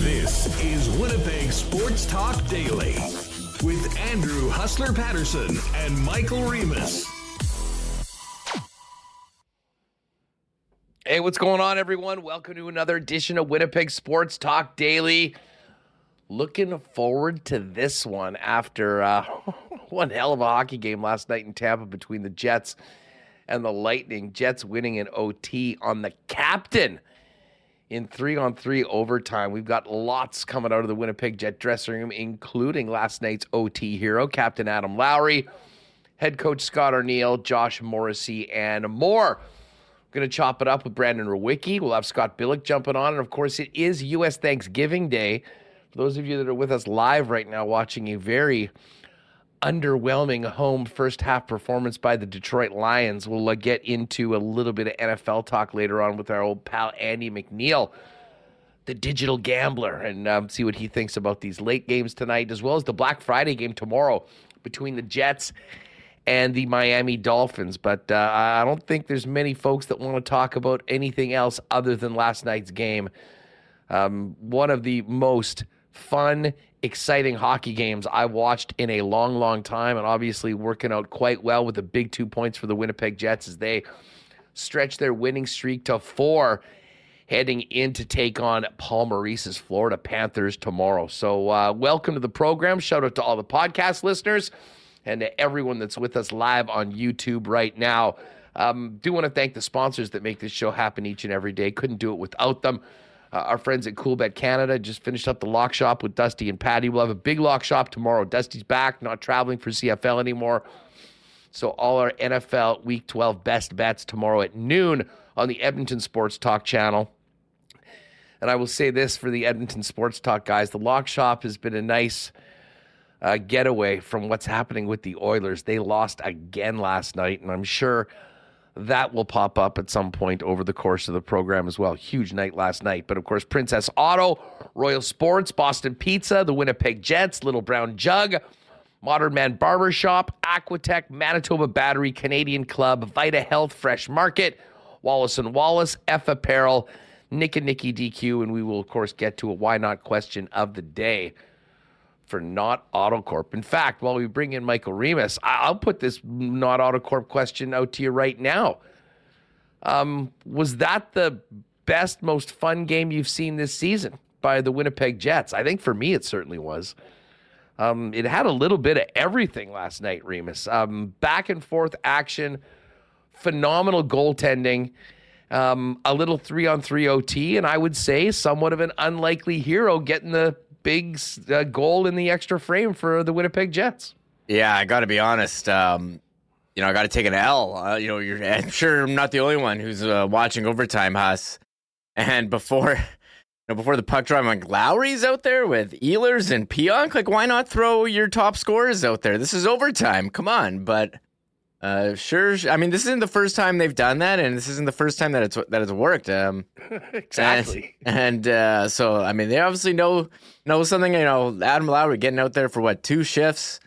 This is Winnipeg Sports Talk Daily with Andrew Hustler Paterson and Michael Remis. Hey, what's going on, everyone? Welcome to another edition of Winnipeg Sports Talk Daily. Looking forward to this one after uh, one hell of a hockey game last night in Tampa between the Jets and the Lightning. Jets winning in OT on the captain in three on three overtime. We've got lots coming out of the Winnipeg Jet dressing room, including last night's OT hero, Captain Adam Lowry, head coach Scott Arniel, Josh Morrissey, and more. We're going to chop it up with Brandon Rewucki. We'll have Scott Billeck jumping on. And of course, it is U.S. Thanksgiving Day. For those of you that are with us live right now, watching a very underwhelming home first half performance by the Detroit Lions. We'll uh, get into a little bit of NFL talk later on with our old pal Andy MacNeil, the digital gambler, and um, see what he thinks about these late games tonight, as well as the Black Friday game tomorrow between the Jets and the Miami Dolphins. But uh, I don't think there's many folks that want to talk about anything else other than last night's game. Um, one of the most fun exciting hockey games I've watched in a long, long time, and obviously working out quite well with the big two points for the Winnipeg Jets as they stretch their winning streak to four, heading in to take on Paul Maurice's Florida Panthers tomorrow. So, uh, welcome to the program. Shout out to all the podcast listeners and to everyone that's with us live on YouTube right now. Um, do want to thank the sponsors that make this show happen each and every day. Couldn't do it without them. Uh, our friends at Coolbet Canada just finished up the lock shop with Dusty and Patty. We'll have a big lock shop tomorrow. Dusty's back, not traveling for CFL anymore. So all our NFL Week 12 best bets tomorrow at noon on the Edmonton Sports Talk channel. And I will say this for the Edmonton Sports Talk guys: the lock shop has been a nice uh, getaway from what's happening with the Oilers. They lost again last night, and I'm sure that will pop up at some point over the course of the program as well. Huge night last night. But of course, Princess Auto, Royal Sports, Boston Pizza, the Winnipeg Jets, Little Brown Jug, Modern Man Barbershop, Aquatech, Manitoba Battery, Canadian Club, Vita Health, Fresh Market, Wallace and Wallace, F Apparel, Nick and Nicky DQ, and we will, of course, get to a why not question of the day for not AutoCorp. In fact, while we bring in Michael Remis, I'll put this not AutoCorp question out to you right now. Um, was that the best, most fun game you've seen this season by the Winnipeg Jets? I think for me, it certainly was. Um, it had a little bit of everything last night, Remis. Um, back and forth action, phenomenal goaltending, um, a little three on three OT, and I would say somewhat of an unlikely hero getting the big uh, goal in the extra frame for the Winnipeg Jets. Yeah, I got to be honest. Um, you know, I got to take an L. Uh, you know, I'm sure I'm not the only one who's uh, watching overtime, Huss. And before, you know, before the puck drop, I'm like, Lowry's out there with Ehlers and Pionk. Like, why not throw your top scorers out there? This is overtime. Come on. But uh, sure. I mean, this isn't the first time they've done that, and this isn't the first time that it's that it's worked. Um, exactly. And, and uh, so, I mean, they obviously know know something. You know, Adam Lowry getting out there for what two shifts,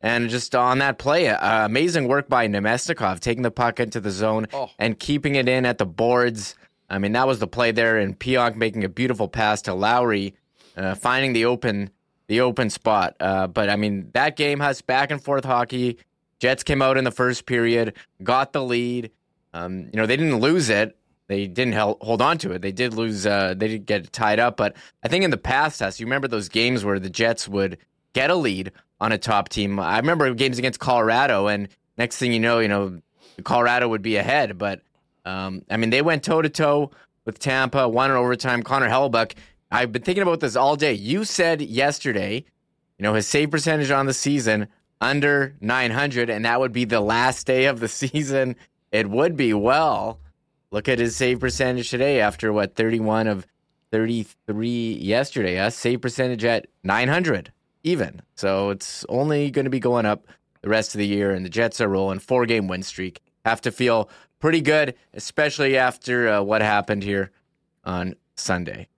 and just on that play, uh, amazing work by Namestnikov taking the puck into the zone oh. and keeping it in at the boards. I mean, that was the play there, and Pionk making a beautiful pass to Lowry, uh, finding the open the open spot. Uh, but I mean, that game has back and forth hockey. Jets came out in the first period, got the lead. Um, you know, they didn't lose it. They didn't hold on to it. They did lose. Uh, they did get tied up. But I think in the past, test, you remember those games where the Jets would get a lead on a top team. I remember games against Colorado, and next thing you know, you know, Colorado would be ahead. But um, I mean, they went toe to toe with Tampa, won in overtime. Connor Hellebuyck. I've been thinking about this all day. You said yesterday, you know, his save percentage on the season under 900, and that would be the last day of the season. It would be. Well, look at his save percentage today after what 31 of 33 yesterday. Huh? Save percentage at 900 even. So it's only going to be going up the rest of the year, and the Jets are rolling four game win streak. Have to feel pretty good, especially after uh, what happened here on Sunday.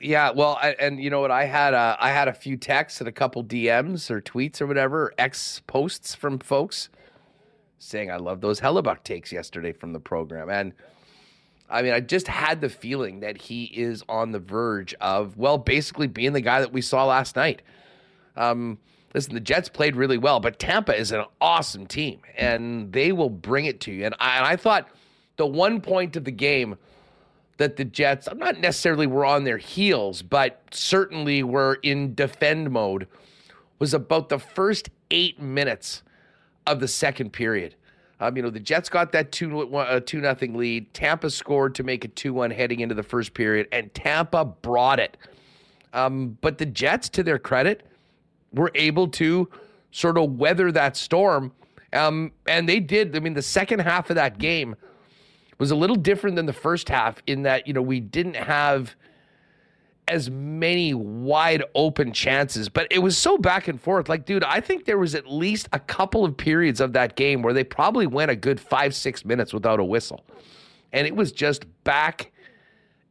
Yeah, well, I, and you know what? I had a, I had a few texts and a couple DMs or tweets or whatever, X posts from folks saying I love those Hellebuyck takes yesterday from the program, and I mean, I just had the feeling that he is on the verge of, well, basically being the guy that we saw last night. Um, listen, the Jets played really well, but Tampa is an awesome team, and they will bring it to you. And I, and I thought the one point of the game that the Jets, I'm not necessarily were on their heels, but certainly were in defend mode, was about the first eight minutes of the second period. Um, you know, the Jets got that two uh, two nothing lead. Tampa scored to make it two one heading into the first period, and Tampa brought it. Um, but the Jets, to their credit, were able to sort of weather that storm, um, and they did. I mean, the second half of that game was a little different than the first half in that you know we didn't have as many wide open chances, but it was so back and forth. Like, dude, I think there was at least a couple of periods of that game where they probably went a good five, six minutes without a whistle. And it was just back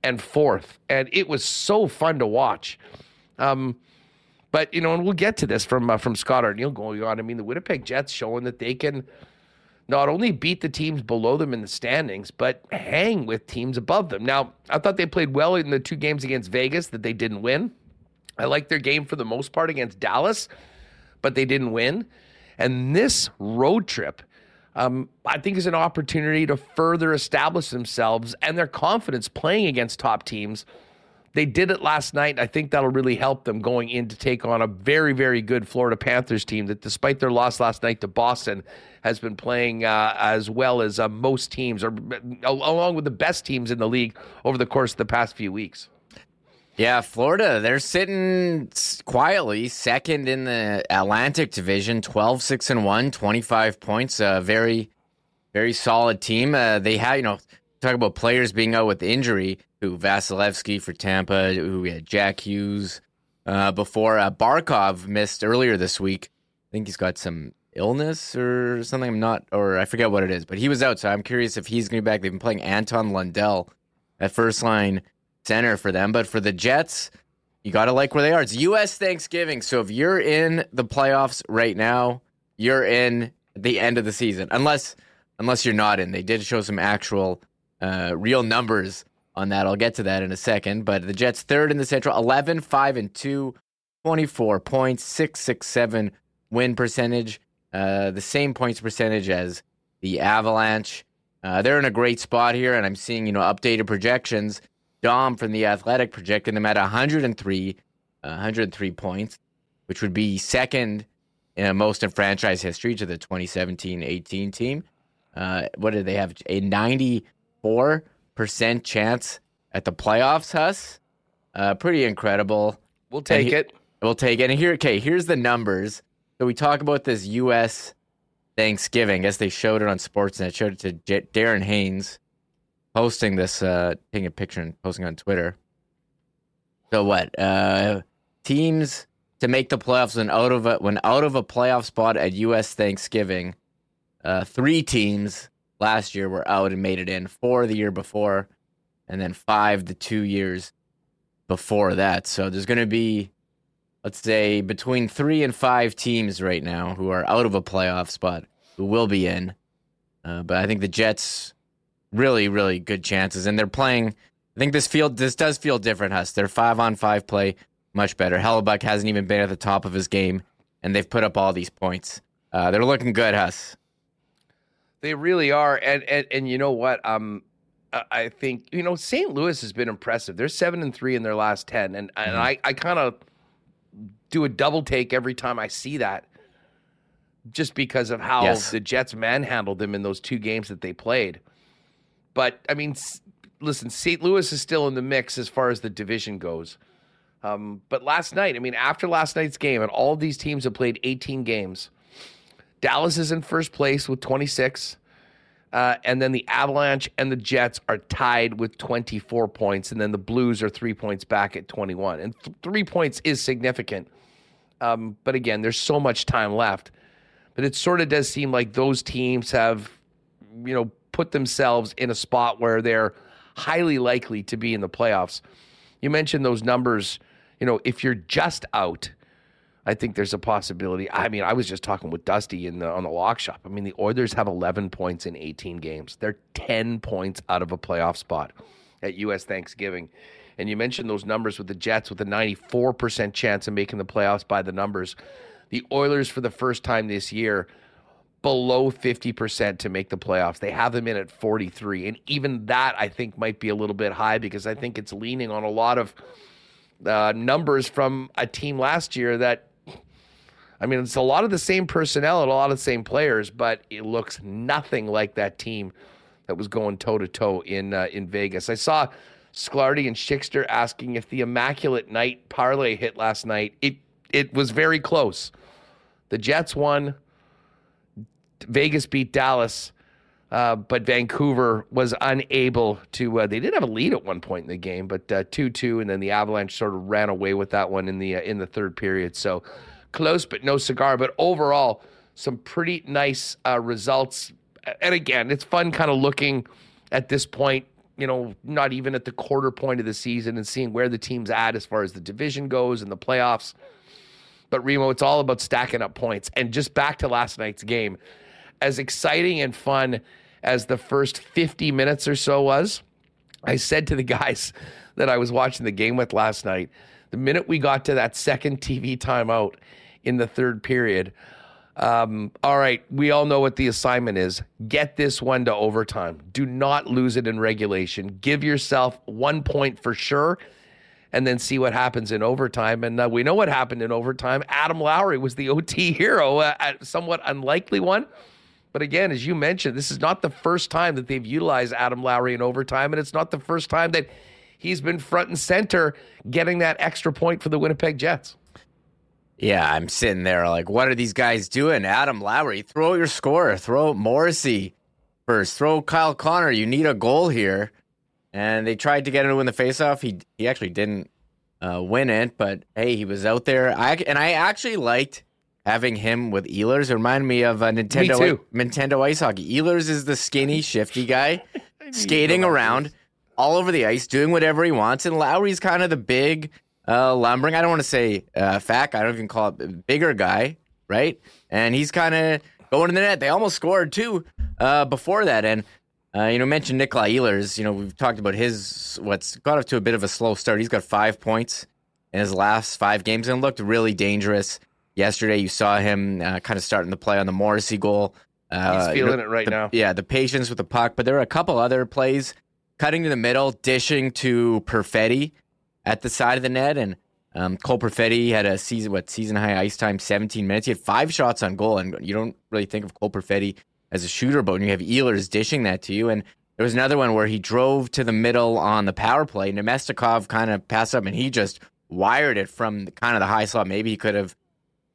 and forth. And it was so fun to watch. Um, but you know, and we'll get to this from uh, from Scott Arniel going on. I mean, the Winnipeg Jets showing that they can not only beat the teams below them in the standings, but hang with teams above them. Now, I thought they played well in the two games against Vegas that they didn't win. I like their game for the most part against Dallas, but they didn't win. And this road trip, um, I think, is an opportunity to further establish themselves and their confidence playing against top teams they did it last night. I think that'll really help them going in to take on a very, very good Florida Panthers team that, despite their loss last night to Boston, has been playing uh, as well as uh, most teams, or along with the best teams in the league over the course of the past few weeks. Yeah, Florida, they're sitting quietly second in the Atlantic Division, 12 6 and 1, 25 points. A very, very solid team. Uh, they had, you know, talk about players being out with injury who Vasilevskiy for Tampa, who we had Jack Hughes uh, before. Uh, Barkov missed earlier this week. I think he's got some illness or something. I'm not, or I forget what it is, but he was out. So I'm curious if he's going to be back. They've been playing Anton Lundell at first line center for them. But for the Jets, you got to like where they are. It's U.S. Thanksgiving. So if you're in the playoffs right now, you're in the end of the season. Unless, unless you're not in. They did show some actual, uh, real numbers on that. I'll get to that in a second. But the Jets third in the Central, 11, 5, and 2, 24 points, 667 win percentage, uh, the same points percentage as the Avalanche. Uh, they're in a great spot here, and I'm seeing, you know, updated projections. Dom from the Athletic projecting them at 103, uh, 103 points, which would be second in most in franchise history to the 2017-18 team. Uh, what did they have? A 94 percent chance at the playoffs, Huss. Uh, pretty incredible. We'll take he- it. We'll take it. And here, okay, here's the numbers. So we talk about this U.S. Thanksgiving. I guess they showed it on Sportsnet. Showed it to J- Darren Haynes, posting this, uh, taking a picture and posting on Twitter. So what? Uh, teams to make the playoffs when out of a when out of a playoff spot at U.S. Thanksgiving. Uh, three teams last year were out and made it in, four the year before, and then five the two years before that. So there's going to be, let's say, between three and five teams right now who are out of a playoff spot who will be in. Uh, but I think the Jets really, really good chances, and they're playing. I think this field this does feel different, Huss. Their five on five play much better. Hellebuyck hasn't even been at the top of his game, and they've put up all these points. Uh, they're looking good, Huss. They really are, and and and you know what? Um, I think you know St. Louis has been impressive. They're seven and three in their last ten, and and mm-hmm. I I kind of do a double take every time I see that, just because of how yes. the Jets manhandled them in those two games that they played. But I mean, listen, St. Louis is still in the mix as far as the division goes. Um, but last night, I mean, after last night's game, and all these teams have played 18 games. Dallas is in first place with 26. Uh, and then the Avalanche and the Jets are tied with 24 points. And then the Blues are three points back at 21. And th- three points is significant. Um, but again, there's so much time left. But it sort of does seem like those teams have, you know, put themselves in a spot where they're highly likely to be in the playoffs. You mentioned those numbers. You know, if you're just out, I think there's a possibility. I mean, I was just talking with Dusty in the, on the lock shop. I mean, the Oilers have 11 points in 18 games. They're 10 points out of a playoff spot at U.S. Thanksgiving. And you mentioned those numbers with the Jets with a 94% chance of making the playoffs by the numbers. The Oilers, for the first time this year, below 50% to make the playoffs. They have them in at 43. And even that, I think, might be a little bit high because I think it's leaning on a lot of uh, numbers from a team last year that, I mean, it's a lot of the same personnel and a lot of the same players, but it looks nothing like that team that was going toe to toe in uh, in Vegas. I saw Sklardy and Schickster asking if the Immaculate Night parlay hit last night. It it was very close. The Jets won. Vegas beat Dallas, uh, but Vancouver was unable to. Uh, they did have a lead at one point in the game, but uh, two two, and then the Avalanche sort of ran away with that one in the uh, in the third period. So close, but no cigar. But overall, some pretty nice uh, results. And again, it's fun kind of looking at this point. You know, not even at the quarter point of the season and seeing where the team's at as far as the division goes and the playoffs. But Remo, it's all about stacking up points. And just back to last night's game, as exciting and fun as the first 50 minutes or so was, I said to the guys that I was watching the game with last night, the minute we got to that second TV timeout in the third period, um, all right, we all know what the assignment is. Get this one to overtime. Do not lose it in regulation. Give yourself one point for sure and then see what happens in overtime. And uh, we know what happened in overtime. Adam Lowry was the OT hero, uh, a somewhat unlikely one. But again, as you mentioned, this is not the first time that they've utilized Adam Lowry in overtime, and it's not the first time that he's been front and center getting that extra point for the Winnipeg Jets. Yeah, I'm sitting there like, what are these guys doing? Adam Lowry, throw your score, throw Morrissey first, throw Kyle Connor. You need a goal here and they tried to get him to win the faceoff. He he actually didn't uh, win it, but hey, he was out there. I and I actually liked having him with Ehlers. It reminded me of a uh, Nintendo Nintendo ice hockey. Ehlers is the skinny, shifty guy skating around all over the ice, doing whatever he wants, and Lowry's kind of the big, uh, lumbering. I don't want to say uh, fat. I don't even call it bigger guy, right? And he's kind of going in the net. They almost scored too uh, before that, and uh, you know, mentioned Nikolai Ehlers. You know, we've talked about his what's got off to a bit of a slow start. He's got five points in his last five games and looked really dangerous. Yesterday, you saw him uh, kind of starting to play on the Morrissey goal. Uh, He's feeling you know, it right the, now. Yeah, the patience with the puck, but there are a couple other plays cutting to the middle, dishing to Perfetti at the side of the net, and um, Cole Perfetti had a season what season high ice time, 17 minutes. He had five shots on goal, and you don't really think of Cole Perfetti as a shooter, but when you have Ehlers dishing that to you, and there was another one where he drove to the middle on the power play. Namestnikov kind of passed up, and he just wired it from kind of the high slot. Maybe he could have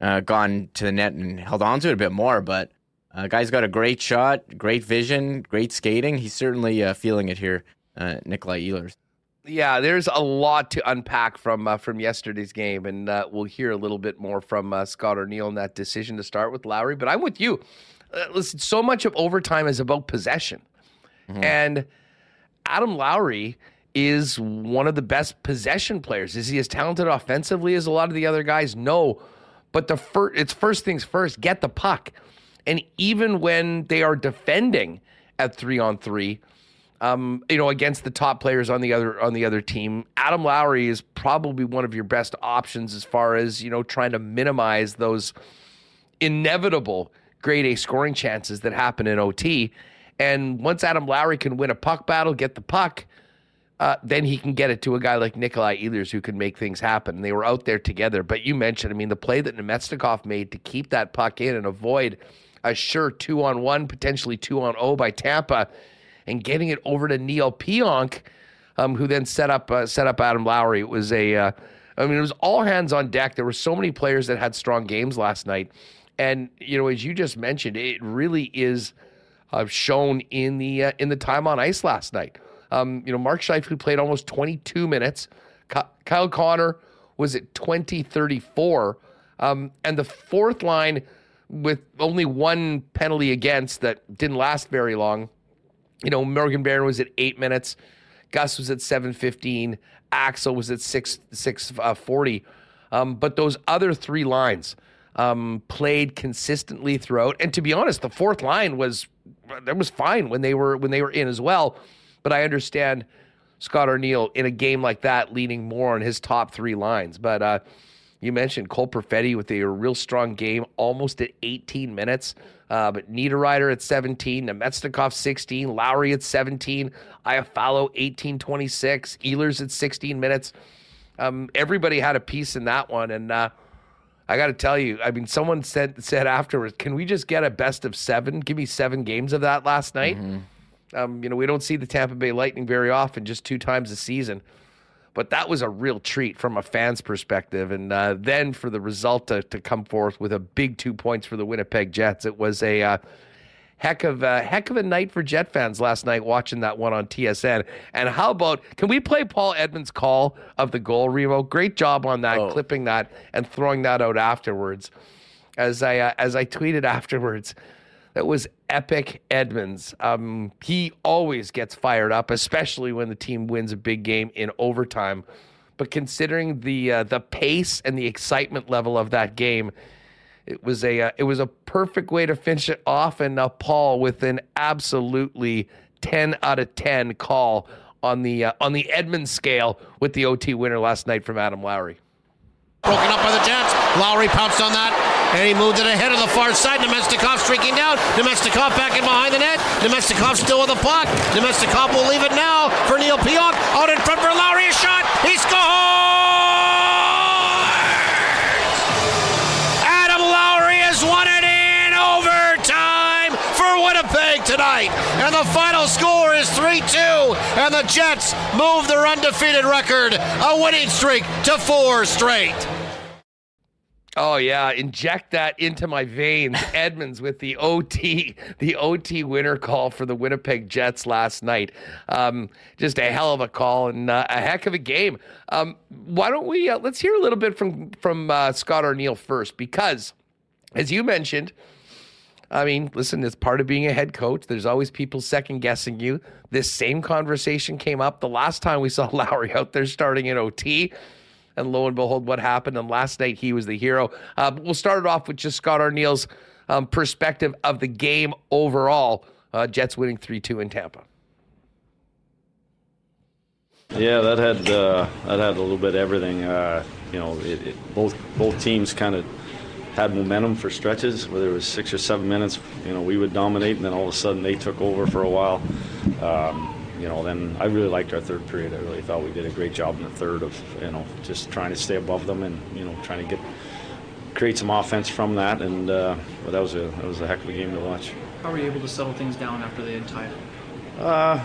uh, gone to the net and held on to it a bit more, but uh, guy's got a great shot, great vision, great skating. He's certainly uh, feeling it here, uh, Nikolai Ehlers. Yeah, there's a lot to unpack from uh, from yesterday's game, and uh, we'll hear a little bit more from uh, Scott Arniel in that decision to start with Lowry. But I'm with you uh, listen, so much of overtime is about possession. Mm-hmm. And Adam Lowry is one of the best possession players. Is he as talented offensively as a lot of the other guys? No. But the first, it's first things first, get the puck. And even when they are defending at three on three, um, you know, against the top players on the other on the other team, Adam Lowry is probably one of your best options as far as you know trying to minimize those inevitable grade A scoring chances that happen in OT. And once Adam Lowry can win a puck battle, get the puck, uh, then he can get it to a guy like Nikolai Ehlers who can make things happen. And They were out there together. But you mentioned, I mean, the play that Namestnikov made to keep that puck in and avoid a sure two on one, potentially two on O by Tampa, and getting it over to Neil Pionk, um, who then set up uh, set up Adam Lowry. It was a, uh, I mean, it was all hands on deck. There were so many players that had strong games last night. And you know, as you just mentioned, it really is uh, shown in the uh, in the time on ice last night. Um, you know, Mark Scheifele played almost 22 minutes. Kyle Connor was at 20 34. Um, and the fourth line, with only one penalty against that didn't last very long. You know, Morgan Barron was at eight minutes. Gus was at 7:15. Axel was at six six uh, forty. Um, but those other three lines um, played consistently throughout. And to be honest, the fourth line was that was fine when they were when they were in as well. But I understand Scott Arniel in a game like that leaning more on his top three lines. But uh, you mentioned Cole Perfetti with a real strong game, almost at 18 minutes. Uh, but Niederreiter at 17, Namestnikov 16, Lowry at 17, Iafallo 18 26, Ehlers at 16 minutes. Um, everybody had a piece in that one. And uh, I got to tell you, I mean, someone said said afterwards, can we just get a best of seven? Give me seven games of that last night. Mm-hmm. Um, you know, we don't see the Tampa Bay Lightning very often, just two times a season. But that was a real treat from a fan's perspective. And uh, then for the result to, to come forth with a big two points for the Winnipeg Jets, it was a uh, heck of a heck of a night for Jet fans last night watching that one on TSN. And how about can we play Paul Edmonds' call of the goal, Remo? Great job on that, oh. clipping that and throwing that out afterwards. As I uh, as I tweeted afterwards, that was epic Edmonds. Um, he always gets fired up, especially when the team wins a big game in overtime. But considering the uh, the pace and the excitement level of that game, it was a uh, it was a perfect way to finish it off. And uh, Paul with an absolutely ten out of ten call on the uh, on the Edmonds scale with the OT winner last night from Adam Lowry. Broken up by the Jets. Lowry pounced on that, and he moved it ahead of the far side. Namestnikov streaking down. Namestnikov back in behind the net. Namestnikov still with the puck. Namestnikov will leave it now for Neil Pionk. Out in front for Lowry. A shot. He scores! Adam Lowry has won it in overtime for Winnipeg tonight. And the final score is 3 2. And the Jets move their undefeated record, a winning streak, to four straight. Oh yeah, inject that into my veins. Edmonds with the OT, the OT winner call for the Winnipeg Jets last night. Um, just a hell of a call and uh, a heck of a game. Um, why don't we uh, let's hear a little bit from from uh, Scott Arniel first because, as you mentioned, I mean, listen, it's part of being a head coach. There's always people second guessing you. This same conversation came up the last time we saw Lowry out there starting in OT. And lo and behold, what happened? And last night he was the hero. Uh, we'll start it off with just Scott Arniel's um, perspective of the game overall. Uh, Jets winning 3 2 in Tampa. Yeah, that had uh, that had a little bit of everything. Uh, you know, it, it, both both teams kind of had momentum for stretches, whether it was six or seven minutes. You know, we would dominate, and then all of a sudden they took over for a while. Um, you know, then I really liked our third period. I really thought we did a great job in the third of, you know, just trying to stay above them and, you know, trying to get create some offense from that. And uh, but that was a that was a heck of a game to watch. How were you able to settle things down after they had tied? Uh,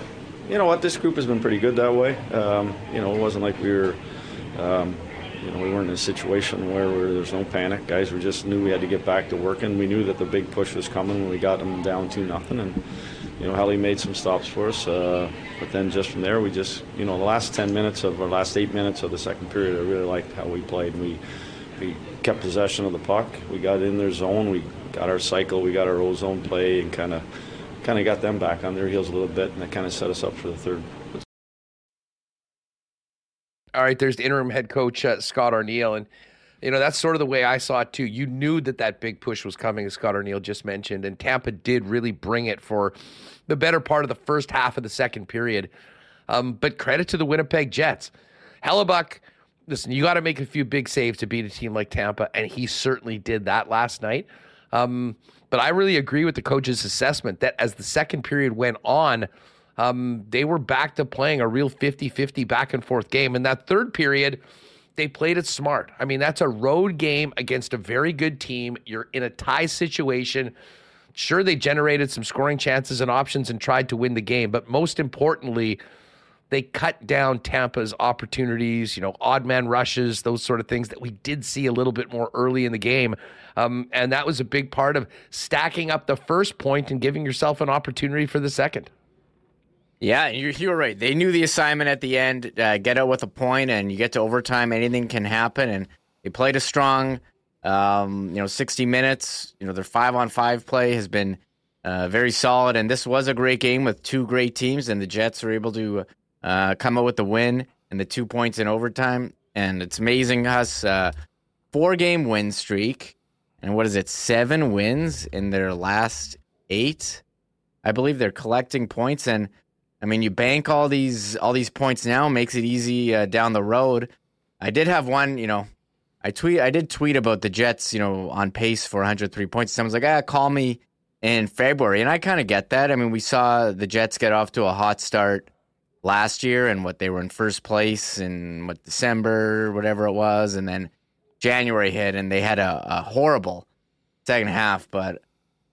you know what, this group has been pretty good that way. Um, you know, it wasn't like we were. Um, you know, we weren't in a situation where, where there was no panic. Guys, we just knew we had to get back to working. We knew that the big push was coming when we got them down to nothing, and you know, Helly made some stops for us. Uh, but then just from there, we just, you know, the last 10 minutes of, our last eight minutes of the second period, I really liked how we played. We, we kept possession of the puck. We got in their zone. We got our cycle. We got our ozone play and kind of kind of got them back on their heels a little bit, and that kind of set us up for the third. All right, there's the interim head coach uh, Scott Arniel, and you know, that's sort of the way I saw it too. You knew that that big push was coming, as Scott Arniel just mentioned, and Tampa did really bring it for the better part of the first half of the second period. Um, but credit to the Winnipeg Jets. Hellebuyck, listen, you got to make a few big saves to beat a team like Tampa, and he certainly did that last night. Um, but I really agree with the coach's assessment that as the second period went on, um, they were back to playing a real 50 50 back and forth game. And that third period, they played it smart. I mean, that's a road game against a very good team. You're in a tie situation. Sure, they generated some scoring chances and options and tried to win the game, but most importantly, they cut down Tampa's opportunities, you know, odd man rushes, those sort of things that we did see a little bit more early in the game. Um, and that was a big part of stacking up the first point and giving yourself an opportunity for the second. Yeah, you're, you're right. They knew the assignment at the end. Uh, get out with a point, and you get to overtime. Anything can happen, and they played a strong, um, you know, 60 minutes. You know, their five on five play has been uh, very solid, and this was a great game with two great teams, and the Jets were able to uh, come out with the win and the two points in overtime. And it's amazing us. Uh, four game win streak. And what is it? Seven wins in their last eight. I believe they're collecting points. And I mean, you bank all these all these points now, makes it easy uh, down the road. I did have one, you know, I tweet I did tweet about the Jets, you know, on pace for 103 points. Someone's like, ah, call me in February. And I kind of get that. I mean, we saw the Jets get off to a hot start last year and what they were in first place in what December, whatever it was, and then January hit and they had a, a horrible second half. But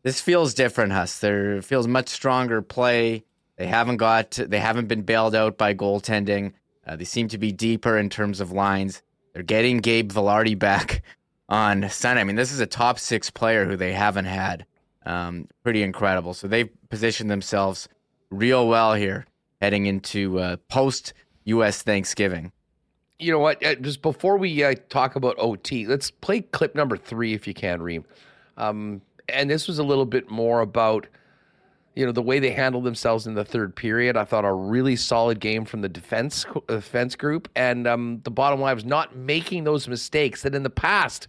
this feels different, Huss. There feels much stronger play. They haven't got they haven't been bailed out by goaltending. Uh, they seem to be deeper in terms of lines. They're getting Gabe Vilardi back on Sunday. I mean, this is a top six player who they haven't had. Um, pretty incredible. So they've positioned themselves real well here heading into uh, post U.S. Thanksgiving. You know what? Uh, just before we uh, talk about OT, let's play clip number three if you can, Reem. Um, and this was a little bit more about you know the way they handled themselves in the third period. I thought a really solid game from the defense defense group, and um, the bottom line was not making those mistakes that in the past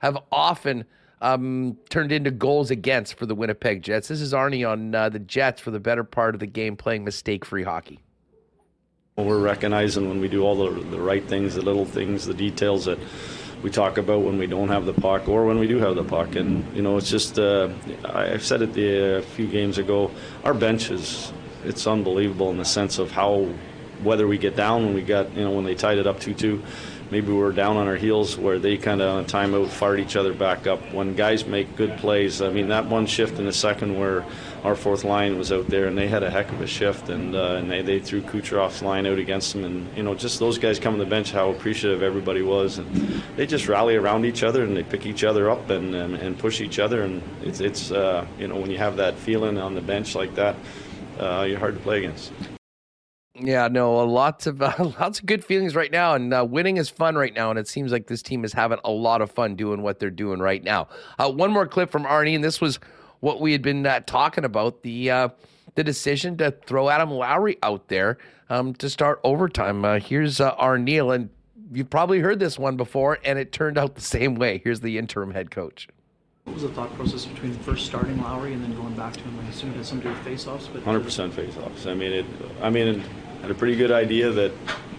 have often um, turned into goals against for the Winnipeg Jets. This is Arnie on uh, the Jets for the better part of the game, playing mistake-free hockey. We're recognizing when we do all the, the right things, the little things, the details that we talk about when we don't have the puck or when we do have the puck. And, you know, it's just, uh, I've said it a few games ago, our bench is, it's unbelievable in the sense of how, whether we get down when we got, you know, when they tied it up 2 2 maybe we were down on our heels where they kind of on a timeout fired each other back up. When guys make good plays, I mean that one shift in the second where our fourth line was out there and they had a heck of a shift and uh, and they, they threw Kucherov's line out against them and you know just those guys coming to the bench how appreciative everybody was and they just rally around each other and they pick each other up and and, and push each other and it's it's uh, you know when you have that feeling on the bench like that uh, you're hard to play against. Yeah, no, lots of uh, lots of good feelings right now, and uh, winning is fun right now, and it seems like this team is having a lot of fun doing what they're doing right now. Uh, one more clip from Arnie, and this was what we had been uh, talking about the uh, the decision to throw Adam Lowry out there um, to start overtime. Uh, here's uh, Arnie, and you've probably heard this one before, and it turned out the same way. Here's the interim head coach. What was the thought process between first starting Lowry and then going back to him? I assume it had something to do with faceoffs, but hundred percent faceoffs. I mean, it. I mean had a pretty good idea that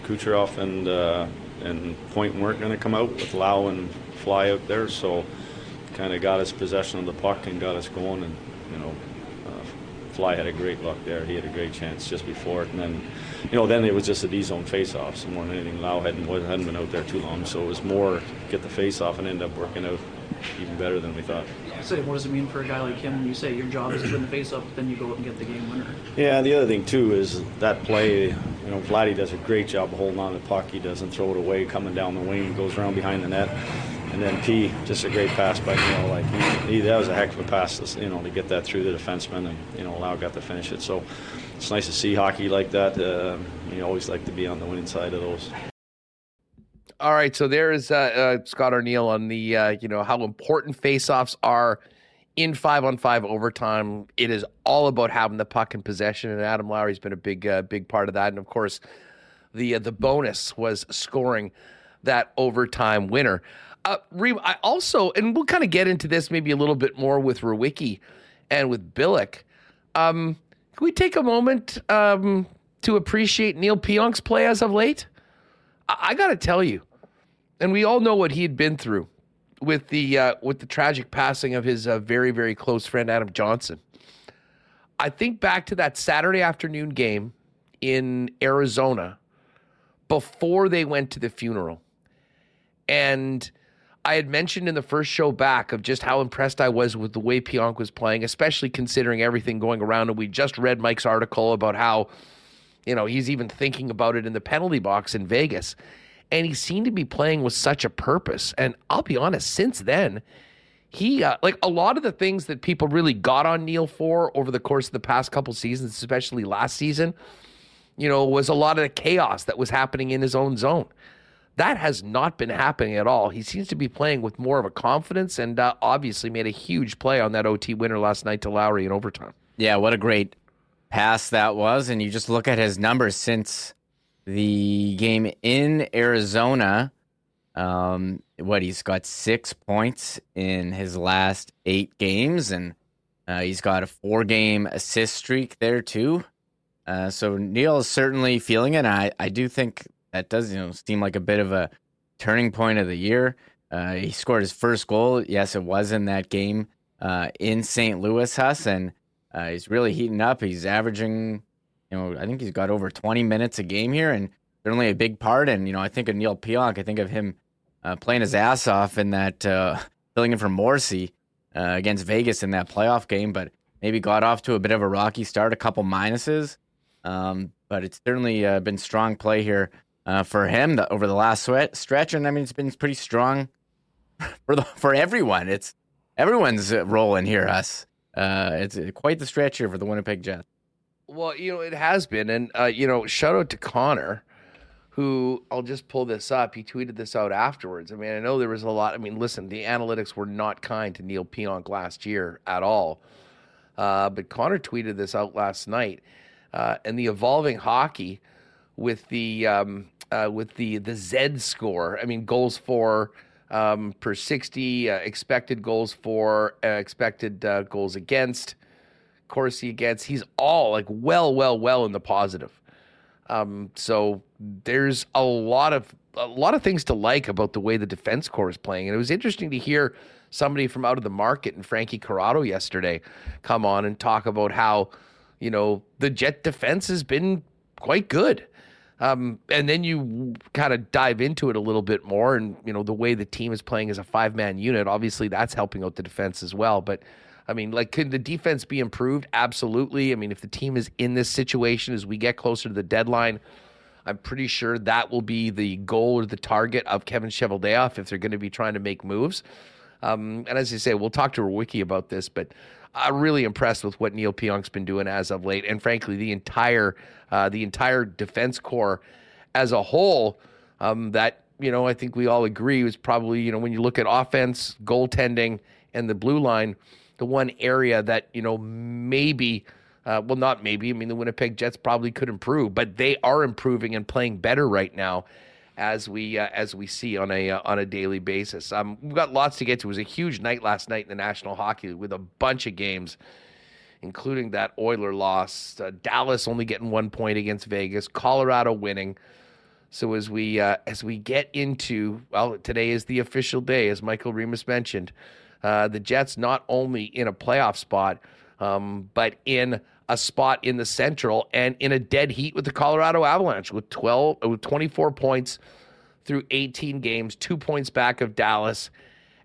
Kucherov and uh, and Point weren't going to come out with Lau and Fly out there, so kind of got us possession of the puck and got us going. And you know, uh, Fly had a great luck there. He had a great chance just before it, and then you know then it was just a D zone face-off. So more than anything, Lau hadn't hadn't been out there too long, so it was more get the face-off and end up working out even better than we thought say, what does it mean for a guy like him when you say your job is to win the face-off, but then you go out and get the game winner? Yeah, the other thing too is that play. You know, Vladdy does a great job of holding on to the puck. He doesn't throw it away, coming down the wing, goes around behind the net, and then P just a great pass by Neil. Like he, he, that was a heck of a pass, you know, to get that through the defenseman, and you know, Lau got to finish it. So it's nice to see hockey like that. Uh, you always like to be on the winning side of those. All right, so there is uh, uh, Scott Arniel on the uh, you know how important faceoffs are in five on five overtime. It is all about having the puck in possession, and Adam Lowry's been a big uh, big part of that. And of course, the uh, the bonus was scoring that overtime winner. Uh, I also, and we'll kind of get into this maybe a little bit more with Rewucki and with Billeck. Um, can we take a moment um, to appreciate Neil Pionk's play as of late? I, got to tell you, and we all know what he had been through with the uh, with the tragic passing of his uh, very very close friend Adam Johnson. I think back to that Saturday afternoon game in Arizona before they went to the funeral, and I had mentioned in the first show back of just how impressed I was with the way Pionk was playing, especially considering everything going around. And we just read Mike's article about how, you know, he's even thinking about it in the penalty box in Vegas and he seemed to be playing with such a purpose. And I'll be honest, since then, he uh, like a lot of the things that people really got on Neil for over the course of the past couple seasons, especially last season, you know, was a lot of the chaos that was happening in his own zone. That has not been happening at all. He seems to be playing with more of a confidence and uh, obviously made a huge play on that OT winner last night to Lowry in overtime. Yeah, what a great pass that was. And you just look at his numbers since the game in Arizona. Um, what he's got six points in his last eight games, and uh, he's got a four-game assist streak there too. Uh, so Neil is certainly feeling it. I, I do think that does you know seem like a bit of a turning point of the year. Uh, he scored his first goal. Yes, it was in that game uh, in St. Louis, Huss, and uh, he's really heating up. He's averaging, you know, I think he's got over 20 minutes a game here, and certainly a big part. And you know, I think of Neil Pionk. I think of him uh, playing his ass off in that uh, filling in for Morrissey uh, against Vegas in that playoff game, but maybe got off to a bit of a rocky start, a couple minuses. Um, but it's certainly uh, been strong play here uh, for him the, over the last sweat, stretch, and I mean it's been pretty strong for the for everyone. It's everyone's rolling here. Us, uh, it's quite the stretch here for the Winnipeg Jets. Well, you know it has been, and uh, you know shout out to Connor, who I'll just pull this up. He tweeted this out afterwards. I mean, I know there was a lot. I mean, listen, the analytics were not kind to Neil Pionk last year at all, uh, but Connor tweeted this out last night uh, and the evolving hockey with the um, uh, with the the Z score. I mean, goals for um, per sixty, uh, expected goals for, uh, expected uh, goals against, Corsi against. He's all like well, well, well in the positive. Um, so there's a lot of a lot of things to like about the way the defense core is playing, and it was interesting to hear somebody from out of the market and Frankie Corrado yesterday come on and talk about how you know, the Jet defense has been quite good. Um, and then you kind of dive into it a little bit more, and you know the way the team is playing as a five-man unit. Obviously, that's helping out the defense as well. But I mean, like, could the defense be improved? Absolutely. I mean, if the team is in this situation as we get closer to the deadline, I'm pretty sure that will be the goal or the target of Kevin Cheveldayoff if they're going to be trying to make moves. Um, and as I say, we'll talk to Wiki about this, but I'm really impressed with what Neil Pionk's been doing as of late, and frankly, the entire uh, the entire defense corps as a whole. Um, that you know, I think we all agree was probably you know when you look at offense, goaltending, and the blue line, the one area that you know maybe. Uh, well, not maybe. I mean, the Winnipeg Jets probably could improve, but they are improving and playing better right now as we uh, as we see on a uh, on a daily basis. Um, we've got lots to get to. It was a huge night last night in the National Hockey League with a bunch of games, including that Oiler loss. Uh, Dallas only getting one point against Vegas. Colorado winning. So as we uh, as we get into well, today is the official day, as Michael Remis mentioned. Uh, the Jets not only in a playoff spot, um, but in a spot in the Central and in a dead heat with the Colorado Avalanche with 12 uh, with 24 points through 18 games, 2 points back of Dallas.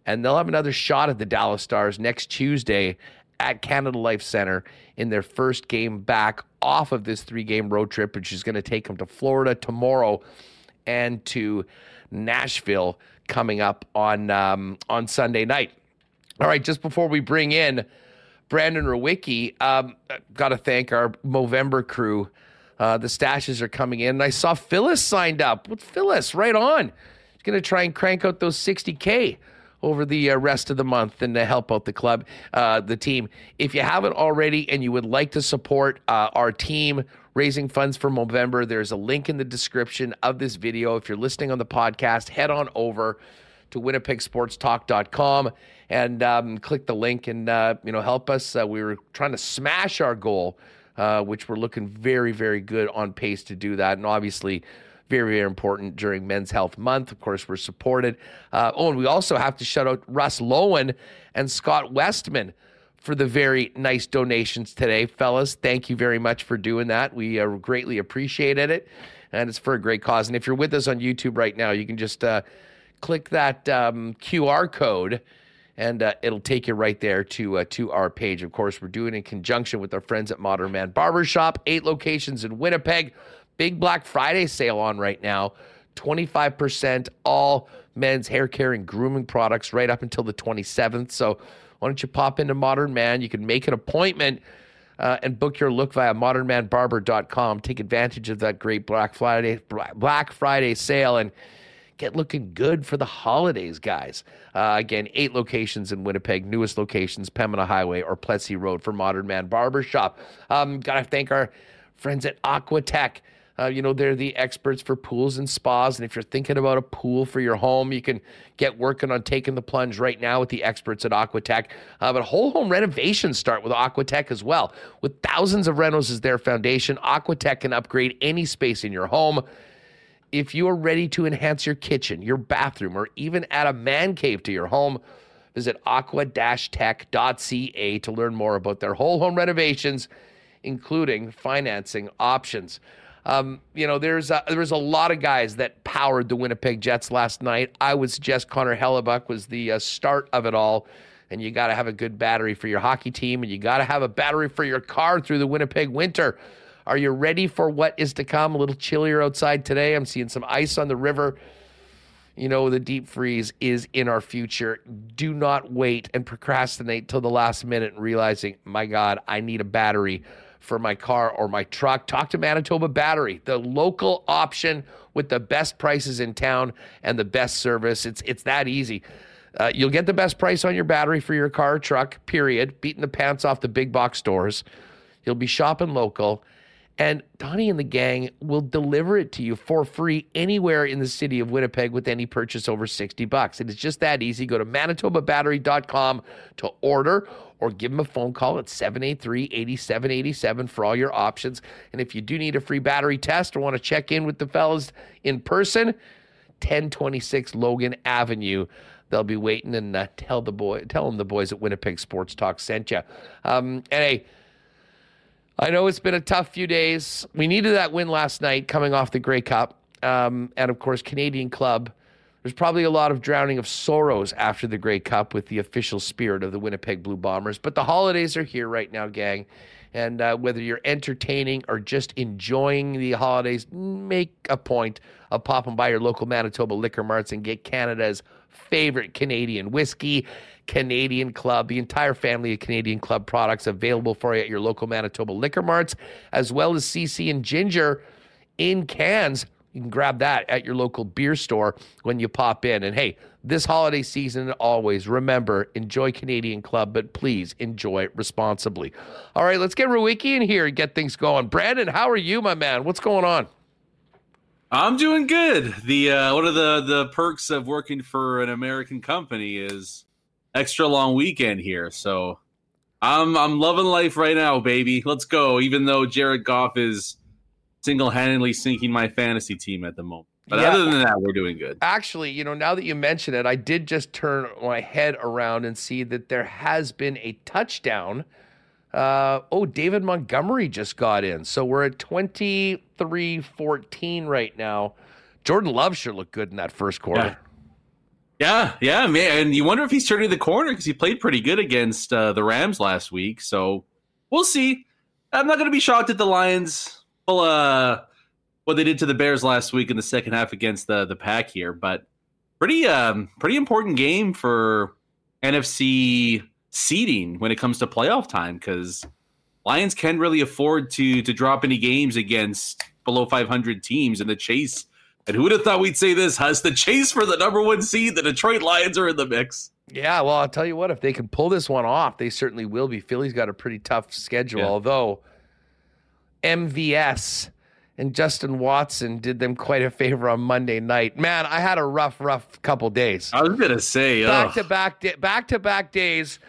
And they'll have another shot at the Dallas Stars next Tuesday at Canada Life Center in their first game back off of this three-game road trip which is going to take them to Florida tomorrow and to Nashville coming up on um, on Sunday night. All right, just before we bring in Brandon Rewucki. Um, Got to thank our Movember crew. Uh, the stashes are coming in. And I saw Phyllis signed up. With Phyllis, right on. He's going to try and crank out those 60K over the uh, rest of the month and to help out the club, uh, the team. If you haven't already and you would like to support uh, our team raising funds for Movember, there's a link in the description of this video. If you're listening on the podcast, head on over to winnipegsportstalk.com and um, click the link and uh, you know help us. Uh, we were trying to smash our goal, uh, which we're looking very very good on pace to do that, and obviously. Very, very important during Men's Health Month. Of course, we're supported. Uh, oh, and we also have to shout out Russ Lowen and Scott Westman for the very nice donations today, fellas. Thank you very much for doing that. We uh, greatly appreciated it, and it's for a great cause. And if you're with us on YouTube right now, you can just uh, click that um, QR code and uh, it'll take you right there to uh, to our page. Of course, we're doing in conjunction with our friends at Modern Man Barbershop, eight locations in Winnipeg. Big Black Friday sale on right now. 25% all men's hair care and grooming products right up until the 27th. So why don't you pop into Modern Man? You can make an appointment uh, and book your look via modernmanbarber.com. Take advantage of that great Black Friday Black Friday sale and get looking good for the holidays, guys. Uh, again, eight locations in Winnipeg, newest locations, Pembina Highway or Plessis Road for Modern Man Barbershop. Um, Got to thank our friends at Aquatech. Uh, you know, they're the experts for pools and spas. And if you're thinking about a pool for your home, you can get working on taking the plunge right now with the experts at Aquatech. Uh, but whole home renovations start with Aquatech as well. With thousands of rentals as their foundation, Aquatech can upgrade any space in your home. If you are ready to enhance your kitchen, your bathroom, or even add a man cave to your home, visit aqua-tech.ca to learn more about their whole home renovations, including financing options. Um, you know, there's a, there's a lot of guys that powered the Winnipeg Jets last night. I would suggest Connor Hellebuyck was the uh, start of it all. And you got to have a good battery for your hockey team, and you got to have a battery for your car through the Winnipeg winter. Are you ready for what is to come? A little chillier outside today. I'm seeing some ice on the river. You know, the deep freeze is in our future. Do not wait and procrastinate till the last minute realizing, my God, I need a battery for my car or my truck, talk to Manitoba Battery, the local option with the best prices in town and the best service. It's it's that easy. Uh, you'll get the best price on your battery for your car or truck, period, beating the pants off the big box stores. You'll be shopping local. And Donnie and the gang will deliver it to you for free anywhere in the city of Winnipeg with any purchase over 60 bucks. It is just that easy. Go to manitobabattery.com to order or give them a phone call at 783 8787 for all your options. And if you do need a free battery test or want to check in with the fellas in person, 1026 Logan Avenue. They'll be waiting and uh, tell the boy, tell them the boys at Winnipeg Sports Talk sent you. Um, and hey, I know it's been a tough few days. We needed that win last night, coming off the Grey Cup, um, and of course Canadian Club there's probably a lot of drowning of sorrows after the Grey Cup with the official spirit of the Winnipeg Blue Bombers. But the holidays are here right now, gang. And uh, whether you're entertaining or just enjoying the holidays, make a point of popping by your local Manitoba liquor marts and get Canada's favorite Canadian whiskey, Canadian Club, the entire family of Canadian Club products available for you at your local Manitoba liquor marts, as well as CC and Ginger in cans you can grab that at your local beer store when you pop in. And hey, this holiday season, always remember enjoy Canadian Club, but please enjoy it responsibly. All right, let's get Rewucki in here and get things going. Brandon, how are you, my man? What's going on? I'm doing good. The uh, one of the the perks of working for an American company is extra long weekend here. So I'm I'm loving life right now, baby. Let's go. Even though Jared Goff is single-handedly sinking my fantasy team at the moment. But yeah. other than that, we're doing good. Actually, you know, now that you mention it, I did just turn my head around and see that there has been a touchdown. Uh, oh, David Montgomery just got in. So we're at 23 14 right now. Jordan Love sure looked good in that first quarter. Yeah, yeah, yeah man. And you wonder if he's turning the corner because he played pretty good against uh, the Rams last week. So we'll see. I'm not going to be shocked at the Lions uh, what they did to the Bears last week in the second half against the the pack here, but pretty um pretty important game for NFC seeding when it comes to playoff time because Lions can't really afford to to drop any games against below 500 teams in the chase. And who would have thought we'd say this? Has the chase for the number one seed? The Detroit Lions are in the mix. Yeah, well, I'll tell you what. If they can pull this one off, they certainly will be. Philly's got a pretty tough schedule, yeah. although MVS and Justin Watson did them quite a favor on Monday night. Man, I had a rough, rough couple days. I was gonna say back to back, back to back days.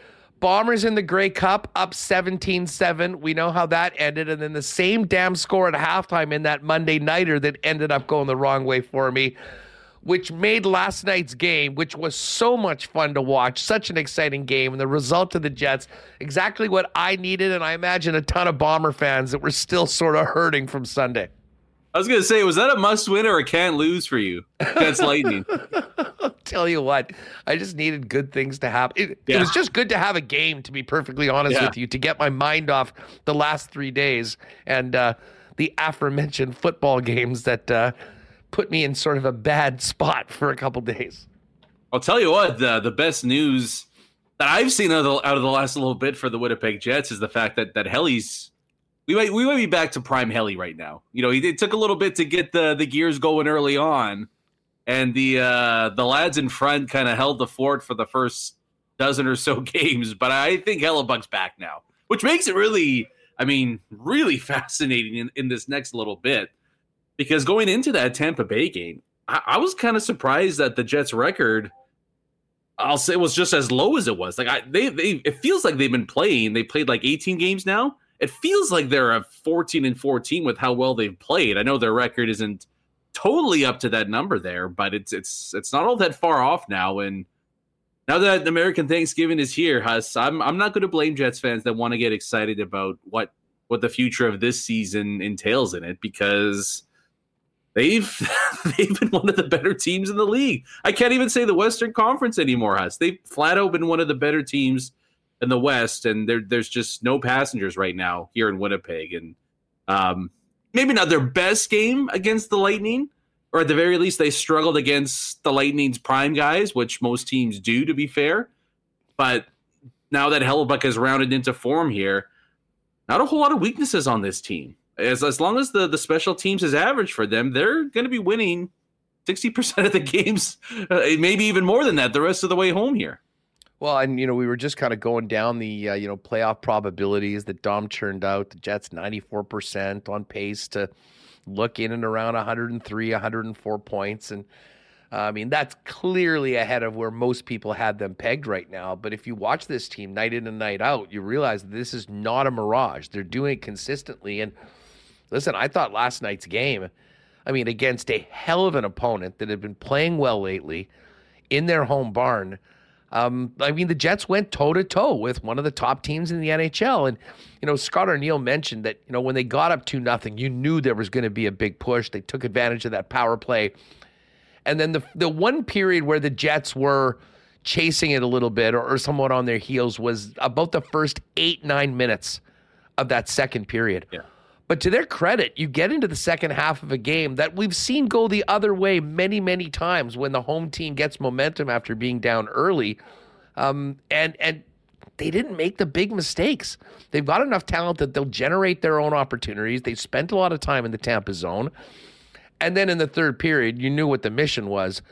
Bombers in the Grey Cup up 17 7. We know how that ended. And then the same damn score at halftime in that Monday Nighter that ended up going the wrong way for me which made last night's game, which was so much fun to watch, such an exciting game, and the result of the Jets, exactly what I needed, and I imagine a ton of Bomber fans that were still sort of hurting from Sunday. I was gonna say, was that a must win or a can't lose for you against Lightning? Tell you what, I just needed good things to happen. It, yeah. it was just good to have a game, to be perfectly honest yeah. with you, to get my mind off the last three days and uh, the aforementioned football games that uh, put me in sort of a bad spot for a couple days. I'll tell you what, the the best news that I've seen out of the, out of the last little bit for the Winnipeg Jets is the fact that that Helly's we might we might be back to prime Helly right now. You know, it took a little bit to get the the gears going early on, and the uh, the lads in front kind of held the fort for the first dozen or so games. But I think Hellebuyck's back now, which makes it really, I mean, really fascinating in, in this next little bit because going into that Tampa Bay game, I, I was kind of surprised that the Jets' record. I'll say was just as low as it was. Like I, they, they, it feels like they've been playing. They played like 18 games now. It feels like they're a 14 and 14 with how well they've played. I know their record isn't totally up to that number there, but it's it's it's not all that far off now. And now that American Thanksgiving is here, Huss, I'm I'm not going to blame Jets fans that want to get excited about what what the future of this season entails in it because they've they've been one of the better teams in the league. I can't even say the Western Conference anymore, Huss. They've flat out been one of the better teams in the West, and there, there's just no passengers right now here in Winnipeg. And um, maybe not their best game against the Lightning, or at the very least, they struggled against the Lightning's prime guys, which most teams do, to be fair. But now that Hellebuyck has rounded into form here, not a whole lot of weaknesses on this team. As, as long as the, the special teams is average for them, they're going to be winning 60% of the games, uh, maybe even more than that, the rest of the way home here. Well, and you know, we were just kind of going down the uh, you know playoff probabilities that Dom churned out. The Jets ninety four percent on pace to look in and around 103, 104 points, and uh, I mean that's clearly ahead of where most people had them pegged right now. But if you watch this team night in and night out, you realize this is not a mirage. They're doing it consistently. And listen, I thought last night's game, I mean, against a hell of an opponent that had been playing well lately in their home barn um, I mean, the Jets went toe to toe with one of the top teams in the NHL, and you know Scott Arniel mentioned that you know when they got up to nothing, you knew there was going to be a big push. They took advantage of that power play, and then the the one period where the Jets were chasing it a little bit or, or somewhat on their heels was about the first eight nine minutes of that second period. Yeah. But to their credit, you get into the second half of a game that we've seen go the other way many, many times when the home team gets momentum after being down early. Um, and and they didn't make the big mistakes. They've got enough talent that they'll generate their own opportunities. They spent a lot of time in the Tampa zone. And then in the third period, you knew what the mission was.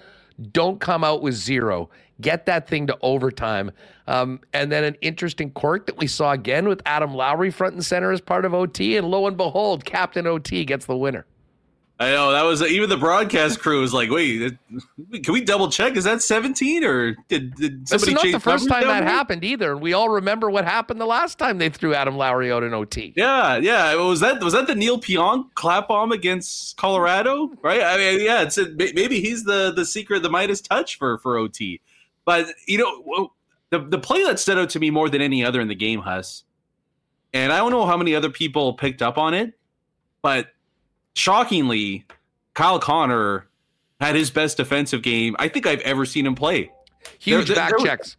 Don't come out with zero get that thing to overtime. Um, and then an interesting quirk that we saw again with Adam Lowry front and center as part of OT. And lo and behold, Captain OT gets the winner. I know that was even the broadcast crew was like, "Wait, can we double check? Is that 17 or did, did somebody It's change?" not the first time that happened either, and we all remember what happened the last time they threw Adam Lowry out in OT. Yeah, yeah. Was that was that the Neal Pionk clap bomb against Colorado? Right. I mean, yeah. It's maybe he's the the secret, the Midas touch for for OT. But you know, the the play that stood out to me more than any other in the game, Huss, and I don't know how many other people picked up on it, but shockingly, Kyle Connor had his best defensive game I think I've ever seen him play. Huge There- there- back there was- checks.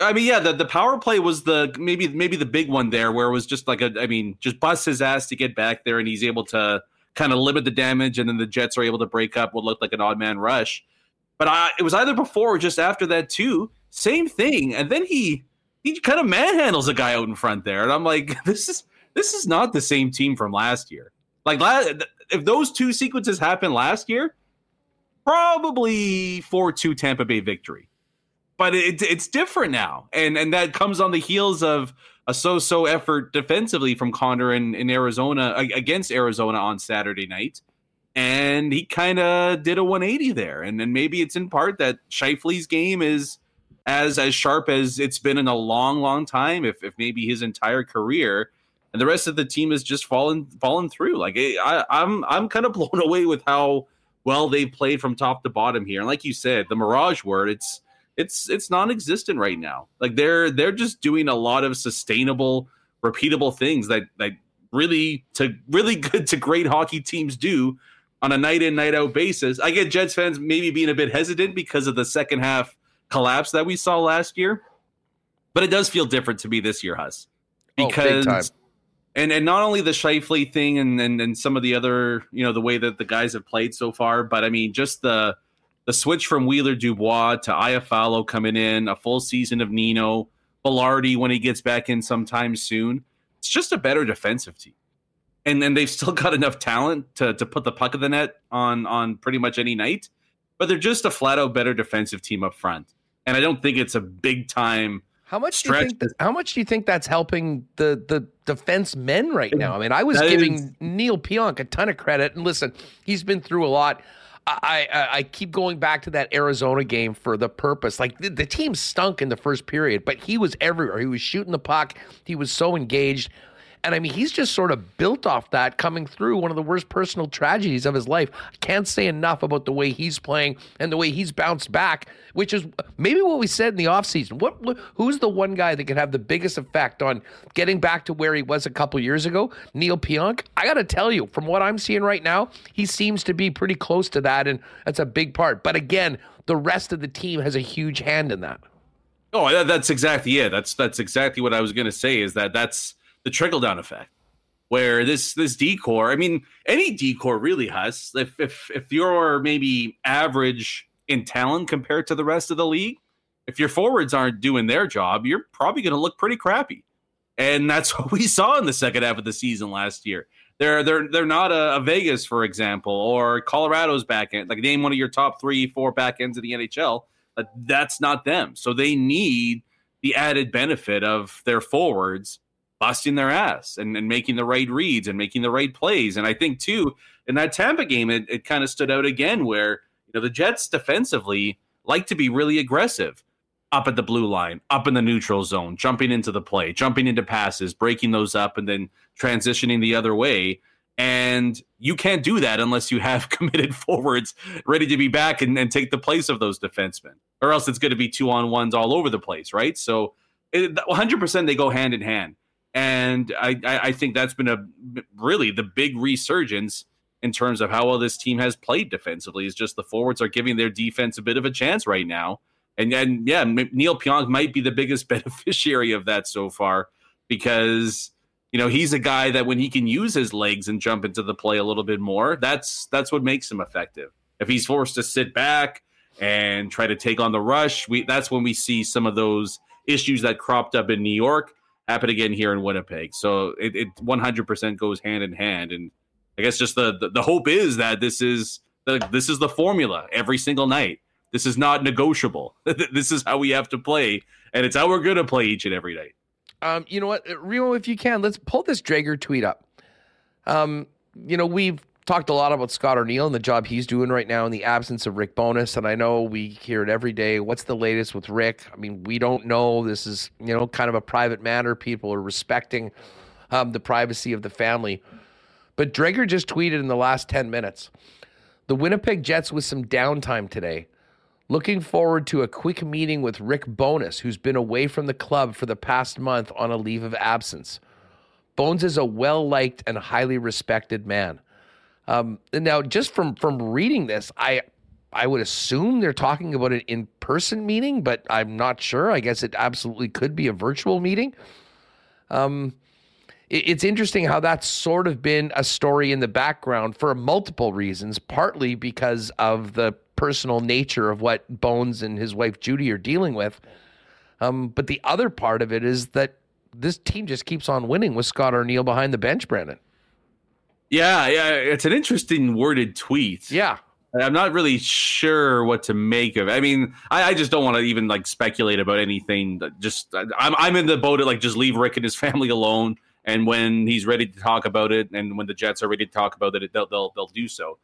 I mean, yeah, the, the power play was the maybe maybe the big one there, where it was just like a, I mean, just bust his ass to get back there, and he's able to kind of limit the damage, and then the Jets are able to break up what looked like an odd man rush. But I, it was either before or just after that too. Same thing, and then he he kind of manhandles a guy out in front there, and I'm like, this is this is not the same team from last year. Like, la- if those two sequences happened last year, probably four two Tampa Bay victory. But it, it's different now, and and that comes on the heels of a so-so effort defensively from Connor in, in Arizona against Arizona on Saturday night, and he kind of did a 180 there, and then maybe it's in part that Scheifele's game is as as sharp as it's been in a long, long time, if if maybe his entire career, and the rest of the team has just fallen fallen through. Like I, I'm I'm kind of blown away with how well they've played from top to bottom here, and like you said, the Mirage word, it's it's it's non-existent right now. Like they're they're just doing a lot of sustainable, repeatable things that that really to really good to great hockey teams do on a night in night out basis. I get Jets fans maybe being a bit hesitant because of the second half collapse that we saw last year, but it does feel different to me this year, Huss, Oh, because. time. and and not only the Scheifele thing and, and and some of the other you know the way that the guys have played so far, but I mean just the the switch from Wheeler Dubois to Iafallo coming in, a full season of Nino, Vilardi when he gets back in sometime soon. It's just a better defensive team. And then they've still got enough talent to, to put the puck of the net on on pretty much any night. But they're just a flat out better defensive team up front. And I don't think it's a big time How much do you think? That, how much do you think that's helping the the defense men right now? I mean, I was That giving is- Neal Pionk a ton of credit, and listen, he's been through a lot. I, I I keep going back to that Arizona game for the purpose. Like the, the team stunk in the first period, but he was everywhere. He was shooting the puck. He was so engaged. And I mean, he's just sort of built off that coming through one of the worst personal tragedies of his life. I can't say enough about the way he's playing and the way he's bounced back, which is maybe what we said in the offseason. What who's the one guy that could have the biggest effect on getting back to where he was a couple years ago? Neal Pionk. I got to tell you, from what I'm seeing right now, he seems to be pretty close to that and that's a big part. But again, the rest of the team has a huge hand in that. Oh, that's exactly it. That's that's exactly what I was going to say. Is that that's the trickle down effect, where this this decor. I mean, any decor really has. If if if you're maybe average in talent compared to the rest of the league, if your forwards aren't doing their job, you're probably going to look pretty crappy. And that's what we saw in the second half of the season last year. They're they're they're not a, a Vegas, for example, or Colorado's back end. Like name one of your top three, four back ends of the NHL. But that's not them. So they need the added benefit of their forwards busting their ass and, and making the right reads and making the right plays. And I think too, in that Tampa game, it, it kind of stood out again where you know the Jets defensively like to be really aggressive up at the blue line, up in the neutral zone, jumping into the play, jumping into passes, breaking those up, and then transitioning the other way. And you can't do that unless you have committed forwards ready to be back and, and take the place of those defensemen, or else it's going to be two on ones all over the place, right? So, it, 100% they go hand in hand. And I, I, think that's been a really the big resurgence in terms of how well this team has played defensively. Is just the forwards are giving their defense a bit of a chance right now. And then, yeah, Neal Pionk might be the biggest beneficiary of that so far because you know he's a guy that when he can use his legs and jump into the play a little bit more, that's that's what makes him effective. If he's forced to sit back and try to take on the rush, we that's when we see some of those issues that cropped up in New York happen again here in Winnipeg. So it, it 100% goes hand in hand, and I guess just the, the the hope is that this is the this is the formula every single night. This is not negotiable. this is how we have to play, and it's how we're going to play each and every night. Um, you know what, Remo, if you can, let's pull this Drager tweet up. Um, you know, we've talked a lot about Scott Arniel and the job he's doing right now in the absence of Rick Bowness, and I know we hear it every day. What's the latest with Rick? I mean, we don't know. This is you know kind of a private matter. People are respecting um, the privacy of the family. But Drager just tweeted in the last ten minutes. The Winnipeg Jets with some downtime today. Looking forward to a quick meeting with Rick Bowness, who's been away from the club for the past month on a leave of absence. Bones is a well liked and highly respected man. Um, and now, just from from reading this, I I would assume they're talking about an in person meeting, but I'm not sure. I guess it absolutely could be a virtual meeting. Um, it- it's interesting how that's sort of been a story in the background for multiple reasons, partly because of the personal nature of what Bones and his wife Judy are dealing with. Um, but the other part of it is that this team just keeps on winning with Scott Arniel behind the bench, Brandon. Yeah, yeah, it's an interesting worded tweet. Yeah. I'm not really sure what to make of it. I mean, I, I just don't want to even like speculate about anything. Just I'm I'm in the boat of like just leave Rick and his family alone. And when he's ready to talk about it, and when the Jets are ready to talk about it, they'll they'll, they'll do so.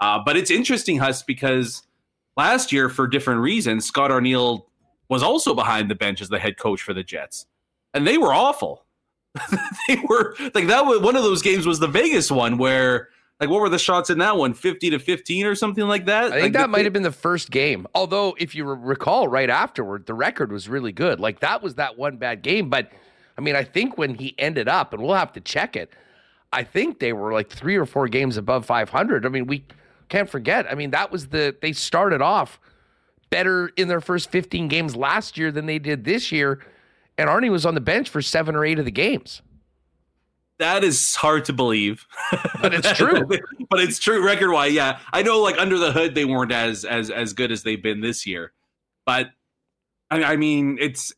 Uh, but it's interesting, Huss, because last year, for different reasons, Scott Arniel was also behind the bench as the head coach for the Jets, and they were awful. they were like that. Was, one of those games was the Vegas one where like what were the shots in that one 50 to 15 or something like that I think Like, that the- might have been the first game. Although, if you recall, right afterward, the record was really good. Like that was that one bad game. But I mean, I think when he ended up, and we'll have to check it. I think they were like three or four games above 500. I mean, we can't forget. I mean, that was the they started off better in their first 15 games last year than they did this year, and Arnie was on the bench for seven or eight of the games. that is hard to believe But it's true. but it's true record wise yeah i know like under the hood they weren't as as as good as they've been this year but i, I mean it's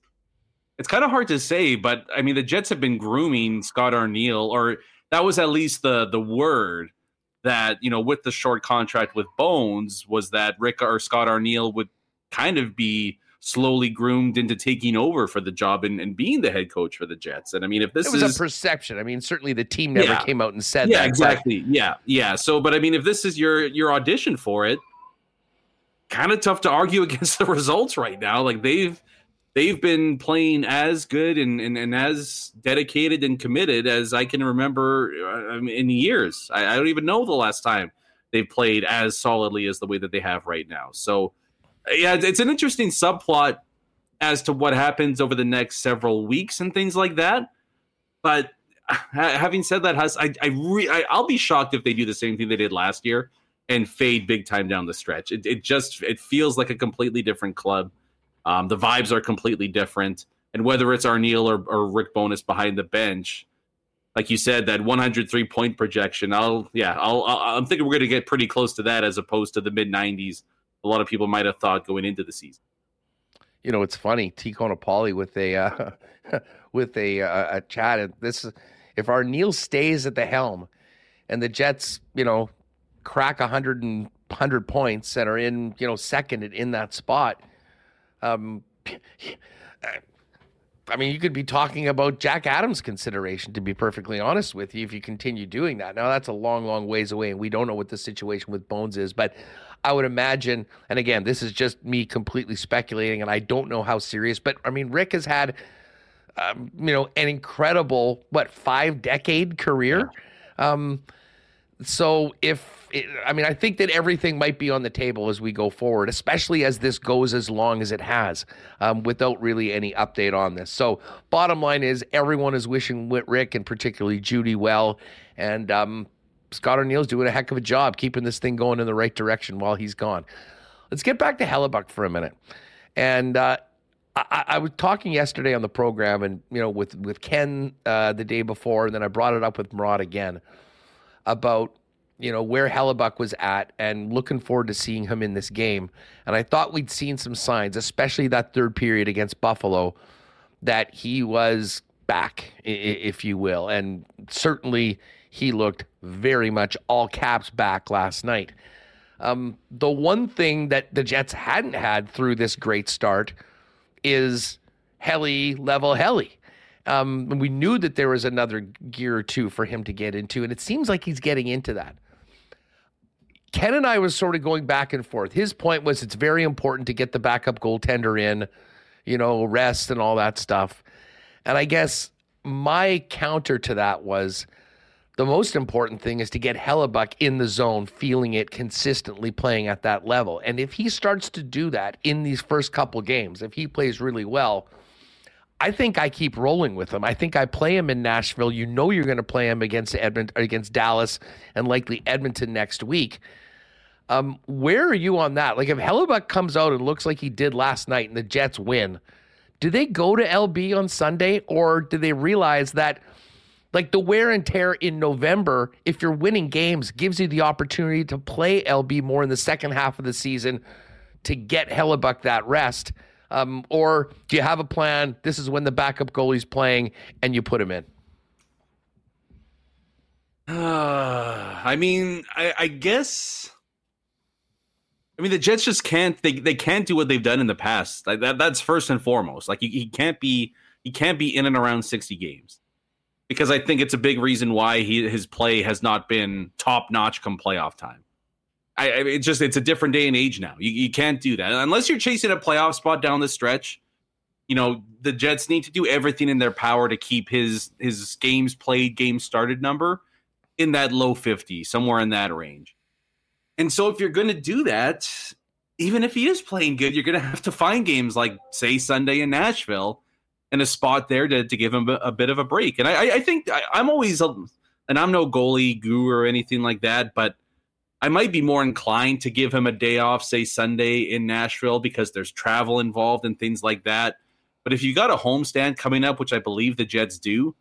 it's kind of hard to say but i mean the jets have been grooming scott arniel or that was at least the the word that you know with the short contract with bones was that rick or scott arniel would kind of be slowly groomed into taking over for the job and, and being the head coach for the Jets. And I mean, if this it was is a perception, I mean, certainly the team never Yeah. came out and said yeah, that. but- exactly. Yeah, yeah. So, but I mean, if this is your your audition for it, kind of tough to argue against the results right now. Like they've they've been playing as good and and, and as dedicated and committed as I can remember uh, in years. I, I don't even know the last time they've played as solidly as the way that they have right now. So, yeah, it's an interesting subplot as to what happens over the next several weeks and things like that. But having said that, Huss, I, I, re- I I'll be shocked if they do the same thing they did last year and fade big time down the stretch. It, it just it feels like a completely different club. Um, the vibes are completely different, and whether it's Arniel or, or Rick Bowness behind the bench, like you said, that 103 point projection, I'll yeah, I'll, I'll I'm thinking we're going to get pretty close to that as opposed to the mid 90s. A lot of people might have thought going into the season. you know, it's funny. T. Conopoli with a uh, with a uh, a chat. This, is- if Arniel stays at the helm, and the Jets, you know, crack a hundred and hundred points and are in, you know, second in that spot. Um, I mean, you could be talking about Jack Adams' consideration, to be perfectly honest with you, if you continue doing that. Now, that's a long, long ways away, and we don't know what the situation with Bones is, but I would imagine, and again, this is just me completely speculating, and I don't know how serious, but I mean, Rick has had, um, you know, an incredible, what, five decade career? Um, so if I mean, I think that everything might be on the table as we go forward, especially as this goes as long as it has, um, without really any update on this. So, bottom line is, everyone is wishing Rick and particularly Judy well, and um, Scott Arniel's doing a heck of a job keeping this thing going in the right direction while he's gone. Let's get back to Hellebuyck for a minute, and. Uh, I, I was talking yesterday on the program, and you know, with with Ken uh, the day before, and then I brought it up with Murat again about you know where Hellebuyck was at, and looking forward to seeing him in this game. And I thought we'd seen some signs, especially that third period against Buffalo, that he was back, if you will, and certainly he looked very much all caps back last night. Um, the one thing that the Jets hadn't had through this great start is Helly level Helly. Um, we knew that there was another gear or two for him to get into, and it seems like he's getting into that. Ken and I was sort of going back and forth. His point was it's very important to get the backup goaltender in, you know, rest and all that stuff. And I guess my counter to that was the most important thing is to get Hellebuyck in the zone, feeling it consistently playing at that level. And if he starts to do that in these first couple games, if he plays really well, I think I keep rolling with him. I think I play him in Nashville. You know you're going to play him against Edmont against Dallas and likely Edmonton next week. Um, where are you on that? Like if Hellebuyck comes out and looks like he did last night and the Jets win, do they go to LB on Sunday or do they realize that like the wear and tear in November, if you're winning games, gives you the opportunity to play LB more in the second half of the season to get Hellebuyck that rest? Um, or do you have a plan? This is when the backup goalie's playing and you put him in. Uh, I mean, I, I guess. I mean, the Jets just can't. They, they can't do what they've done in the past. Like that, that's first and foremost. Like he, he can't be. He can't be in and around sixty games, because I think it's a big reason why he his play has not been top notch come playoff time. I, I it's just it's a different day and age now. You, you can't do that unless you're chasing a playoff spot down the stretch. You know the Jets need to do everything in their power to keep his his games played, games started number in that low 50, somewhere in that range. And so if you're going to do that, even if he is playing good, you're going to have to find games like, say, Sunday in Nashville and a spot there to, to give him a, a bit of a break. And I, I think I, I'm always, a, and I'm no goalie guru or anything like that, but I might be more inclined to give him a day off, say Sunday in Nashville, because there's travel involved and things like that. But if you got a homestand coming up, which I believe the Jets do,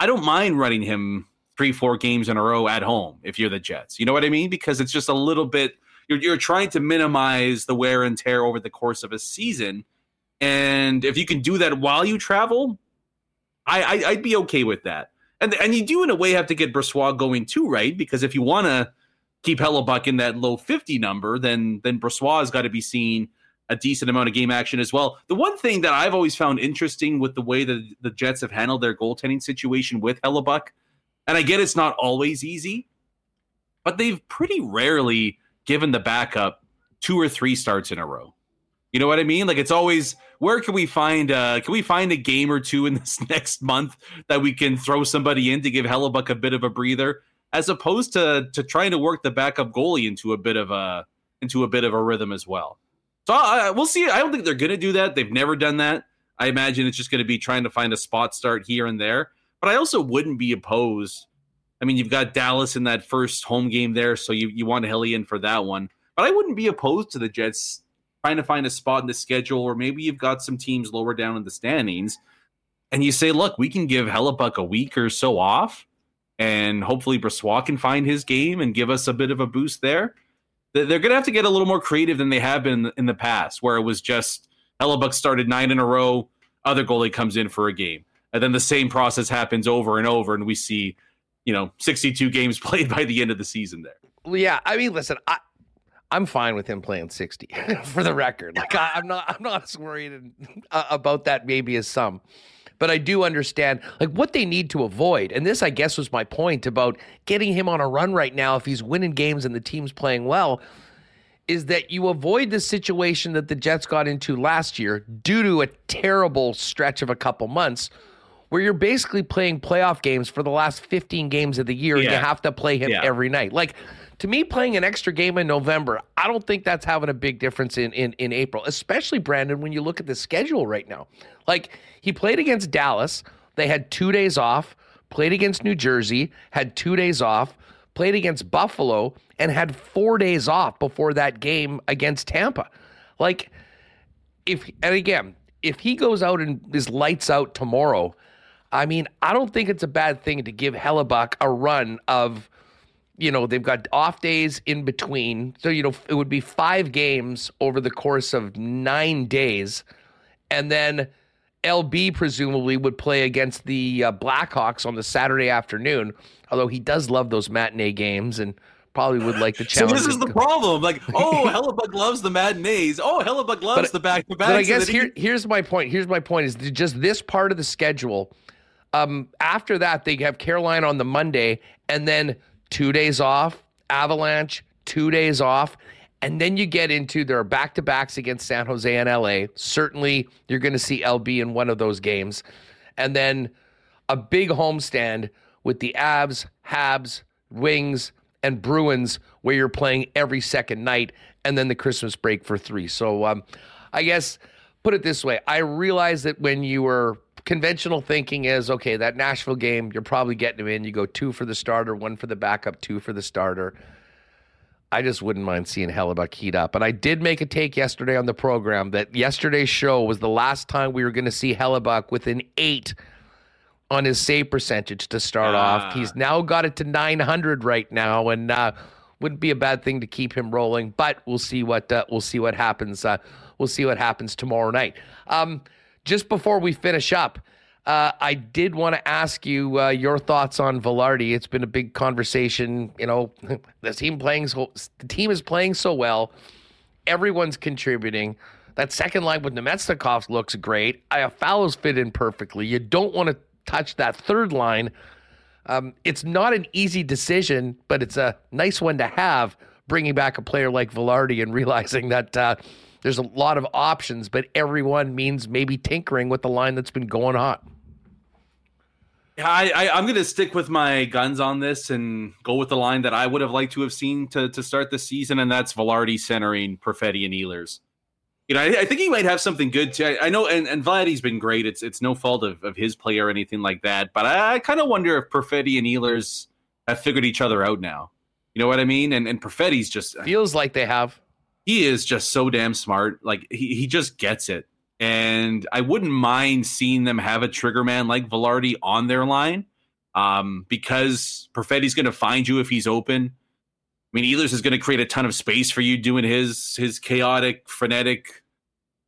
I don't mind running him three, four games in a row at home if you're the Jets. You know what I mean? Because it's just a little bit you're you're trying to minimize the wear and tear over the course of a season. And if you can do that while you travel, I, I I'd be okay with that. And and you do in a way have to get Brossoit going too, right? Because if you want to keep Hellebuyck in that low 50 number, then then Brossoit has got to be seen a decent amount of game action as well. The one thing that I've always found interesting with the way that the Jets have handled their goaltending situation with Hellebuyck, and I get it's not always easy, but they've pretty rarely given the backup two or three starts in a row. You know what I mean? Like it's always where can we find uh can we find a game or two in this next month that we can throw somebody in to give Hellebuyck a bit of a breather, as opposed to to trying to work the backup goalie into a bit of a into a bit of a rhythm as well. So we'll see. I don't think they're going to do that. They've never done that. I imagine it's just going to be trying to find a spot start here and there. But I also wouldn't be opposed. I mean, you've got Dallas in that first home game there, so you, you want Helly in for that one. But I wouldn't be opposed to the Jets trying to find a spot in the schedule, or maybe you've got some teams lower down in the standings, and you say, look, we can give Hellebuyck a week or so off, and hopefully Brossoit can find his game and give us a bit of a boost there they're going to have to get a little more creative than they have been in the past, where it was just Hellebuyck started nine in a row, other goalie comes in for a game, and then the same process happens over and over, and we see, you know, 62 games played by the end of the season there. Yeah, I mean, listen, I. I'm fine with him playing 60 for the record. Like I, am not, I'm not as worried about that maybe as some but I do understand like what they need to avoid. And this, I guess, was my point about getting him on a run right now. If he's winning games and the team's playing well, is that you avoid the situation that the Jets got into last year due to a terrible stretch of a couple months where you're basically playing playoff games for the last 15 games of the year yeah. and you have to play him yeah. every night. Like to me, playing an extra game in November, I don't think that's having a big difference in in, in April, especially Brandon, when you look at the schedule right now. Like he played against Dallas, they had two days off, played against New Jersey, had two days off, played against Buffalo, and had four days off before that game against Tampa. Like, if, and again, if he goes out and is lights out tomorrow, I mean, I don't think it's a bad thing to give Hellebuyck a run of you know, they've got off days in between. So, you know, it would be five games over the course of nine days. And then LB presumably would play against the uh, Blackhawks on the Saturday afternoon, although he does love those matinee games and probably would like the challenge. so this is the problem. Like, oh, Hellebuyck loves the matinees. Oh, Hellebuyck loves but, the back to back. But I guess here, he... here's my point. Here's my point is just this part of the schedule. Um, after that, they have Carolina on the Monday, and then two days off, Avalanche, two days off. And then you get into there are back to backs against San Jose and LA. Certainly, you're going to see LB in one of those games. And then a big homestand with the Avs, Habs, Wings, and Bruins, where you're playing every second night, and then the Christmas break for three. So, um, I guess put it this way I realize that when you were conventional thinking is okay, that Nashville game, you're probably getting him in. You go two for the starter, one for the backup, two for the starter. I just wouldn't mind seeing Hellebuyck heat up. And I did make a take yesterday on the program that yesterday's show was the last time we were going to see Hellebuyck with an eight on his save percentage to start off. Ah. He's now got it to 900 right now, and uh, wouldn't be a bad thing to keep him rolling. But we'll see what uh, we'll see what happens. Uh, we'll see what happens tomorrow night. Um, just before we finish up, uh, I did want to ask you uh, your thoughts on Vilardi. It's been a big conversation. You know, the team playing so the team is playing so well. Everyone's contributing. That second line with Namestnikov looks great. Iafallo's fit in perfectly. You don't want to touch that third line. Um, it's not an easy decision, but it's a nice one to have. Bringing back a player like Vilardi and realizing that uh, there's a lot of options, but everyone means maybe tinkering with the line that's been going hot. I, I am going to stick with my guns on this and go with the line that I would have liked to have seen to to start the season, and that's Vilardi centering Perfetti and Ehlers. You know, I, I, think he might have something good too. I, I know, and, and Vladdy's been great. It's it's no fault of, of his play or anything like that. But I, I kind of wonder if Perfetti and Ehlers have figured each other out now. You know what I mean? And and Perfetti's just uh, feels like they have he is just so damn smart. Like he, he just gets it. And I wouldn't mind seeing them have a trigger man like Vilardi on their line um, because Perfetti's going to find you if he's open. I mean, Ehlers is going to create a ton of space for you doing his his chaotic, frenetic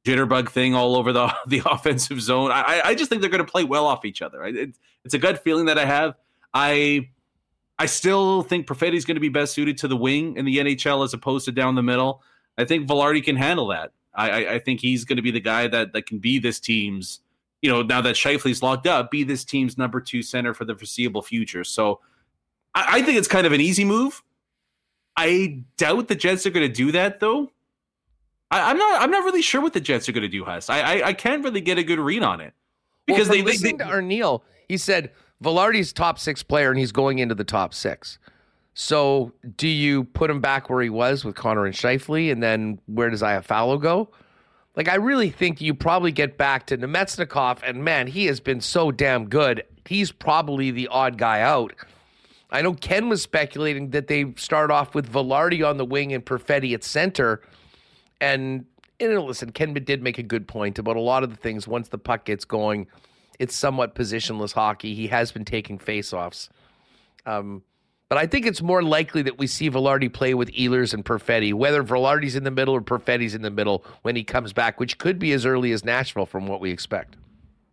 jitterbug thing all over the the offensive zone. I I just think they're going to play well off each other. It, it's a gut feeling that I have. I I still think Perfetti's going to be best suited to the wing in the NHL as opposed to down the middle. I think Vilardi can handle that. I, I, I think he's going to be the guy that that can be this team's. You know, now that Scheifele's locked up, be this team's number two center for the foreseeable future. So, I, I think it's kind of an easy move. I doubt the Jets are going to do that, though. I, am not. I'm not really sure what the Jets are going to do, Huss. I, I, I can't really get a good read on it because well, they, listening they, they, to Arniel, he said Vilardi's top six player and he's going into the top six. So do you put him back where he was with Connor and Scheifele, and then where does Iafallo go? Like I really think you probably get back to Namestnikov, and man, he has been so damn good. He's probably the odd guy out. I know Ken was speculating that they start off with Vilardi on the wing and Perfetti at center, and and listen, Ken did make a good point about a lot of the things. Once the puck gets going, it's somewhat positionless hockey. He has been taking faceoffs. Um, but I think it's more likely that we see Vilardi play with Ehlers and Perfetti, whether Vilardi's in the middle or Perfetti's in the middle when he comes back, which could be as early as Nashville from what we expect.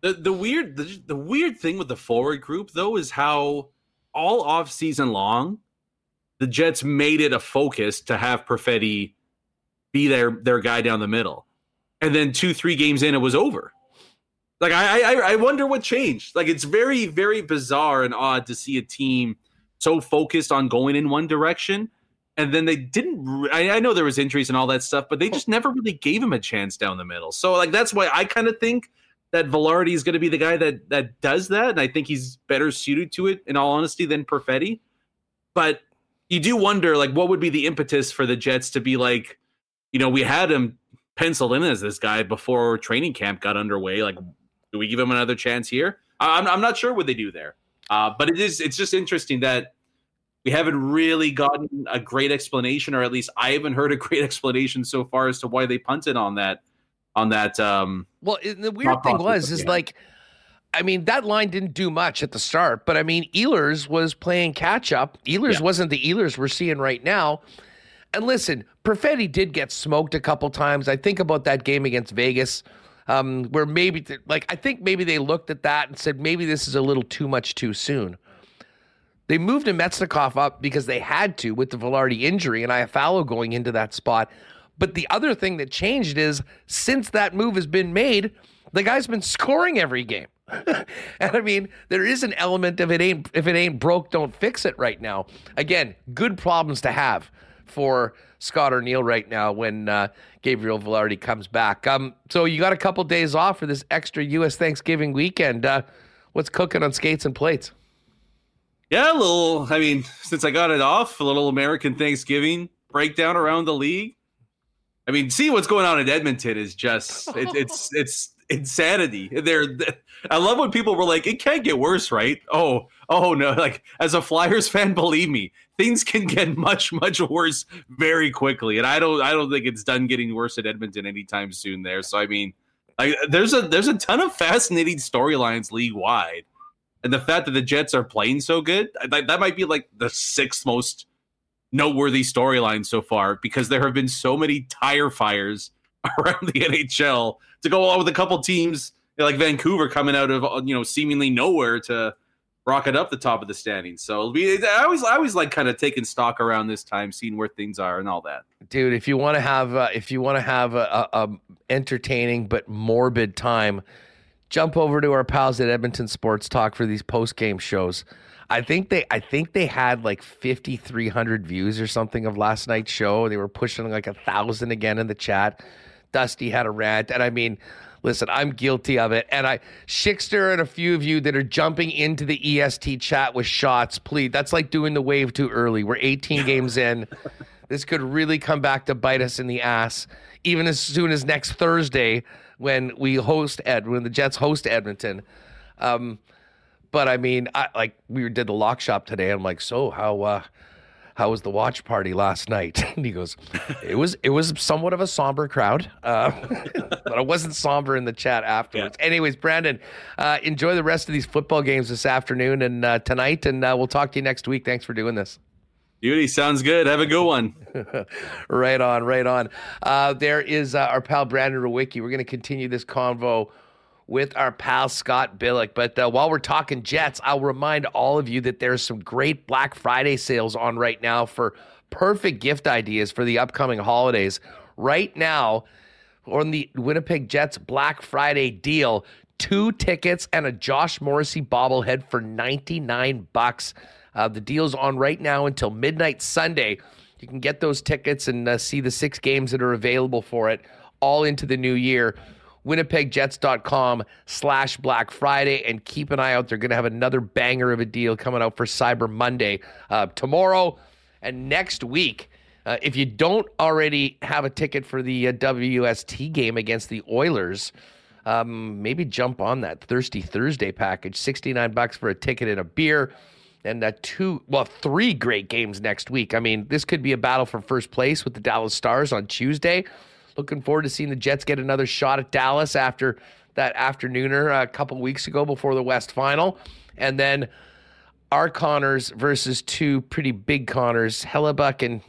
The the weird the, the weird thing with the forward group though is how all off season long the Jets made it a focus to have Perfetti be their their guy down the middle, and then two three games in it was over. Like I I I wonder what changed. Like it's very very bizarre and odd to see a team so focused on going in one direction. And then they didn't. I, I know there was injuries and all that stuff, but they oh. just never really gave him a chance down the middle. So, like, that's why I kind of think that Vilardi is going to be the guy that that does that, and I think he's better suited to it, in all honesty, than Perfetti. But you do wonder, like, what would be the impetus for the Jets to be like, you know, we had him penciled in as this guy before training camp got underway. Like, do we give him another chance here? I'm, I'm not sure what they do there. Uh, but it is it's just interesting that we haven't really gotten a great explanation, or at least I haven't heard a great explanation so far as to why they punted on that on that. Um, well, the weird thing was is like. I mean, that line didn't do much at the start, but I mean, Ehlers was playing catch up. Ehlers yeah. wasn't the Ehlers we're seeing right now. And listen, Perfetti did get smoked a couple times. I think about that game against Vegas um, where maybe like I think maybe they looked at that and said maybe this is a little too much too soon. They moved Namestnikov up because they had to with the Vilardi injury and Iafallo going into that spot. But the other thing that changed is since that move has been made, the guy's been scoring every game. and I mean, there is an element of it ain't if it ain't broke, don't fix it right now. Again, good problems to have for Scott Arniel right now when uh, Gabriel Vilardi comes back. Um, so you got a couple days off for this extra U.S. Thanksgiving weekend. Uh, what's cooking on skates and plates? Yeah, a little. I mean, since I got it off, a little American Thanksgiving breakdown around the league. I mean, see what's going on in Edmonton is just it, it's it's insanity. They're, I love when people were like, "It can't get worse, right?" Oh, oh no! Like as a Flyers fan, believe me, things can get much much worse very quickly and i don't i don't think it's done getting worse at edmonton anytime soon there so i mean like there's a there's a ton of fascinating storylines league wide and the fact that the jets are playing so good that, that might be like the sixth most noteworthy storyline so far because there have been so many tire fires around the nhl to go along with a couple teams like vancouver coming out of you know seemingly nowhere to rocket up the top of the standings. So be, I always I always like kind of taking stock around this time, seeing where things are and all that. Dude, if you want to have uh, if you want to have a, a, a, entertaining but morbid time, jump over to our pals at Edmonton Sports Talk for these post game shows. I think they I think they had like 5300 views or something of last night's show. They were pushing like a thousand again in the chat. Dusty had a rant and I mean Listen, I'm guilty of it. And I, Schickster and a few of you that are jumping into the EST chat with shots, please. That's like doing the wave too early. We're 18 games in. This could really come back to bite us in the ass, even as soon as next Thursday when we host Ed, when the Jets host Edmonton. Um, but I mean, I, like we did the lock shop today. I'm like, so how, uh, how was the watch party last night? And he goes, it was it was somewhat of a somber crowd, uh, but it wasn't somber in the chat afterwards. Yeah. Anyways, Brandon, uh, enjoy the rest of these football games this afternoon and uh, tonight, and uh, we'll talk to you next week. Thanks for doing this. Beauty sounds good. Have a good one. right on, right on. Uh, there is uh, our pal Brandon Rewucki. We're going to continue this convo with our pal Scott Billeck. But uh, while we're talking Jets, I'll remind all of you that there's some great Black Friday sales on right now for perfect gift ideas for the upcoming holidays. Right now, on the Winnipeg Jets Black Friday deal. Two tickets and a Josh Morrissey bobblehead for 99 bucks. Uh, the deal's on right now until midnight Sunday. You can get those tickets and uh, see the six games that are available for it all into the new year. WinnipegJets.com slash Black Friday and keep an eye out. They're going to have another banger of a deal coming out for Cyber Monday uh, tomorrow and next week. Uh, if you don't already have a ticket for the uh, WST game against the Oilers, um, maybe jump on that Thirsty Thursday package. 69 bucks for a ticket and a beer. And uh, two, well, three great games next week. I mean, this could be a battle for first place with the Dallas Stars on Tuesday. Looking forward to seeing the Jets get another shot at Dallas after that afternooner a couple weeks ago before the West Final. And then our Connors versus two pretty big Connors, Hellebuyck and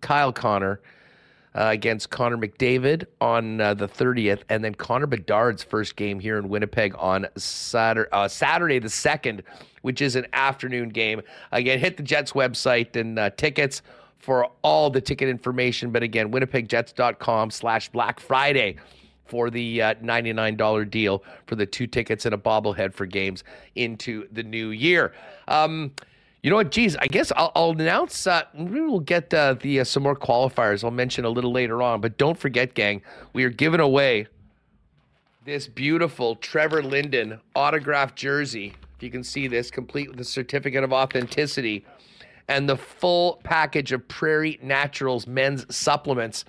Kyle Connor. Uh, against Connor McDavid on uh, the 30th, and then Connor Bedard's first game here in Winnipeg on Saturday, uh, Saturday the 2nd, which is an afternoon game. Again, hit the Jets website and uh, tickets for all the ticket information. But again, winnipegjets.com slash Black Friday for the uh, $99 deal for the two tickets and a bobblehead for games into the new year. Um, you know what? Geez, I guess I'll, I'll announce. Uh, we will get uh, the uh, some more qualifiers. I'll mention a little later on. But don't forget, gang, we are giving away this beautiful Trevor Linden autographed jersey. If you can see this, complete with a certificate of authenticity and the full package of Prairie Naturals men's supplements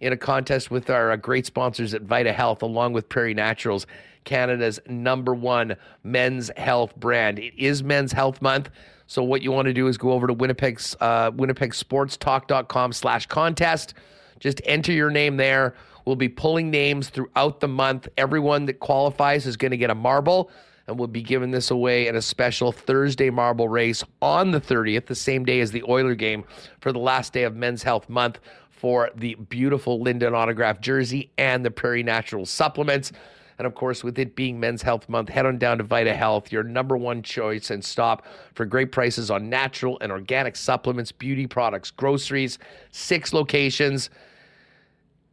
in a contest with our uh, great sponsors at Vita Health, along with Prairie Naturals, Canada's number one men's health brand. It is Men's Health Month. So what you want to do is go over to Winnipeg's uh, winnipegsportstalk.com slash contest. Just enter your name there. We'll be pulling names throughout the month. Everyone that qualifies is going to get a marble, and we'll be giving this away in a special Thursday marble race on the 30th, the same day as the Oiler game, for the last day of Men's Health Month for the beautiful Linden autograph jersey and the Prairie Natural supplements. And of course, with it being Men's Health Month, head on down to Vita Health, your number one choice, and stop for great prices on natural and organic supplements, beauty products, groceries, six locations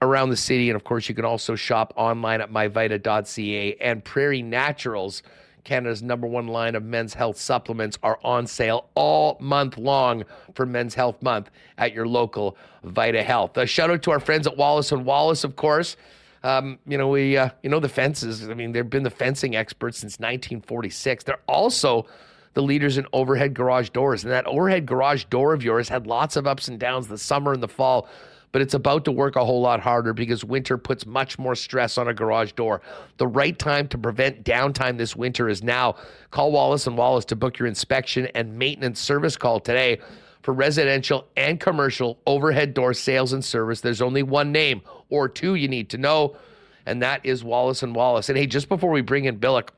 around the city. And of course, you can also shop online at myvita.ca and Prairie Naturals. Canada's number one line of men's health supplements are on sale all month long for Men's Health Month at your local Vita Health. A shout out to our friends at Wallace and Wallace, of course. Um, you know, we, uh, you know, the fences. I mean, they've been the fencing experts since 1946. They're also the leaders in overhead garage doors. And that overhead garage door of yours had lots of ups and downs the summer and the fall, but it's about to work a whole lot harder because winter puts much more stress on a garage door. The right time to prevent downtime this winter is now. Call Wallace and Wallace to book your inspection and maintenance service call today. For residential and commercial overhead door sales and service, there's only one name or two you need to know, and that is Wallace and Wallace. And hey, just before we bring in Billeck,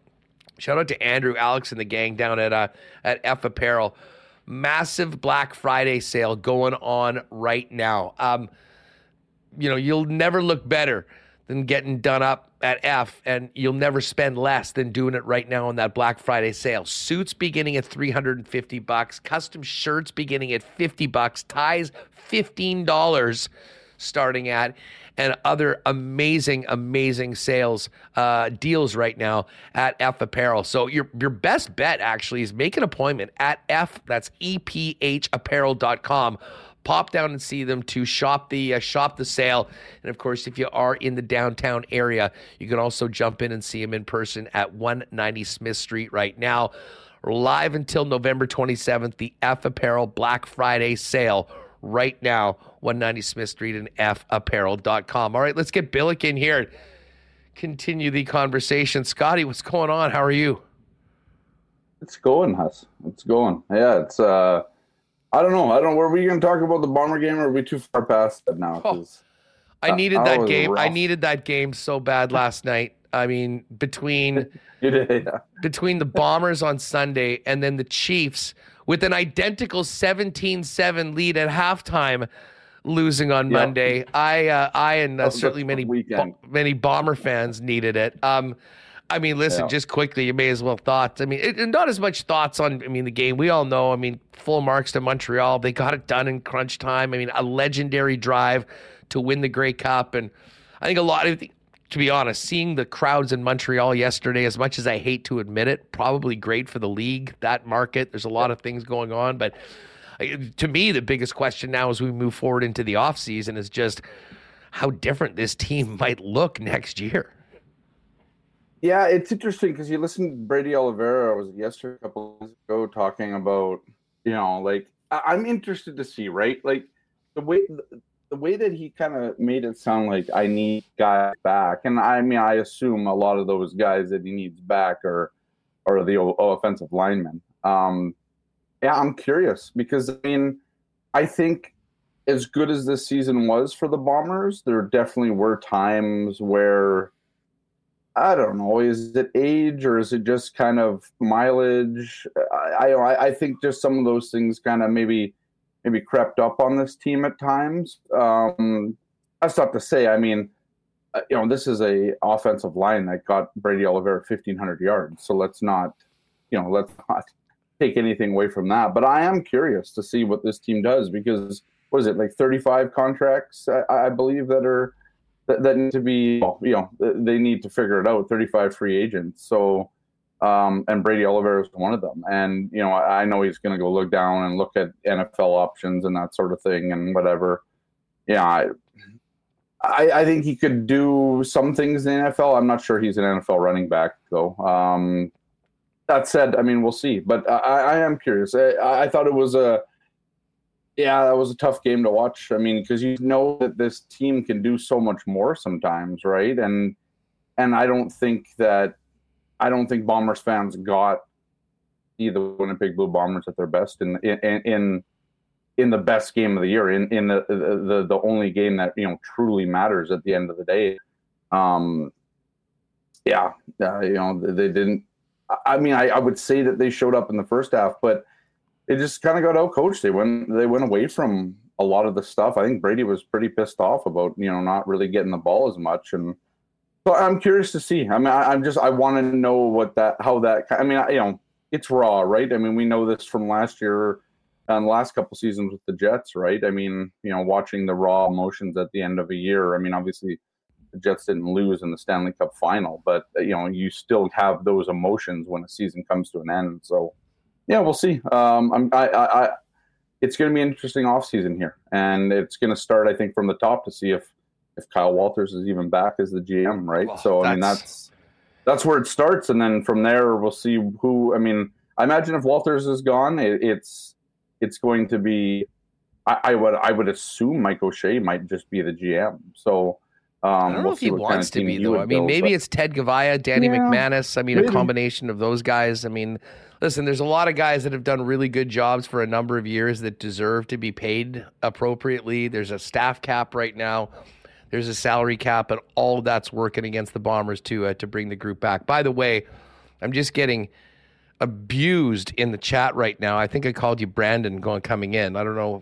shout out to Andrew, Alex, and the gang down at uh, at F Apparel. Massive Black Friday sale going on right now. Um, you know, you'll never look better than getting done up at F, and you'll never spend less than doing it right now on that Black Friday sale. Suits beginning at 350 bucks, custom shirts beginning at 50 bucks, ties $15 starting at and other amazing, amazing sales uh, deals right now at F Apparel. So your your best bet actually is make an appointment at F. That's ephapparel.com pop down and see them to shop the uh, shop the sale. And of course if you are in the downtown area you can also jump in and see them in person at 190 smith street right now. Live until november 27th the f apparel black friday sale right now 190 smith street and fapparel.com all right let's get billeck in here continue the conversation. Scotty what's going on? How are you? It's going Huss. it's going. Yeah it's uh I don't know. I don't. Know. Were we going to talk about the bomber game, or are we too far past that now? Oh, I needed that, that game. Rough. I needed that game so bad last night. I mean, between did, yeah. between the Bombers on Sunday and then the Chiefs with an identical 17-7 lead at halftime, losing on. Monday. I uh, I and uh, certainly many bo- many Bomber fans needed it. Um, I mean, listen, yeah. just quickly, you may as well thoughts. I mean, it, not as much thoughts on. I mean, the game. We all know. I mean, full marks to Montreal. They got it done in crunch time. I mean, a legendary drive to win the Grey Cup, and I think a lot of to be honest, seeing the crowds in Montreal yesterday, as much as I hate to admit it, probably great for the league, that market. There's a lot of things going on. But to me, the biggest question now as we move forward into the offseason is just how different this team might look next year. Yeah, it's interesting because you listened to Brady Oliveira was yesterday a couple of days ago talking about, you know, like I'm interested to see, right? Like the way the way that he kind of made it sound like I need guys back, and I mean I assume a lot of those guys that he needs back are are the offensive linemen. Um, yeah, I'm curious because I mean I think as good as this season was for the Bombers, there definitely were times where I don't know. Is it age or is it just kind of mileage? I I, I think just some of those things kind of maybe maybe crept up on this team at times. Um, that's not to say. I mean, uh, you know, this is a offensive line that got Brady Oliveira 1,500 yards. So let's not, you know, let's not take anything away from that. But I am curious to see what this team does because what is it like 35 contracts? I, I believe that are that, that need to be, you know, they need to figure it out. 35 free agents. So um, and Brady Oliveira is one of them. And you know, I, I know he's going to go look down and look at NFL options and that sort of thing and whatever. Yeah, I, I, I think he could do some things in the NFL. I'm not sure he's an NFL running back though. Um, that said, I mean, we'll see. But I, I am curious. I, I thought it was a yeah, that was a tough game to watch. I mean, because you know that this team can do so much more sometimes, right? And and I don't think that I don't think Bombers fans got the Winnipeg Blue Bombers at their best in in in, in the best game of the year, in in the, the the only game that you know truly matters at the end of the day. Um, yeah, uh, you know they didn't. I mean, I, I would say that they showed up in the first half, but it just kind of got out coached. They went they went away from a lot of the stuff. I think Brady was pretty pissed off about you know not really getting the ball as much and so I'm curious to see. I mean, I, am just I want to know what that how that. I mean, I, you know, it's raw, right? I mean, we know this from last year and last couple seasons with the Jets, right? I mean, you know, watching the raw emotions at the end of a year. I mean, obviously, the Jets didn't lose in the Stanley Cup final, but you know, you still have those emotions when a season comes to an end. So, yeah, we'll see. Um, I'm, I, I, I it's going to be an interesting offseason here, and it's going to start, I think, from the top to see if if Kyle Walters is even back as the GM, right? Well, so I mean that's that's where it starts, and then from there we'll see who. I mean, I imagine if Walters is gone, it, it's it's going to be. I, I, would I would assume Mike O'Shea might just be the GM. So. Um, I don't know we'll if he wants to be though. I mean, maybe it's Ted Goveia, Danny yeah, McManus. I mean, maybe. a combination of those guys. I mean, listen, there's a lot of guys that have done really good jobs for a number of years that deserve to be paid appropriately. There's a staff cap right now. There's a salary cap, and all of that's working against the Bombers to uh, to bring the group back. By the way, I'm just getting abused in the chat right now. I think I called you Brandon going coming in. I don't know.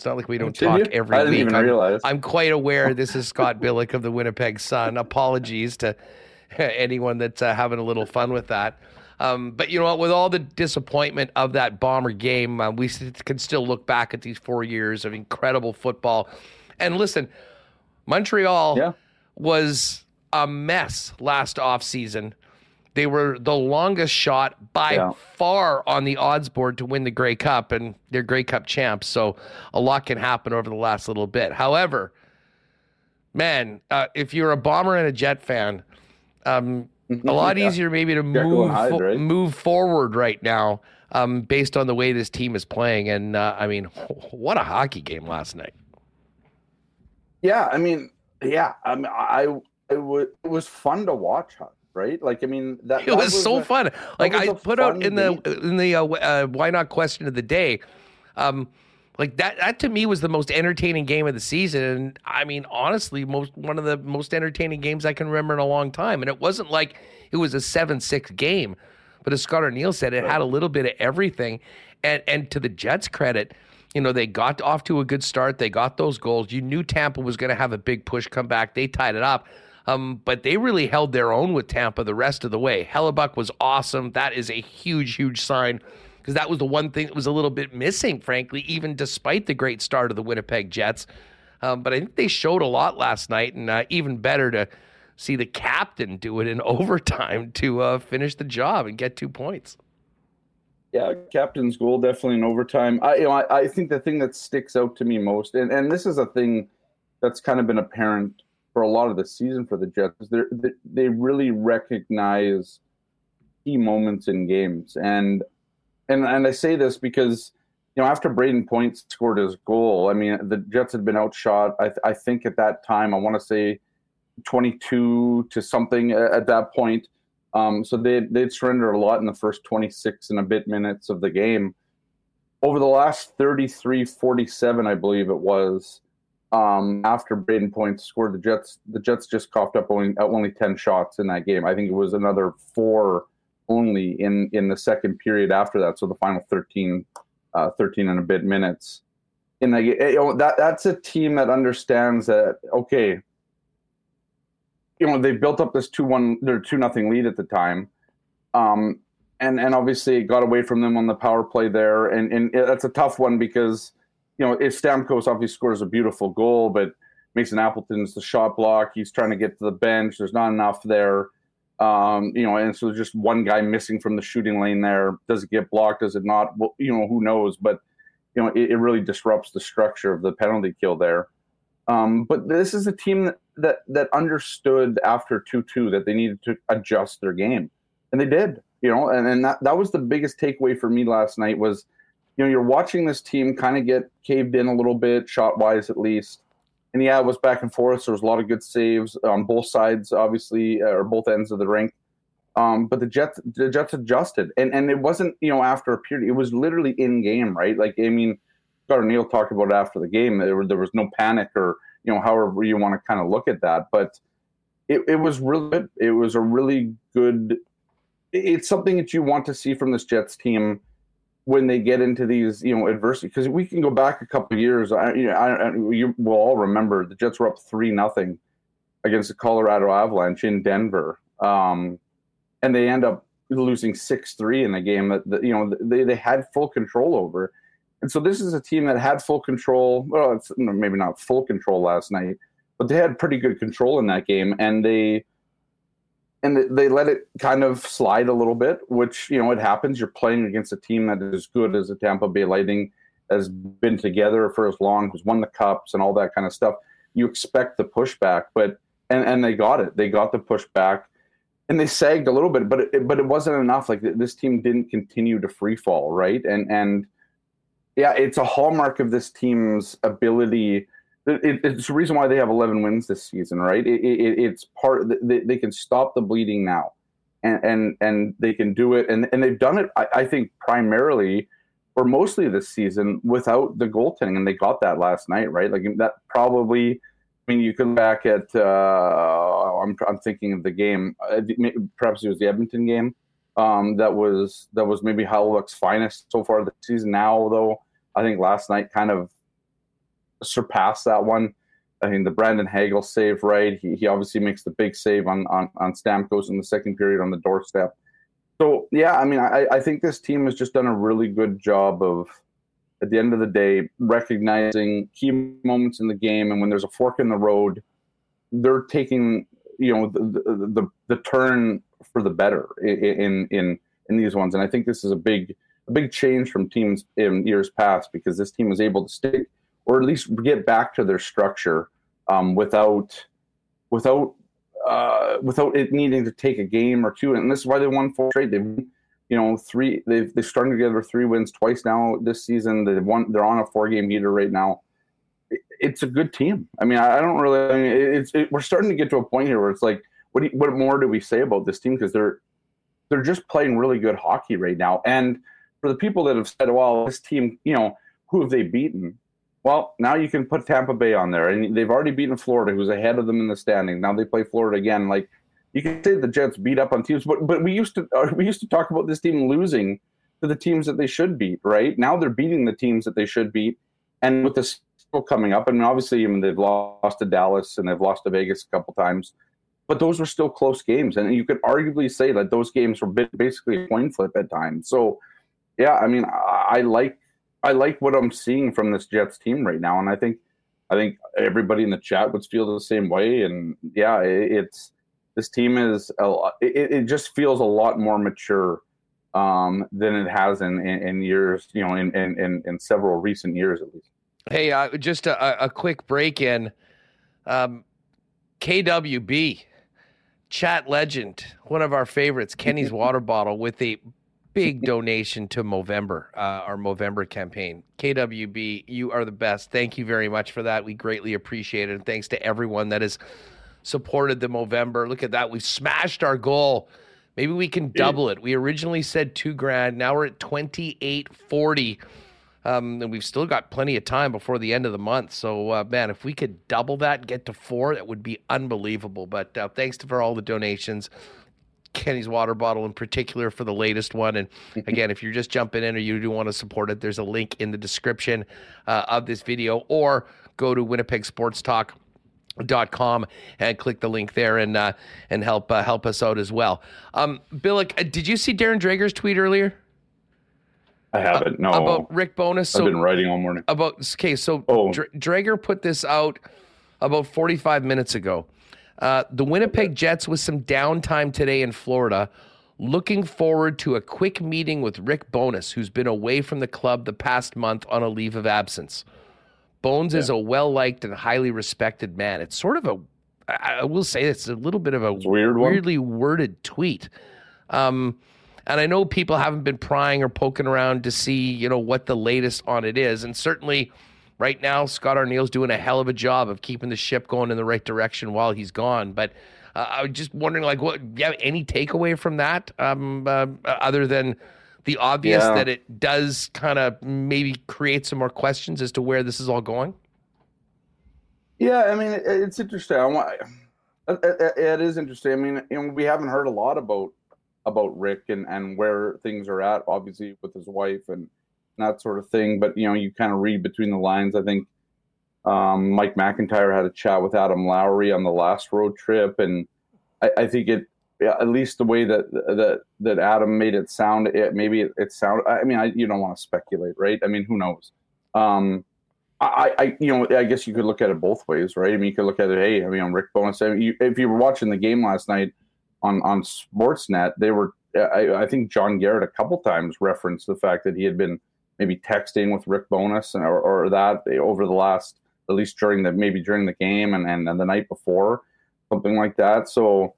It's not like we don't Did talk you? every I didn't week. Even I'm, realize. I'm quite aware this is Scott Billeck of the Winnipeg Sun. Apologies to anyone that's uh, having a little fun with that. Um, but you know what? With all the disappointment of that Bomber game, uh, we can still look back at these four years of incredible football. And listen, Montreal yeah. was a mess last offseason. They were the longest shot by yeah. far on the odds board to win the Grey Cup, and they're Grey Cup champs. So a lot can happen over the last little bit. However, man, uh, if you're a Bomber and a Jet fan, um, a lot yeah. easier maybe to move right? move forward right now um, based on the way this team is playing. And uh, I mean, what a hockey game last night. Yeah, I mean, yeah, I mean, I it was it was fun to watch, right? Like, I mean, that it that was, was, so a, fun. Like I put out in the in the uh, uh, why not question of the day. Um, like that that to me was the most entertaining game of the season and i mean honestly most one of the most entertaining games i can remember in a long time and it wasn't like it was a 7-6 game but as scott arniel said it had a little bit of everything and and to the jets credit you know, they got off to a good start. They got those goals. You knew Tampa was going to have a big push come back. They tied it up. Um, but they really held their own with Tampa the rest of the way. Hellebuyck was awesome. That is a huge, huge sign because that was the one thing that was a little bit missing, frankly, even despite the great start of the Winnipeg Jets. Um, but I think they showed a lot last night, and uh, even better to see the captain do it in overtime to uh, finish the job and get two points. Yeah, captain's goal definitely in overtime. I you know I, I think the thing that sticks out to me most, and, and this is a thing that's kind of been apparent for a lot of the season for the Jets, they they really recognize key moments in games, and and and I say this because you know after Brayden Point scored his goal, I mean the Jets had been outshot. I I think at that time I want to say twenty two to something at that point um, so they they'd surrendered a lot in the first 26 and a bit minutes of the game. Over the last 33 47, I believe it was, um, after Brayden Point scored, the Jets the Jets just coughed up only only 10 shots in that game. I think it was another four only in in the second period after that. So the final 13, uh, 13 and a bit minutes. In the, you know, that that's a team that understands that okay, you know they built up this two one their two nothing lead at the time, um, and and obviously it got away from them on the power play there, and and that's a tough one because you know if Stamkos obviously scores a beautiful goal, but Mason Appleton's the shot block. He's trying to get to the bench. There's not enough there. Um, you know, and so just one guy missing from the shooting lane there. Does it get blocked? Does it not? Well, you know, who knows? But you know, it, it really disrupts the structure of the penalty kill there. Um, but this is a team that, that, that understood after 2 2 that they needed to adjust their game. And they did, you know, and, and that, that was the biggest takeaway for me last night was, you know, you're watching this team kind of get caved in a little bit, shot wise at least. And yeah, it was back and forth. So there was a lot of good saves on both sides, obviously, uh, or both ends of the rink. Um, but the Jets, the Jets adjusted, and and it wasn't you know after a period. It was literally in game, right? Like I mean, Scott Arniel talked about it after the game. There, there was no panic or you know however you want to kind of look at that, but it, it was really. It was a really good. It's something that you want to see from this Jets team when they get into these you know adversity because we can go back a couple years. I, you know, I, I, you will all remember the Jets were up three nothing against the Colorado Avalanche in Denver, um, and they end up losing six three in the game that, that you know they, they had full control over and so this is a team that had full control. Well, maybe not full control last night, but they had pretty good control in that game, and they and they let it kind of slide a little bit, which you know it happens. You're playing against a team that is good as the Tampa Bay Lightning has been together for as long, has won the cups and all that kind of stuff. You expect the pushback, but and and they got it. They got the pushback, and they sagged a little bit, but it, but it wasn't enough. Like this team didn't continue to free fall, right? And and yeah, it's a hallmark of this team's ability. It, it's the reason why they have 11 wins this season, right? It, it, it's part they, they can stop the bleeding now, and and and they can do it, and and they've done it. I, I think primarily or mostly this season without the goaltending, and they got that last night, right? Like that probably. I mean, you can back at. Uh, I'm I'm thinking of the game. Uh, perhaps it was the Edmonton game um, that was that was maybe Hellebuyck's finest so far this season. Now, though, I think last night kind of surpassed that one. I mean, the Brandon Hagel save, right? He, he obviously makes the big save on, on, on Stamkos in the second period on the doorstep. So, yeah, I mean, I, I think this team has just done a really good job of, at the end of the day, recognizing key moments in the game. And when there's a fork in the road, they're taking, you know, the, the, the, the turn for the better in in in these ones. And I think this is a big a big change from teams in years past because this team was able to stick or at least get back to their structure um, without without uh, without it needing to take a game or two. And this is why they won four straight. They've you know three they've they strung together three wins twice now this season. They've won. They're on a four game heater right now. It's a good team. I mean, I don't really. I mean, it's it, we're starting to get to a point here where it's like what you, what more do we say about this team because they're they're just playing really good hockey right now. And for the people that have said, "Well, this team, you know, who have they beaten?" Well, now you can put Tampa Bay on there, and they've already beaten Florida, who's ahead of them in the standing. Now they play Florida again. Like you can say the Jets beat up on teams, but but we used to uh, we used to talk about this team losing to the teams that they should beat. Right now they're beating the teams that they should beat, and with schedule coming up, and obviously I mean they've lost to Dallas and they've lost to Vegas a couple times but those were still close games, and you could arguably say that those games were basically a coin flip at times. So, yeah, I mean, I, I like I like what I'm seeing from this Jets team right now, and I think I think everybody in the chat would feel the same way. And yeah, it, it's this team is a lot, it, it just feels a lot more mature um, than it has in, in, in years, you know, in, in, in, several recent years at least. Hey, uh, just a, a, quick break in. Um, KWB, chat legend, one of our favorites, Kenny's water bottle with a big donation to Movember, uh, our Movember campaign. KWB, you are the best. Thank you very much for that. We greatly appreciate it. And thanks to everyone that has supported the Movember. Look at that. We've smashed our goal. Maybe we can double it. We originally said two grand. Now we're at 2840. Um, and we've still got plenty of time before the end of the month. So, uh, man, if we could double that, get to four, that would be unbelievable. But uh, thanks for all the donations. Kenny's water bottle in particular for the latest one. And again, if you're just jumping in or you do want to support it, there's a link in the description uh, of this video or go to Winnipeg Sports Talk dot com and click the link there and uh, and help uh, help us out as well. Um, Billeck, uh, did you see Darren Dreger's tweet earlier? I haven't. no, about Rick Bowness. So, I've been writing all morning. About okay, so oh. Dr- Drager put this out about 45 minutes ago. Uh, the Winnipeg Jets with some downtime today in Florida. Looking forward to a quick meeting with Rick Bowness, who's been away from the club the past month on a leave of absence. Bones yeah. is a well liked and highly respected man. It's sort of a, I will say, it's a little bit of a weird weirdly worded tweet. Um, and I know people haven't been prying or poking around to see, you know, what the latest on it is. And certainly, right now, Scott Arniel's doing a hell of a job of keeping the ship going in the right direction while he's gone. But uh, I was just wondering, like, what? Yeah, any takeaway from that, um, uh, other than the obvious yeah. that it does kind of maybe create some more questions as to where this is all going? Yeah, I mean, it, it's interesting. I want. It, it is interesting. I mean, you know, we haven't heard a lot about about Rick and and where things are at, obviously with his wife and that sort of thing. But you know, you kind of read between the lines. I think um, Mike McIntyre had a chat with Adam Lowry on the last road trip, and I, I think it at least the way that that that Adam made it sound, it maybe it, it sound. I mean, I, you don't want to speculate, right? I mean, who knows? Um, I, I, you know, I guess you could look at it both ways, right? I mean, you could look at it. Hey, I mean, Rick Bowness. I mean, you, if you were watching the game last night on on Sportsnet, they were. I, I think John Garrett a couple times referenced the fact that he had been maybe texting with Rick Bowness or, or that over the last, at least during the maybe during the game and, and, and the night before, something like that. So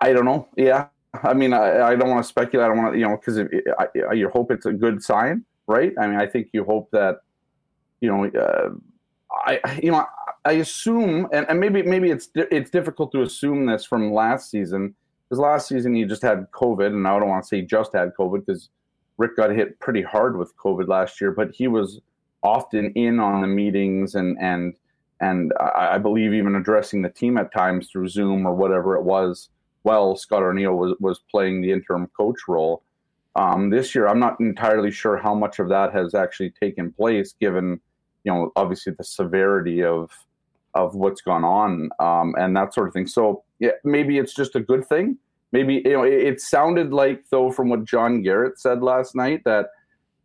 I don't know. Yeah, I mean, I, I don't want to speculate. I don't want to, you know, because you hope it's a good sign, right? I mean, I think you hope that, you know, uh, I, you know, I assume, and, and maybe maybe it's it's difficult to assume this from last season because last season he just had COVID, and I don't want to say just had COVID because Rick got hit pretty hard with COVID last year, but he was often in on the meetings and and and I, I believe even addressing the team at times through Zoom or whatever it was while Scott Arniel was, was playing the interim coach role. Um, this year, I'm not entirely sure how much of that has actually taken place, given you know obviously the severity of of what's gone on um, and that sort of thing. So yeah, maybe it's just a good thing. Maybe you know it, it sounded like though from what John Garrett said last night that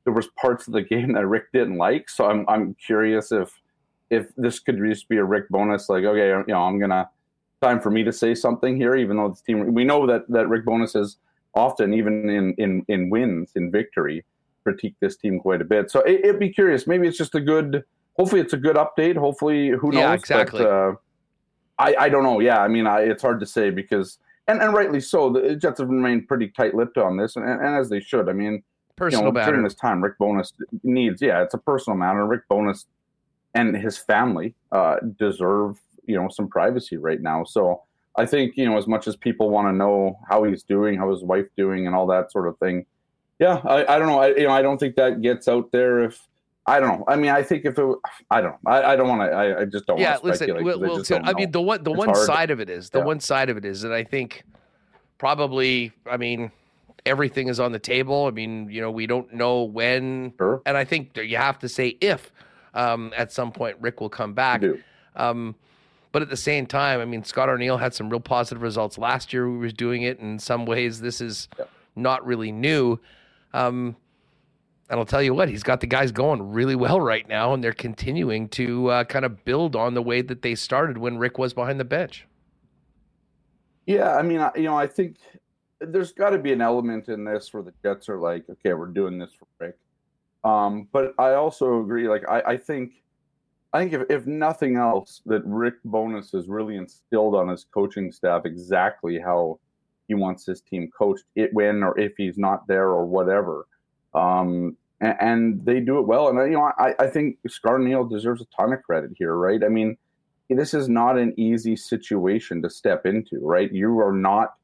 there was parts of the game that Rick didn't like. So I'm I'm curious if if this could just be a Rick Bowness, like okay, you know I'm gonna time for me to say something here, even though the team we know that that Rick Bowness has often, even in in in wins, in victory, critique this team quite a bit. So it, would be curious. Maybe it's just a good. Hopefully, it's a good update. Hopefully, who knows? Yeah, exactly. But, uh, I I don't know. Yeah, I mean, I, it's hard to say because and and rightly so. The Jets have remained pretty tight-lipped on this, and, and as they should. I mean, personal you know, matter. during this time, Rick Bowness needs. Yeah, it's a personal matter. Rick Bowness and his family uh, deserve you know some privacy right now. So I think you know as much as people want to know how he's doing, how his wife doing, and all that sort of thing. Yeah, I, I don't know. I you know I don't think that gets out there if. I don't know. I mean, I think if it, I don't know. I, I don't want to. I, I, just don't. Yeah, listen. We'll, we'll I, I mean, the one the it's one hard. side of it is the yeah. one side of it is that I think probably. I mean, everything is on the table. I mean, you know, we don't know when, sure. and I think you have to say if um, at some point Rick will come back. Um, but at the same time, I mean, Scott Arniel had some real positive results last year. We was doing it in some ways. This is yeah. not really new. Um, And I'll tell you what, he's got the guys going really well right now, and they're continuing to uh, kind of build on the way that they started when Rick was behind the bench. Yeah, I mean, you know, I think there's got to be an element in this where the Jets are like, okay, we're doing this for Rick. Um, but I also agree. Like, I, I think, I think if, if nothing else, that Rick Bowness has really instilled on his coaching staff exactly how he wants his team coached, it when or if he's not there or whatever. Um, and, and, they do it well. And you know, I, I think Scott Arniel deserves a ton of credit here, right? I mean, this is not an easy situation to step into, right? You are not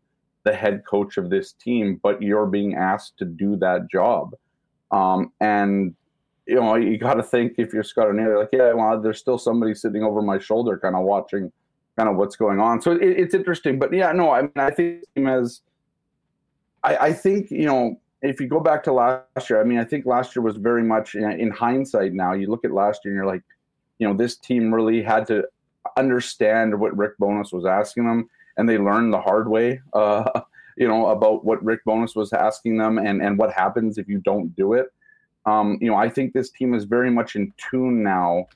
the head coach of this team, but you're being asked to do that job. Um, and you know, you got to think if you're Scott Arniel, like, yeah, well, there's still somebody sitting over my shoulder, kind of watching, kind of what's going on. So it, it's interesting, but yeah, no, I mean, I think as, I, I think you know, if you go back to last year, I mean, I think last year was very much in, in hindsight. Now you look at last year and you're like, you know, this team really had to understand what Rick Bowness was asking them, and they learned the hard way. Uh, you know about what Rick Bowness was asking them, and and what happens if you don't do it. Um, you know, I think this team is very much in tune now,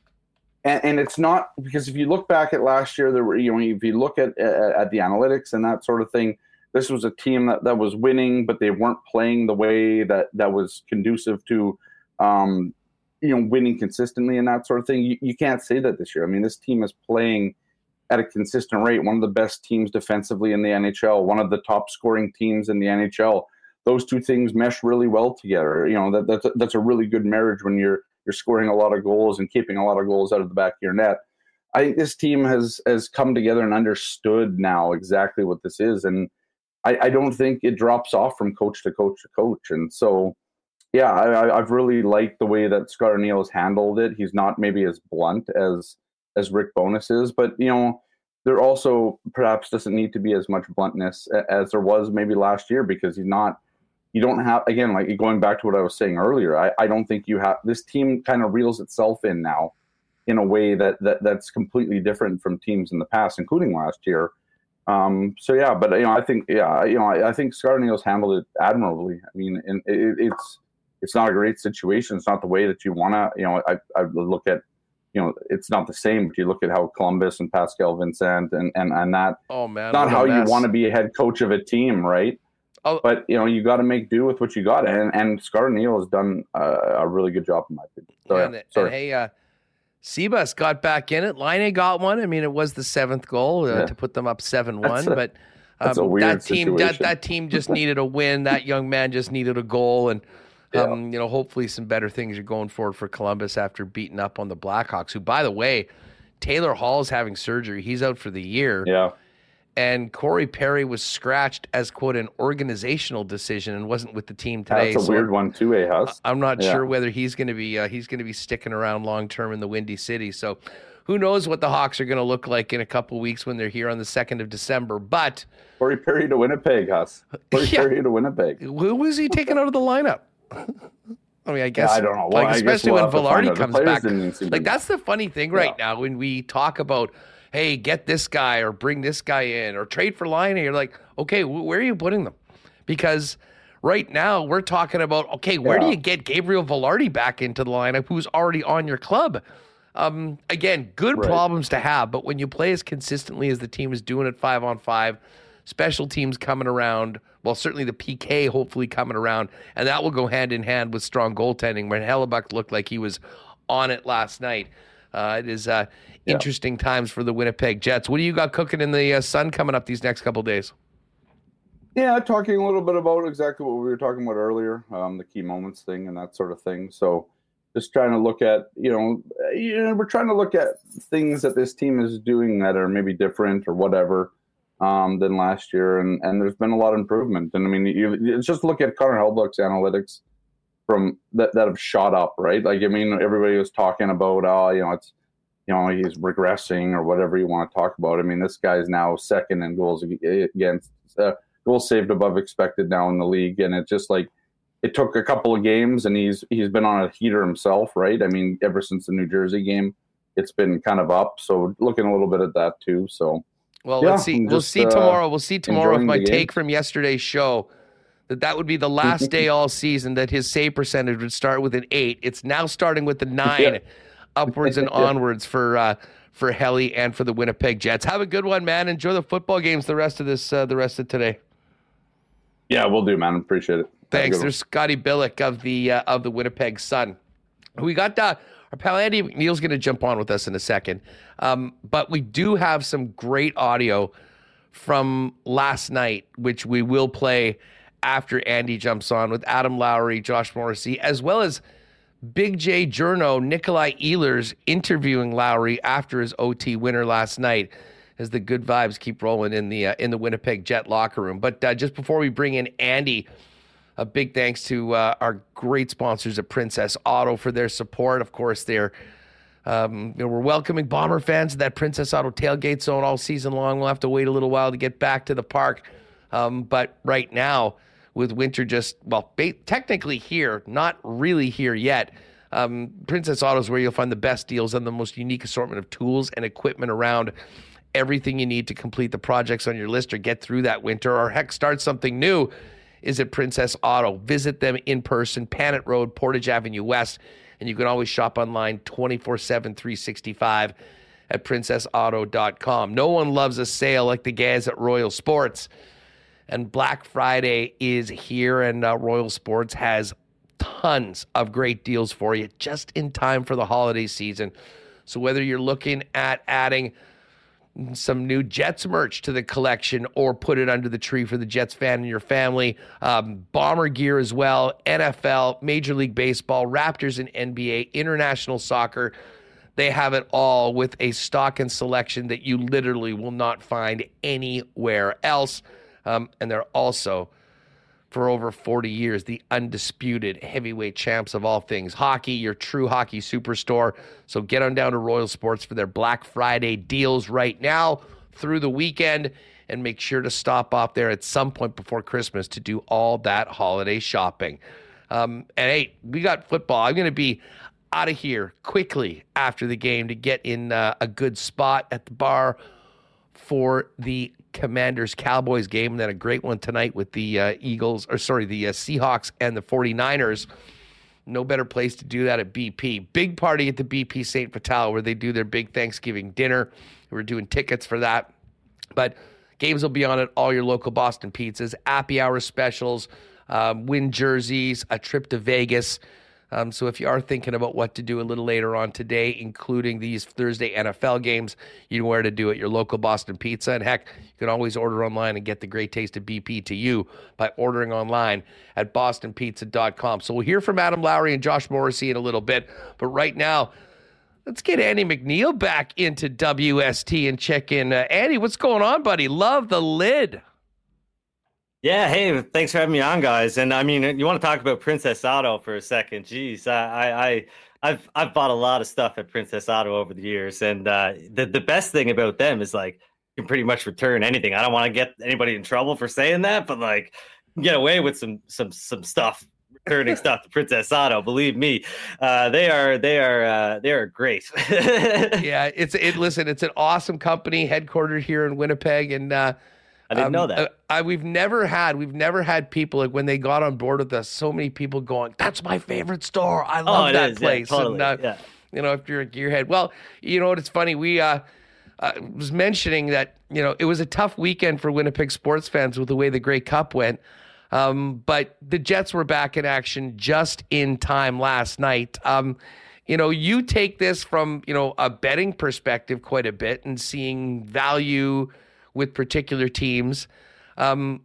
and, and, it's not because if you look back at last year, there were you know if you look at at, at the analytics and that sort of thing, this was a team that, that was winning, but they weren't playing the way that that was conducive to um, you know winning consistently and that sort of thing. You, you can't say that this year. I mean, this team is playing at a consistent rate, one of the best teams defensively in the NHL, one of the top scoring teams in the NHL. Those two things mesh really well together. You know that that's a, that's a really good marriage when you're you're scoring a lot of goals and keeping a lot of goals out of the back of your net. I think this team has has come together and understood now exactly what this is, and I, I don't think it drops off from coach to coach to coach. And so, yeah, I, have really liked the way that Scott Arniel has handled it. He's not maybe as blunt as as Rick Bowness is, but you know, there also perhaps doesn't need to be as much bluntness as there was maybe last year because he's not. You don't have again, like going back to what I was saying earlier. I, I don't think you have this team kind of reels itself in now in a way that, that that's completely different from teams in the past, including last year. Um, so yeah, but you know, I think yeah, you know, I, I think Scott Arniel's handled it admirably. I mean, and it, it's it's not a great situation. It's not the way that you want to. You know, I I look at you know, it's not the same. But you look at how Columbus and Pascal Vincent and and and that. Oh man, not how you want to be a head coach of a team, right? Oh. But you know, you got to make do with what you got, and and Scott Arniel has done a really good job in my opinion. So, and, yeah, and hey, uh, Sebas got back in it. Laine got one. I mean, it was the seventh goal uh, yeah. to put them up seven one, but. Um, that team, that, that team just needed a win. That young man just needed a goal, and yeah. Um, you know, hopefully some better things are going forward for Columbus after beating up on the Blackhawks, who, by the way, Taylor Hall is having surgery. He's out for the year. Yeah. And Corey Perry was scratched as quote an organizational decision and wasn't with the team today. That's a so weird one too, eh, Huss? I'm not yeah. sure whether he's going to be uh, he's going to be sticking around long term in the Windy City. So, who knows what the Hawks are going to look like in a couple weeks when they're here on the second of December? But Corey Perry to Winnipeg, Huss. Corey yeah. Perry to Winnipeg. Who was he taking out of the lineup? I mean, I guess yeah, I don't know. Well, like especially we'll when Vilardi comes back. Like that's the funny thing right now when we talk about, hey, get this guy or bring this guy in or trade for Laine. You're like, okay, where are you putting them? Because right now we're talking about, okay, where yeah. do you get Gabriel Vilardi back into the lineup who's already on your club? Um, again, good right. problems to have, but when you play as consistently as the team is doing it five on five, special teams coming around well, certainly the PK hopefully coming around, and that will go hand in hand with strong goaltending. When Hellebuyck looked like he was on it last night, uh, it is uh, yeah. interesting times for the Winnipeg Jets. What do you got cooking in the uh, sun coming up these next couple days? Yeah, talking a little bit about exactly what we were talking about earlier, um, the key moments thing and that sort of thing. So, just trying to look at, you know, you know, we're trying to look at things that this team is doing that are maybe different or whatever um, than last year, and and there's been a lot of improvement. And I mean, you, you just look at Connor Hellebuyck's analytics from that that have shot up, right? Like I mean, everybody was talking about, oh, you know, it's you know he's regressing or whatever you want to talk about. I mean, this guy is now second in goals against uh, goals saved above expected now in the league, and it's just like it took a couple of games, and he's he's been on a heater himself, right? I mean, ever since the New Jersey game, it's been kind of up. So looking a little bit at that too. So well, yeah, let's see. we'll see uh, tomorrow. We'll see tomorrow if my take from yesterday's show that that would be the last day all season that his save percentage would start with an eight. It's now starting with the nine, yeah. Upwards and onwards for uh, for Helly and for the Winnipeg Jets. Have a good one, man. Enjoy the football games the rest of this uh, the rest of today. Yeah, we'll do, man. Appreciate it. Thanks. There's Scotty Billeck of the uh, of the Winnipeg Sun. We got uh, our pal Andy MacNeil's going to jump on with us in a second, um, but we do have some great audio from last night, which we will play after Andy jumps on with Adam Lowry, Josh Morrissey, as well as Big J Journo, Nikolai Ehlers interviewing Lowry after his OT winner last night. As the good vibes keep rolling in the uh, in the Winnipeg Jet locker room. But uh, just before we bring in Andy, a big thanks to uh, our great sponsors at Princess Auto for their support. Of course, they're um, you know, we're welcoming Bomber fans to that Princess Auto tailgate zone all season long. We'll have to wait a little while to get back to the park, um, but right now with winter just, well, ba- technically here, not really here yet. Um, Princess Auto is where you'll find the best deals and the most unique assortment of tools and equipment around. Everything you need to complete the projects on your list or get through that winter or heck, start something new is at Princess Auto. Visit them in person, Panet Road, Portage Avenue West, and you can always shop online 24 7, 365 at princessauto.com. No one loves a sale like the guys at Royal Sports and Black Friday is here, and uh, Royal Sports has tons of great deals for you just in time for the holiday season. So, whether you're looking at adding some new Jets merch to the collection or put it under the tree for the Jets fan in your family. Um, bomber gear as well, NFL, Major League Baseball, Raptors and NBA, international soccer. They have it all with a stock and selection that you literally will not find anywhere else. Um, and they're also, for over 40 years, the undisputed heavyweight champs of all things hockey, your true hockey superstore. So get on down to Royal Sports for their Black Friday deals right now through the weekend. And make sure to stop off there at some point before Christmas to do all that holiday shopping. Um, and hey, we got football. I'm going to be out of here quickly after the game to get in uh, a good spot at the bar for the Commanders Cowboys game, and then a great one tonight with the uh, Eagles, or sorry, the uh, Seahawks and the 49ers. No better place to do that at BP. Big party at the BP St. Vital where they do their big Thanksgiving dinner. We're doing tickets for that. But games will be on at all your local Boston pizzas, happy hour specials, um, win jerseys, a trip to Vegas. Um, so if you are thinking about what to do a little later on today, including these Thursday NFL games, you know where to do it. Your local Boston Pizza, and heck, you can always order online and get the great taste of BP to you by ordering online at bostonpizza.com. So we'll hear from Adam Lowry and Josh Morrissey in a little bit, but right now. Let's get Andy MacNeil back into WST and check in. Uh, Andy, what's going on, buddy? Love the lid. Yeah, hey, thanks for having me on, guys. And I mean, you want to talk about Princess Auto for a second? Jeez, I, I, I've, I've bought a lot of stuff at Princess Auto over the years, and uh, the the best thing about them is like you can pretty much return anything. I don't want to get anybody in trouble for saying that, but like get away with some some some stuff returning stuff to Princess Auto. Believe me, uh, they are they are uh, they are great. yeah, it's it. Listen, it's an awesome company headquartered here in Winnipeg, and uh, I didn't um, know that. Uh, I, we've never had we've never had people like when they got on board with us. So many people going, "That's my favorite store. I love oh, that is, place." Yeah, totally. And, uh, yeah. You know, if you're a gearhead, well, you know what? It's funny. We uh, uh, was mentioning that you know it was a tough weekend for Winnipeg sports fans with the way the Grey Cup went. Um, but the Jets were back in action just in time last night. Um, you know, you take this from you know a betting perspective quite a bit and seeing value with particular teams. Um,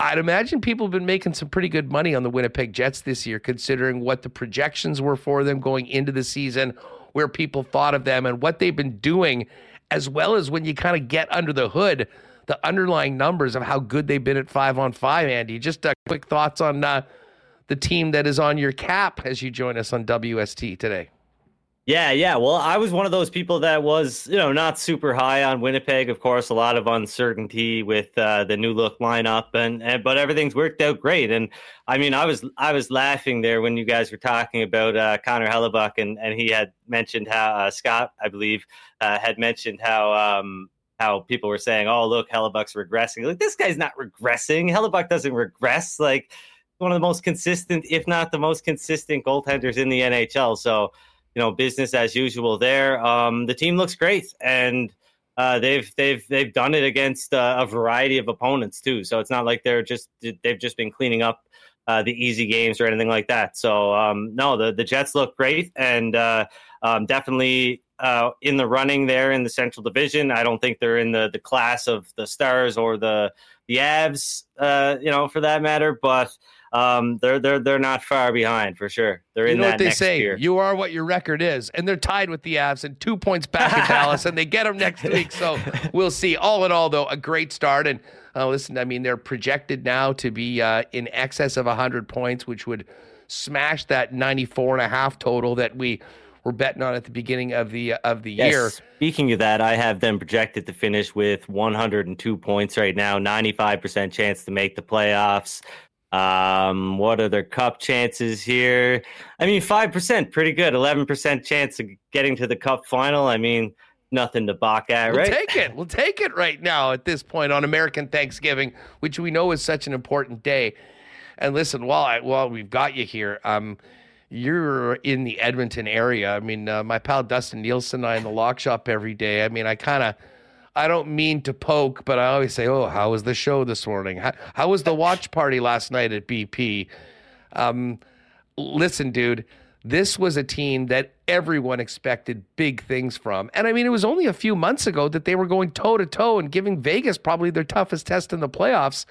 I'd imagine people have been making some pretty good money on the Winnipeg Jets this year, considering what the projections were for them going into the season, where people thought of them, and what they've been doing, as well as when you kind of get under the hood, the underlying numbers of how good they've been at five on five. Andy, just uh, quick thoughts on uh, the team that is on your cap as you join us on WST today. Yeah, yeah. Well, I was one of those people that was, you know, not super high on Winnipeg. Of course, a lot of uncertainty with uh, the new look lineup, and, and but everything's worked out great. And I mean, I was I was laughing there when you guys were talking about uh, Connor Hellebuyck, and and he had mentioned how uh, Scott, I believe, uh, had mentioned how um, how people were saying, "Oh, look, Hellebuyck's regressing." Like this guy's not regressing. Hellebuyck doesn't regress. Like one of the most consistent, if not the most consistent, goaltenders in the NHL. So, you know, business as usual there. Um, the team looks great, and uh, they've they've they've done it against uh, a variety of opponents too. So it's not like they're just they've just been cleaning up uh, the easy games or anything like that. So um, no, the the Jets look great and uh, um, definitely uh, in the running there in the Central Division. I don't think they're in the the class of the Stars or the the Avs, uh, you know, for that matter. But um, they're they're they're not far behind for sure. They're you in know that what they say? tier. You are what your record is, and they're tied with the Avs and two points back in Dallas, and they get them next week. So we'll see. All in all, though, a great start. And uh, listen, I mean, they're projected now to be uh, in excess of hundred points, which would smash that 94 and a half total that we were betting on at the beginning of the of the Yes, year. Speaking of that, I have them projected to finish with 102 points right now, 95% chance to make the playoffs. Um, what are their cup chances here? I mean, 5%, pretty good. 11% chance of getting to the cup final. I mean, nothing to balk at, right? We'll right? take it. We'll take it right now at this point on American Thanksgiving, which we know is such an important day. And listen, while I, while we've got you here, um, you're in the Edmonton area. I mean, uh, my pal Dustin Nielsen and I in the lock shop every day. I mean, I kind of, I don't mean to poke, but I always say, "Oh, how was the show this morning? How, how was the watch party last night at BP?" Um, listen, dude, this was a team that everyone expected big things from. And I mean, it was only a few months ago that they were going toe to toe and giving Vegas probably their toughest test in the playoffs.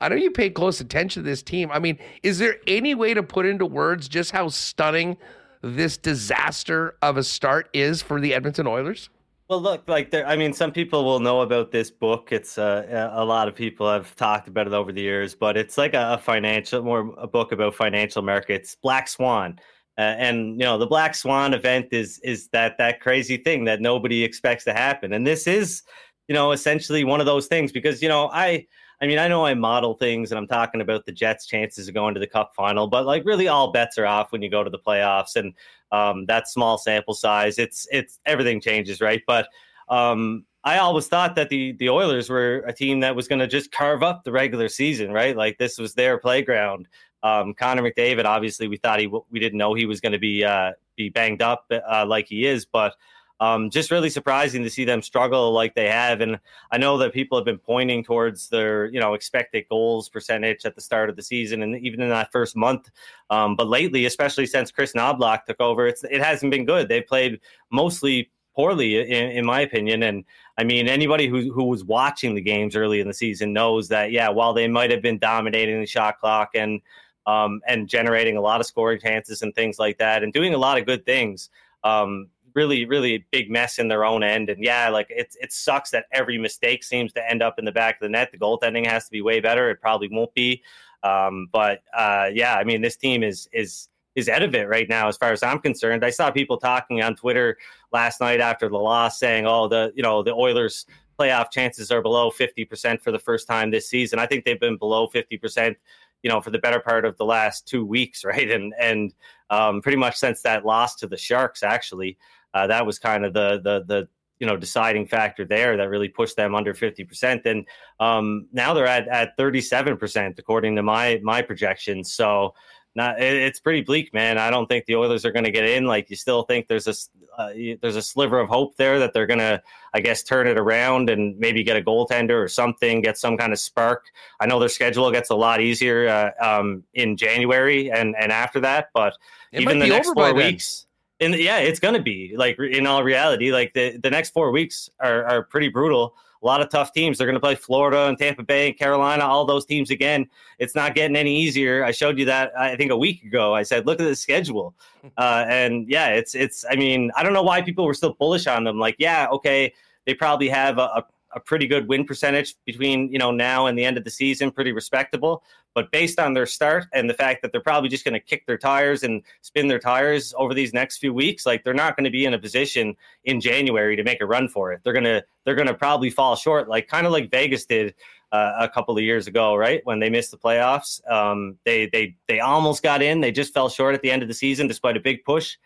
I know you paid close attention to this team. I mean, is there any way to put into words just how stunning this disaster of a start is for the Edmonton Oilers? Well, look, like there, I mean, some people will know about this book. It's uh, a lot of people have talked about it over the years, but it's like a, financial, more a book about financial markets. Black Swan, uh, and you know, the Black Swan event is is that that crazy thing that nobody expects to happen, and this is, you know, essentially one of those things because you know I. I mean, I know I model things and I'm talking about the Jets' chances of going to the cup final, but like really all bets are off when you go to the playoffs and um, that small sample size. It's it's everything changes, right? But um, I always thought that the the Oilers were a team that was going to just carve up the regular season, right? Like this was their playground. Um, Connor McDavid, obviously, we thought he we didn't know he was going to be uh, be banged up uh, like he is, but um, just really surprising to see them struggle like they have. And I know that people have been pointing towards their, you know, expected goals percentage at the start of the season and even in that first month. Um, but lately, especially since Kris Knoblauch took over, it's it hasn't been good. They've played mostly poorly, in, in my opinion. And I mean, anybody who who was watching the games early in the season knows that, yeah, while they might have been dominating the shot clock and um, and generating a lot of scoring chances and things like that, and doing a lot of good things. Um, really, really big mess in their own end. And yeah, like it, it sucks that every mistake seems to end up in the back of the net. The goaltending has to be way better. It probably won't be. Um, but uh, yeah, I mean, this team is is is out of it right now, as far as I'm concerned. I saw people talking on Twitter last night after the loss, saying, "Oh, the you know the Oilers." Playoff chances are below 50% for the first time this season. I think they've been below 50% you know, for the better part of the last two weeks, right? And and um, pretty much since that loss to the Sharks, actually, uh, that was kind of the the the you know deciding factor there that really pushed them under 50% and um, now they're at at 37% according to my my projections. So not it, it's pretty bleak man. I don't think the oilers are going to get in. Like you still think there's a uh, there's a sliver of hope there that they're going to i guess turn it around and maybe get a goaltender or something get some kind of spark. I know their schedule gets a lot easier uh, um, in january and and after that but It even the next four weeks and yeah, it's gonna be like in all reality, like the, the next four weeks are, are pretty brutal. A lot of tough teams. They're gonna play Florida and Tampa Bay and Carolina, all those teams again. It's not getting any easier. I showed you that I think a week ago. I said, look at the schedule. Uh, and yeah, it's it's I mean, I don't know why people were still bullish on them. Like, yeah, okay, they probably have a, a a pretty good win percentage between you know now and the end of the season, pretty respectable. But based on their start and the fact that they're probably just going to kick their tires and spin their tires over these next few weeks, like they're not going to be in a position in January to make a run for it. They're gonna they're gonna probably fall short, like kind of like Vegas did uh, a couple of years ago, right when they missed the playoffs. Um, they they they almost got in, they just fell short at the end of the season despite a big push.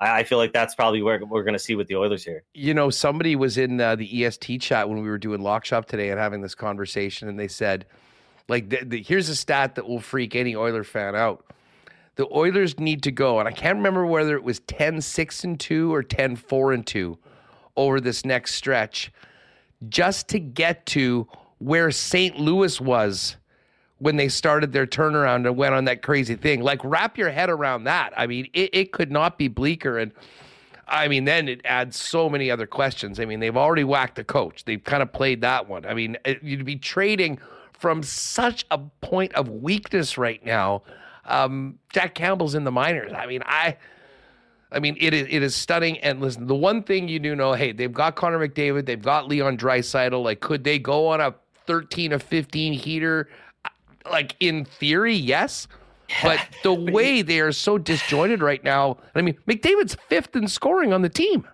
I, feel like that's probably where we're going to see with the Oilers here. You know, somebody was in uh, the EST chat when we were doing Lock Shop today and having this conversation, and they said, like, the, the, here's a stat that will freak any Oiler fan out. The Oilers need to go, and I can't remember whether it was 10 6 and 2 or 10 4 and 2 over this next stretch just to get to where St. Louis was when they started their turnaround and went on that crazy thing. Like, wrap your head around that. I mean, it, it could not be bleaker. And I mean, then it adds so many other questions. I mean, they've already whacked the coach, they've kind of played that one. I mean, it, you'd be trading from such a point of weakness right now. Um, Jack Campbell's in the minors. I mean, I. I mean, it is it is stunning. And listen, the one thing you do know, hey, they've got Connor McDavid, they've got Leon Draisaitl. Like, could they go on a 13 of 15 heater? Like in theory, yes. But the way they are so disjointed right now, I mean, McDavid's fifth in scoring on the team.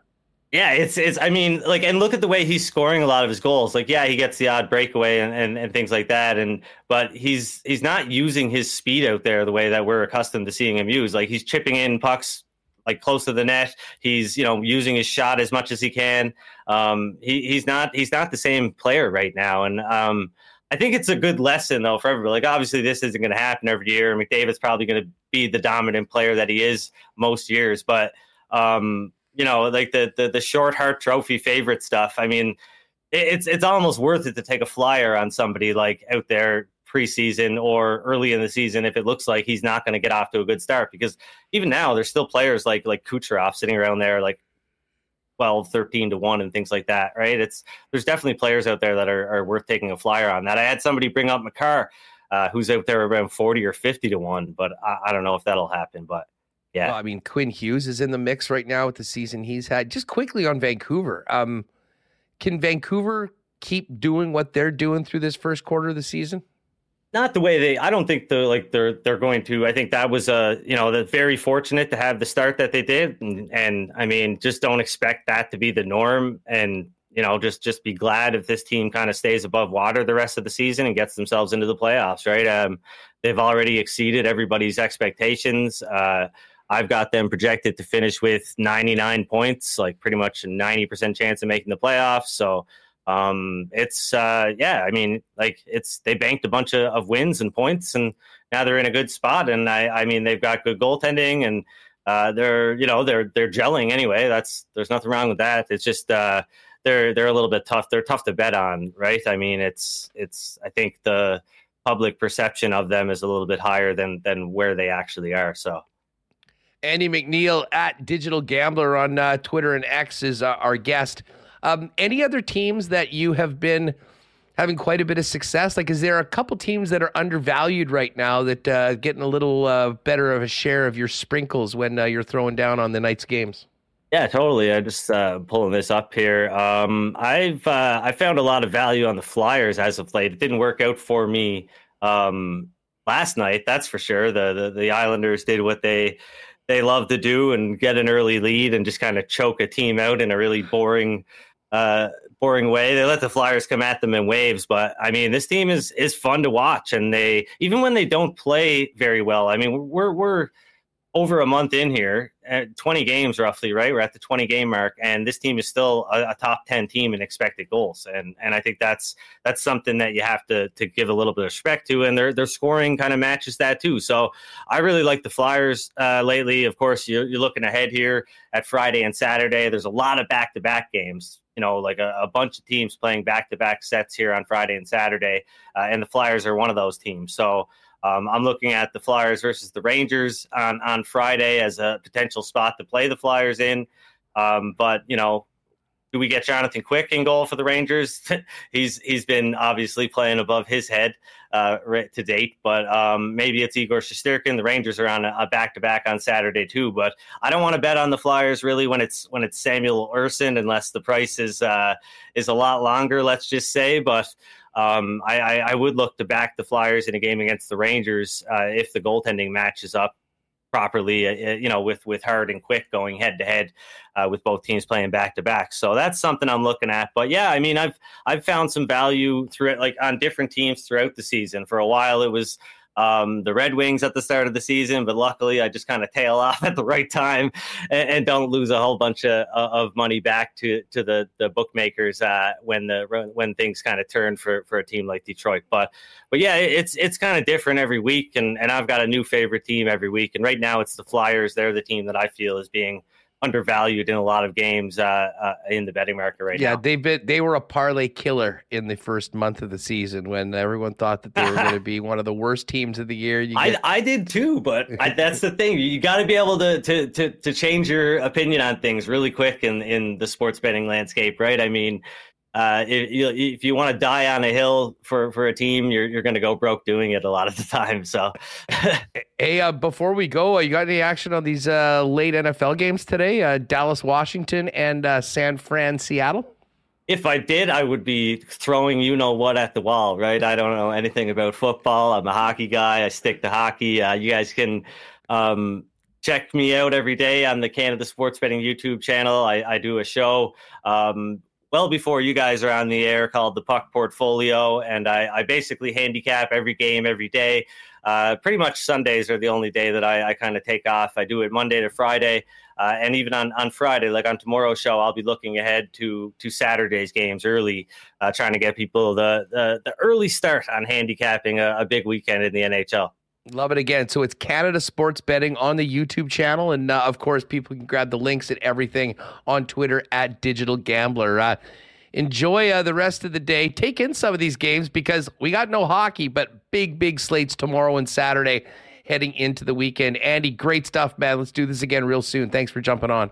Yeah, it's it's. I mean, like, and look at the way he's scoring a lot of his goals. Like, yeah, he gets the odd breakaway and, and, and things like that, and but he's he's not using his speed out there the way that we're accustomed to seeing him use. Like, he's chipping in pucks like close to the net. He's you know using his shot as much as he can. Um, he he's not he's not the same player right now, and um, I think it's a good lesson though for everybody. Like obviously this isn't going to happen every year. McDavid's probably going to be the dominant player that he is most years, but um, you know, like the the the short Hart Trophy favorite stuff. I mean, it's it's almost worth it to take a flyer on somebody like out there preseason or early in the season if it looks like he's not going to get off to a good start because even now there's still players like like Kucherov sitting around there like 12, 13 to 1 and things like that, right? It's there's definitely players out there that are, are worth taking a flyer on that. I had somebody bring up Makar, uh, who's out there around 40 or 50 to 1, but I, I don't know if that'll happen. But yeah. Well, I mean, Quinn Hughes is in the mix right now with the season he's had. Just quickly on Vancouver. Um, can Vancouver keep doing what they're doing through this first quarter of the season? Not the way they i don't think they're like they're they're going to i think that was a you know the very fortunate to have the start that they did. And, and i mean just don't expect that to be the norm. And you know just just be glad if this team kind of stays above water the rest of the season and gets themselves into the playoffs right? Um they've already exceeded everybody's expectations. Uh I've got them projected to finish with 99 points, like pretty much a 90% chance of making the playoffs. So um, it's uh, yeah, I mean, like it's they banked a bunch of, of wins and points, and now they're in a good spot. And I, I mean, they've got good goaltending, and uh, they're you know they're they're gelling anyway. That's there's nothing wrong with that. It's just uh, they're they're a little bit tough. They're tough to bet on, right? I mean, it's it's I think the public perception of them is a little bit higher than than where they actually are. So. Andy MacNeil at Digital Gambler on uh, Twitter and X is uh, our guest. Um, any other teams that you have been having quite a bit of success? Like, is there a couple teams that are undervalued right now that uh, getting a little uh, better of a share of your sprinkles when uh, you're throwing down on the night's games? Yeah, totally. I'm just uh, pulling this up here. Um, I've uh, I found a lot of value on the Flyers as of late. It didn't work out for me um, last night, that's for sure. The, the the Islanders did what they they love to do and get an early lead and just kind of choke a team out in a really boring uh, boring way. They let the Flyers come at them in waves, but I mean, this team is is fun to watch, and they even when they don't play very well. I mean, we're we're over a month in here, at uh, 20 games roughly, right? We're at the 20 game mark, and this team is still a, a, top 10 team in expected goals, and and I think that's that's something that you have to to give a little bit of respect to, and their their scoring kind of matches that too. So I really like the Flyers uh, lately. Of course, you're, you're looking ahead here at Friday and Saturday. There's a lot of back to back games you know, like a, a bunch of teams playing back to back sets here on Friday and Saturday, uh, and the Flyers are one of those teams. So um, I'm looking at the Flyers versus the Rangers on on Friday as a potential spot to play the Flyers in. Um, but you know, do we get Jonathan Quick in goal for the Rangers? he's he's been obviously playing above his head uh, to date, but um, maybe it's Igor Shesterkin. The Rangers are on a back to back on Saturday too, but I don't want to bet on the Flyers really when it's when it's Samuel Ersson unless the price is uh, is a lot longer. Let's just say, but. Um, I, I, I, would look to back the Flyers in a game against the Rangers uh, if the goaltending matches up properly, uh, uh, you know, with with Hart and Quick going head to head with both teams playing back to back. So that's something I'm looking at. But yeah, I mean, I've I've found some value through it, like on different teams throughout the season. For a while, it was um, the Red Wings at the start of the season, but luckily I just kind of tail off at the right time and, and, don't lose a whole bunch of, of money back to to the the bookmakers uh, when the when things kind of turn for for a team like Detroit. But but yeah, it's it's kind of different every week, and and I've got a new favorite team every week, and right now it's the Flyers. They're the team that I feel is being undervalued in a lot of games uh, uh, in the betting market right yeah, now. Yeah, they've been they were a parlay killer in the first month of the season when everyone thought that they were going to be one of the worst teams of the year. Get... I, I did too, but I, that's the thing. You got to be able to, to to to change your opinion on things really quick in in the sports betting landscape, right? I mean, uh, if you if you want to die on a hill for for a team, you're you're going to go broke doing it a lot of the time. So, hey, uh, before we go, uh, you got any action on these uh, late NFL games today? Uh, Dallas, Washington, and uh, San Fran, Seattle. If I did, I would be throwing you know what at the wall, right? I don't know anything about football. I'm a hockey guy. I stick to hockey. you guys can. Um, check me out every day on the Canada Sports Betting YouTube channel. I, I do a show um, well before you guys are on the air called the Puck Portfolio, and I, I basically handicap every game every day. Uh, pretty much Sundays are the only day that I, I kind of take off. I do it Monday to Friday, uh, and even on, on Friday, like on tomorrow's show, I'll be looking ahead to to Saturday's games early, uh, trying to get people the, the, the early start on handicapping a, a big weekend in the NHL. Love it again. So it's Canada Sports Betting on the YouTube channel. And uh, of course, people can grab the links and everything on Twitter at Digital Gambler. Uh, enjoy uh, the rest of the day. Take in some of these games because we got no hockey, but big, big slates tomorrow and Saturday heading into the weekend. Andy, great stuff, man. Let's do this again real soon. Thanks for jumping on.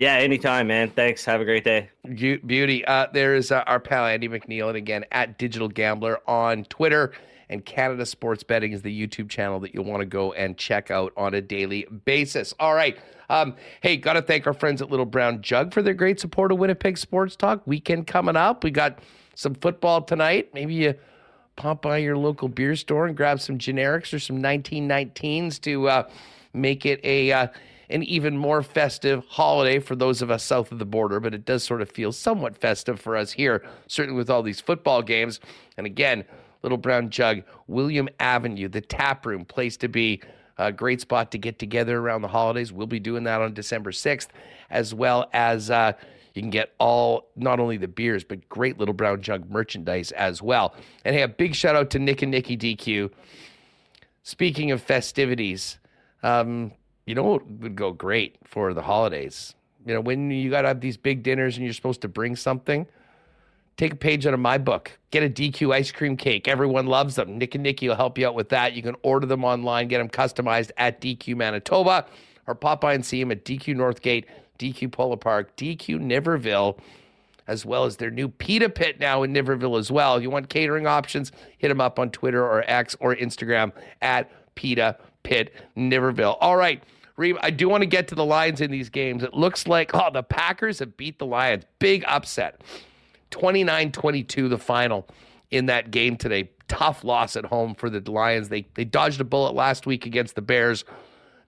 Yeah, anytime, man. Thanks. Have a great day. Beauty. Uh, there is uh, our pal Andy MacNeil, and again at Digital Gambler on Twitter and Canada Sports Betting is the YouTube channel that you'll want to go and check out on a daily basis. All right. Um, hey, got to thank our friends at Little Brown Jug for their great support of Winnipeg Sports Talk. Weekend coming up. We got some football tonight. Maybe you pop by your local beer store and grab some generics or some 1919s to uh, make it a. Uh, an even more festive holiday for those of us south of the border, but it does sort of feel somewhat festive for us here, certainly with all these football games. And again, Little Brown Jug, William Avenue, the tap room, place to be. A great spot to get together around the holidays. We'll be doing that on December 6th, as well as uh, you can get all, not only the beers, but great Little Brown Jug merchandise as well. And hey, a big shout out to Nick and Nikki DQ. Speaking of festivities, um, you know what would go great for the holidays? You know, when you got to have these big dinners and you're supposed to bring something – Take a page out of my book. Get a DQ ice cream cake. Everyone loves them. Nick and Nikki will help you out with that. You can order them online, get them customized at DQ Manitoba, or pop by and see them at DQ Northgate, DQ Polo Park, DQ Niverville, as well as their new Pita Pit now in Niverville as well. If you want catering options, hit them up on Twitter or X or Instagram at Pita Pit Niverville. All right. Reem, I do want to get to the Lions in these games. It looks like, oh, the Packers have beat the Lions. Big upset. 29 22, the final in that game today. Tough loss at home for the Lions. They, they dodged a bullet last week against the Bears,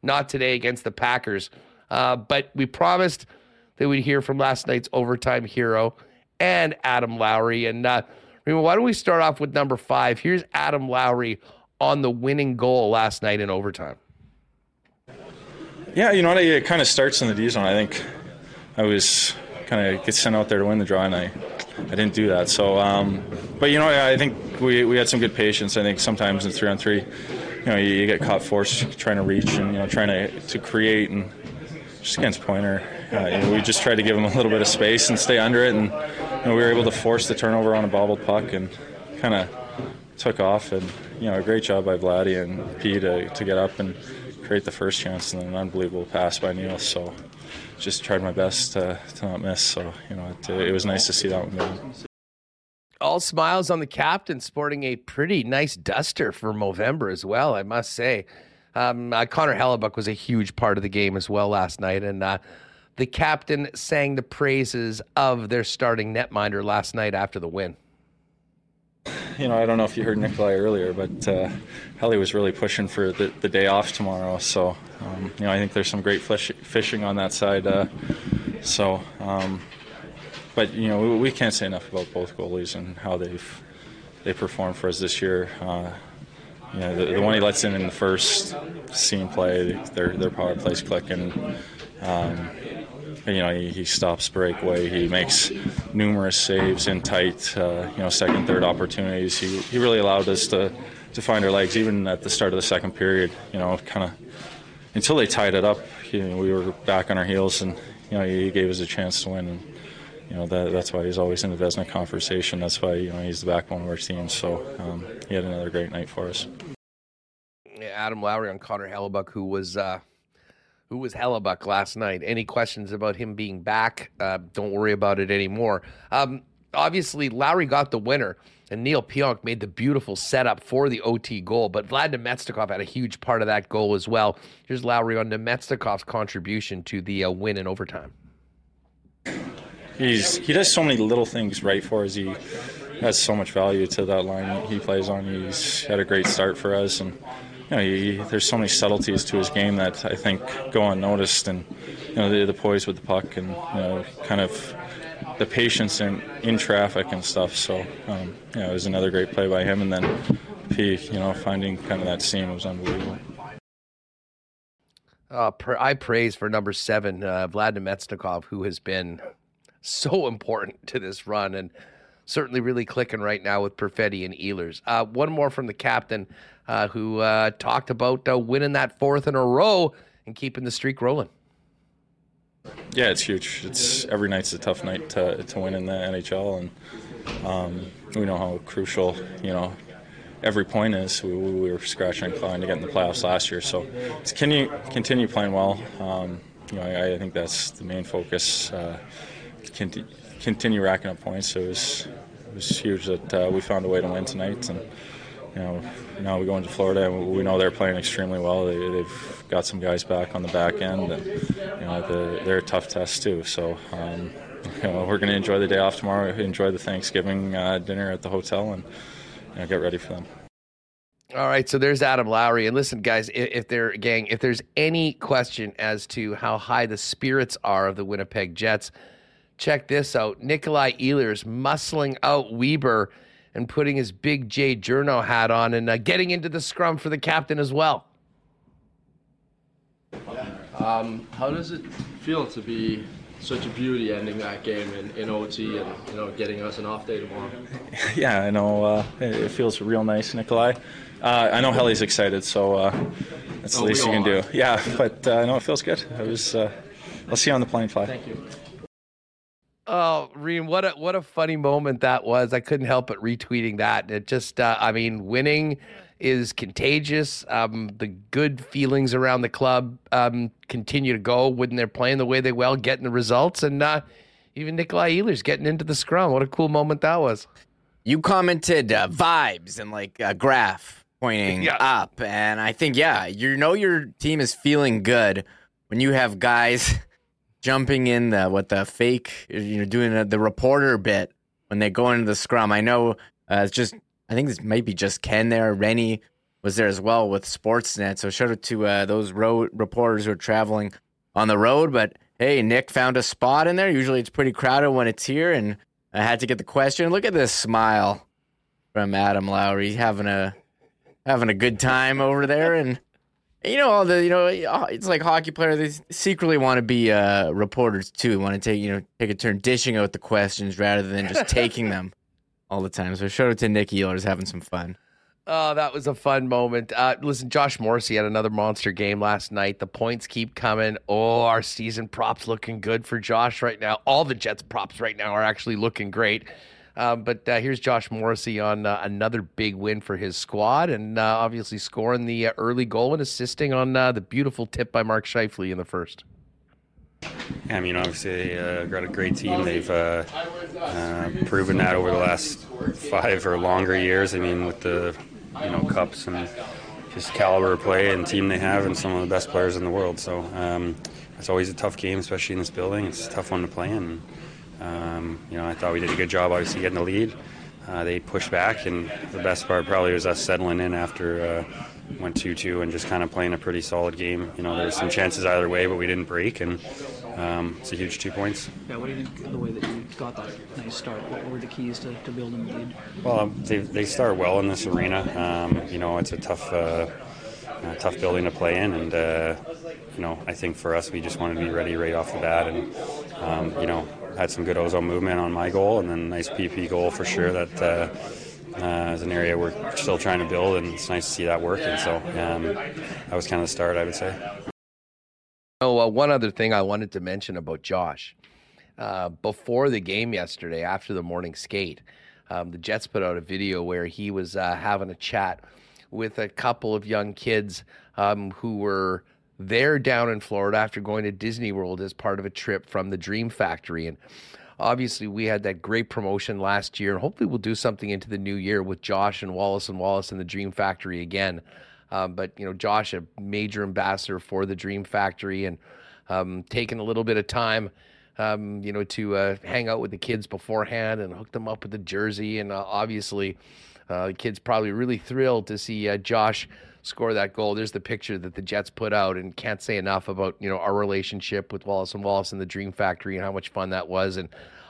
not today against the Packers. Uh, but we promised that we'd hear from last night's overtime hero and Adam Lowry. And uh, why don't we start off with number five? Here's Adam Lowry on the winning goal last night in overtime. Yeah, you know what? It kind of starts in the D zone. I think I was kind of get sent out there to win the draw, and I I didn't do that. So, um, but you know, I think we, we had some good patience. I think sometimes in three on three, you know, you, you get caught forced trying to reach and you know trying to to create and just against Pointer, uh, you know, we just tried to give him a little bit of space and stay under it, and you know, we were able to force the turnover on a bobbled puck and kind of took off. And you know, a great job by Vladdy and P to to get up and create the first chance, and an unbelievable pass by Neal. So just tried my best to, to not miss. So, you know, it, it was nice to see that one. All smiles on the captain, sporting a pretty nice duster for Movember as well, I must say. Um, uh, Connor Hellebuyck was a huge part of the game as well last night, and uh, the captain sang the praises of their starting netminder last night after the win you know, I don't know if you heard Nikolai earlier, but uh, was really pushing for the, the day off tomorrow. So, um, you know, I think there's some great fish, fishing on that side. Uh, so, um, but you know, we, we, can't say enough about both goalies and how they've they performed for us this year. Uh, you know, the, the one he lets in in the first scene play, their their power plays clicking. Um, you know, he, he stops breakaway. He makes numerous saves in tight, uh, you know, second, third opportunities. He, he really allowed us to, to find our legs, even at the start of the second period. You know, kind of until they tied it up, you know, we were back on our heels, and you know, he gave us a chance to win. And, you know, that, that's why he's always in the Vezina conversation. That's why you know he's the backbone of our team. So um, he had another great night for us. Adam Lowry on Connor Hellebuyck, who was. Uh who was Hellebuyck last night. Any questions about him being back? Uh, don't worry about it anymore. Um, obviously, Lowry got the winner, and Neal Pionk made the beautiful setup for the OT goal. But Vlad Namestnikov had a huge part of that goal as well. Here's Lowry on Namestnikov's contribution to the uh, win in overtime. He's he does so many little things right for us. He has so much value to that line he plays on. He's had a great start for us and you know, he, there's so many subtleties to his game that I think go unnoticed, and you know, the, the poise with the puck, and you know, kind of the patience in in traffic and stuff. So, um, you know, it was another great play by him, and then he, you know, finding kind of that seam was unbelievable. Uh, I praise for number seven, uh, Vlad Namestnikov, who has been so important to this run and certainly really clicking right now with Perfetti and Ehlers. Uh, one more from the captain uh, who uh, talked about uh, winning that fourth in a row and keeping the streak rolling. Yeah, it's huge. It's every night's a tough night to, to win in the NHL, and um, we know how crucial you know every point is. We, we, were scratching and clawing to get in the playoffs last year, so to continue continue playing well. Um, you know, I, I, think that's the main focus. Uh, continue racking up points. It was it was huge that uh, we found a way to win tonight, and you know, now we go into Florida and we know they're playing extremely well. They, have got some guys back on the back end, and you know the, they're a tough test too. So um, you know, we're going to enjoy the day off tomorrow, enjoy the Thanksgiving uh, dinner at the hotel, and you know, get ready for them. All right, so there's Adam Lowry, and listen, guys, if, if there, gang, if there's any question as to how high the spirits are of the Winnipeg Jets, check this out: Nikolai Ehlers muscling out Weber and putting his big Jay Journo hat on and uh, getting into the scrum for the captain as well. Um, how does it feel to be such a beauty ending that game in, in OT and you know getting us an off day tomorrow? Yeah, I know uh, it feels real nice, Nikolai. Uh, I know Helly's excited, so uh, that's oh, the least you can do. Yeah, but uh, I know it feels good. I was. Uh, I'll see you on the plane fly. Thank you. Oh, Reem, what a what a funny moment that was. I couldn't help but retweeting that. It just, uh, I mean, winning is contagious. Um, the good feelings around the club um, continue to go when they're playing the way they will, getting the results, and uh, even Nikolai Ehlers getting into the scrum. What a cool moment that was. You commented uh, vibes and like a graph pointing yeah. up, and I think yeah, you know your team is feeling good when you have guys jumping in the what the fake you know doing the, the reporter bit when they go into the scrum. I know uh, it's just I think this might be just Ken there. Rennie was there as well with Sportsnet. So shout out to uh, those road reporters who are traveling on the road. But hey, Nick found a spot in there. Usually it's pretty crowded when it's here, and I had to get the question. Look at this smile from Adam Lowry, having a having a good time over there, and you know all the you know it's like hockey players they secretly want to be uh, reporters too want to take you know take a turn dishing out the questions rather than just taking them all the time. So shout out to nick Ehlers having some fun. Oh that was a fun moment. Uh, listen josh morrissey had another monster game last night. The points keep coming. Oh our season props looking good for josh right now. All the jets props right now are actually looking great um, but uh, here's Josh Morrissey on uh, another big win for his squad, and uh, obviously scoring the uh, early goal and assisting on uh, the beautiful tip by Mark Scheifele in the first. I mean, obviously, they've got a great team. They've proven that over the last five or longer years. I mean, with the you know cups and just caliber play and team they have, and some of the best players in the world. So um, it's always a tough game, especially in this building. It's a tough one to play in. Um, you know, I thought we did a good job, obviously, getting the lead. uh, they pushed back, and the best part probably was us settling in after uh, went 2-2 and just kind of playing a pretty solid game. You know, there's some chances either way, but we didn't break, and um, it's a huge two points. Yeah, what do you think the way that you got that nice start? What were the keys to, to building the lead? Well, um, they, they start well in this arena. Um, you know, it's a tough, uh, uh, tough building to play in, and uh, you know, I think for us, we just wanted to be ready right off the bat, and um, you know, had some good ozone movement on my goal, and then nice PP goal for sure. That uh, uh, is an area we're still trying to build, and it's nice to see that working. So um, that was kind of the start, I would say. Oh, uh, one other thing I wanted to mention about Josh. Uh, before the game yesterday, after the morning skate, um, the Jets put out a video where he was uh, having a chat with a couple of young kids um, who were there down in Florida after going to Disney World as part of a trip from the Dream Factory. And obviously, we had that great promotion last year, and hopefully, we'll do something into the new year with Josh and Wallace and Wallace and the Dream Factory again. Um, but you know, Josh, a major ambassador for the Dream Factory, and um, taking a little bit of time, um, you know, to uh, hang out with the kids beforehand and hook them up with the jersey. And uh, obviously, uh, the kids probably really thrilled to see uh, Josh score that goal. There's the picture that the Jets put out, and can't say enough about you know our relationship with Wallace and Wallace and the Dream Factory and how much fun that was, and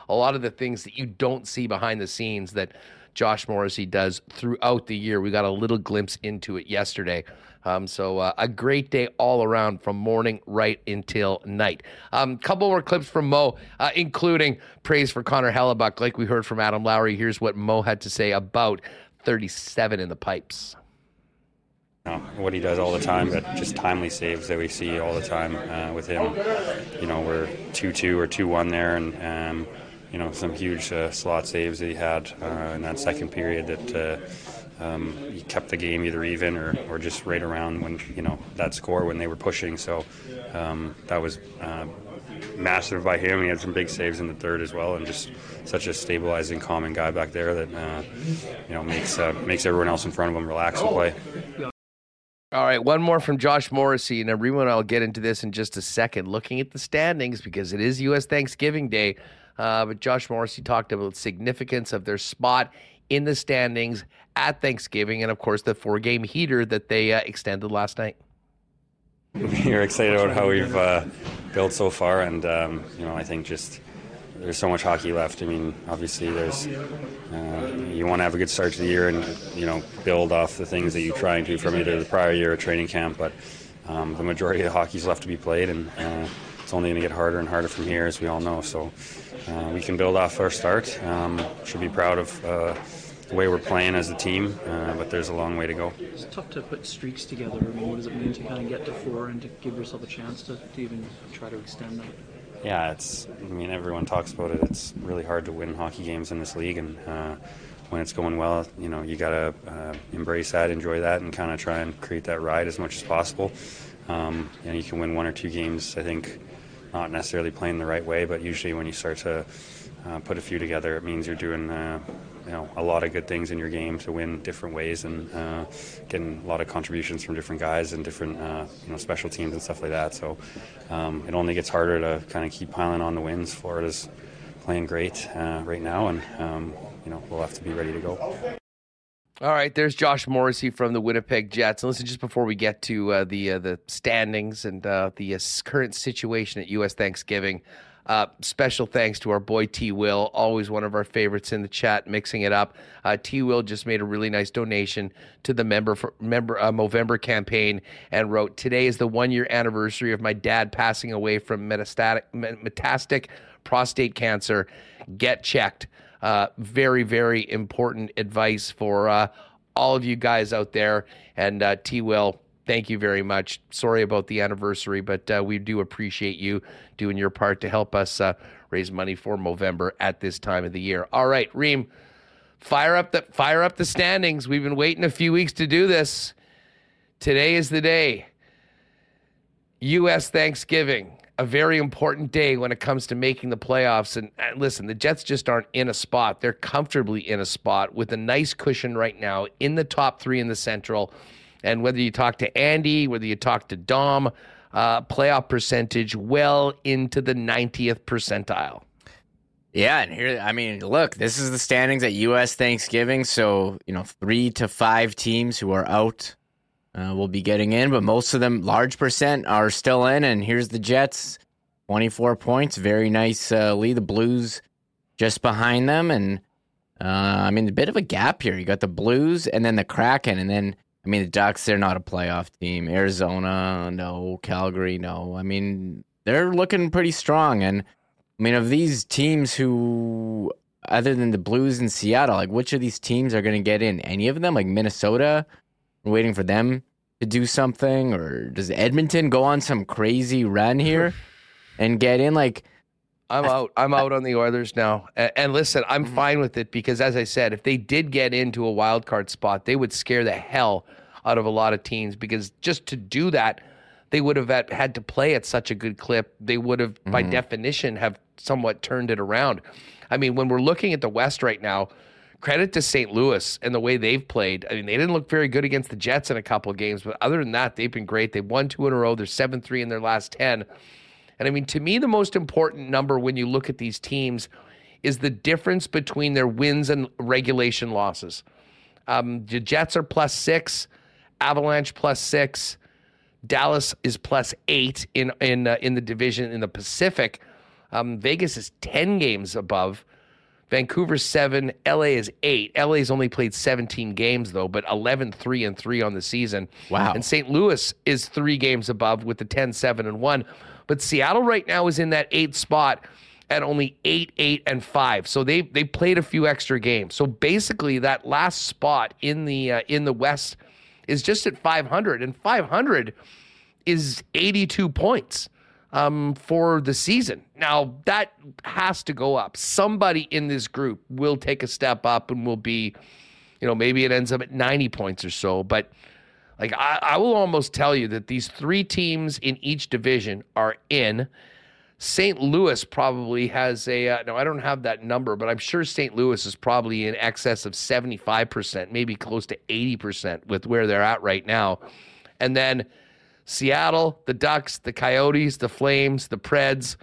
a lot of the things that you don't see behind the scenes that Josh Morrissey does throughout the year. We got a little glimpse into it yesterday. Um, so uh, a great day all around from morning right until night. A um, couple more clips from Mo, uh, including praise for Connor Hellebuyck. Like we heard from Adam Lowry, here's what Mo had to say about 37 in the pipes. Know, what he does all the time, but just timely saves that we see all the time uh, with him. You know, we're 2 2 or 2 1 there, and um, you know, some huge uh, slot saves that he had uh, in that second period that uh, um, he kept the game either even or, or just right around when, you know, that score when they were pushing. So um, that was uh, massive by him. He had some big saves in the third as well, and just such a stabilizing, calming guy back there that, uh, you know, makes, uh, makes everyone else in front of him relax and play. All right, one more from Josh Morrissey, and everyone, I'll get into this in just a second. Looking at the standings because it is U.S. Thanksgiving Day. Uh, but Josh Morrissey talked about the significance of their spot in the standings at Thanksgiving, and of course the four-game heater that they uh, extended last night. We're excited about how we've uh, built so far, and um, you know I think just there's so much hockey left. I mean, obviously there's uh, you want to have a good start to the year and you know build off the things that you try and do from either the prior year or training camp, but um, the majority of the hockey's left to be played, and uh, it's only going to get harder and harder from here, as we all know. So uh, we can build off our start. Um, should be proud of uh, the way we're playing as a team, uh, but there's a long way to go. It's tough to put streaks together. I mean, what does it mean to kind of get to four and to give yourself a chance to, to even try to extend that? Yeah, it's. I mean, everyone talks about it. It's really hard to win hockey games in this league, and uh, when it's going well, you know, you gotta uh, embrace that, enjoy that, and kind of try and create that ride as much as possible. Um, you know, you can win one or two games. I think not necessarily playing the right way, but usually when you start to uh, put a few together, it means you're doing uh, you know a lot of good things in your game to win different ways and uh, getting a lot of contributions from different guys and different uh, you know special teams and stuff like that. So um, it only gets harder to kind of keep piling on the wins. Florida's playing great uh, right now, and um, you know we'll have to be ready to go. All right, there's Josh Morrissey from the Winnipeg Jets. And listen, just before we get to uh, the uh, the standings and uh, the current situation at U.S. Thanksgiving, uh, special thanks to our boy T. Will, always one of our favorites in the chat, mixing it up. Uh, T. Will just made a really nice donation to the member for, member Movember campaign and wrote, "Today is the one year anniversary of my dad passing away from metastatic metastatic prostate cancer. Get checked." Uh, very, very important advice for uh, all of you guys out there. And uh, T. Will, thank you very much. Sorry about the anniversary, but uh, we do appreciate you doing your part to help us uh, raise money for Movember at this time of the year. All right, Reem, fire up the fire up the standings. We've been waiting a few weeks to do this. Today is the day. U.S. Thanksgiving a very important day when it comes to making the playoffs. And, and, listen, the Jets just aren't in a spot. They're comfortably in a spot with a nice cushion right now in the top three in the Central. And whether you talk to Andy, whether you talk to Dom, uh, playoff percentage well into the 90th percentile. Yeah, and here, I mean, look, this is the standings at U.S. Thanksgiving. So, you know, three to five teams who are out uh, will be getting in, but most of them, large percent, are still in. And here's the Jets, 24 points. Very nice uh, lead. The Blues just behind them. And, uh, I mean, a bit of a gap here. You got the Blues and then the Kraken. And then, I mean, the Ducks, they're not a playoff team. Arizona, no. Calgary, no. I mean, they're looking pretty strong. And, I mean, of these teams who, other than the Blues and Seattle, like which of these teams are going to get in? Any of them? Like Minnesota? We're waiting for them to do something, or does Edmonton go on some crazy run here and get in? Like, I'm out. I'm out on the Oilers now. And, and listen, I'm mm-hmm. fine with it because, as I said, if they did get into a wild card spot, they would scare the hell out of a lot of teams because just to do that they would have had to play at such a good clip. They would have, mm-hmm. by definition, have somewhat turned it around. I mean, when we're looking at the West right now, credit to St. Louis and the way they've played. I mean, they didn't look very good against the Jets in a couple of games, but other than that, they've been great. They've won two in a row. They're 7 3 in their last 10. And I mean, to me, the most important number when you look at these teams is the difference between their wins and regulation losses. Um, the Jets are plus six, Avalanche plus six, Dallas is plus eight in in uh, in the division in the Pacific. Um, Vegas is ten games above. Vancouver seven, LA is eight. LA's only played 17 games though, but 11 3 and 3 on the season. Wow. And St. Louis is three games above with the 10 7 and 1. But Seattle right now is in that eighth spot at only 8 8 and 5. So they they played a few extra games. So basically that last spot in the uh, in the West is just at 500, and 500 is 82 points um, for the season. Now, that has to go up. Somebody in this group will take a step up and will be, you know, maybe it ends up at 90 points or so. But like, I, I will almost tell you that these three teams in each division are in. St. Louis probably has a uh, no, I don't have that number, but I'm sure St. Louis is probably in excess of 75%, maybe close to 80% with where they're at right now. And then Seattle, the Ducks, the Coyotes, the Flames, the Preds,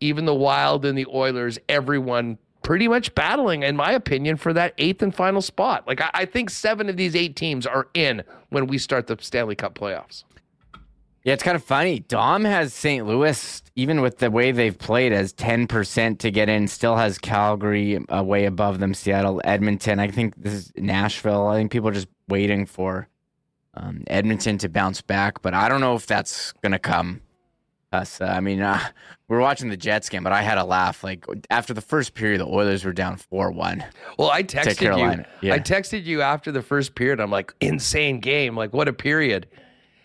even the Wild and the Oilers, everyone pretty much battling, in my opinion, for that eighth and final spot. Like I, I think seven of these eight teams are in when we start the Stanley Cup playoffs. Yeah, it's kind of funny. Dom has St. Louis, even with the way they've played, as 10% to get in, still has Calgary uh, way above them, Seattle, Edmonton. I think this is Nashville. I think people are just waiting for um, Edmonton to bounce back, but I don't know if that's going to come. Us, uh, I mean, uh, we are watching the Jets game, but I had a laugh. Like after the first period, the Oilers were down four one. Well, I texted you. Yeah. I texted you after the first period. I'm like, insane game. Like, what a period.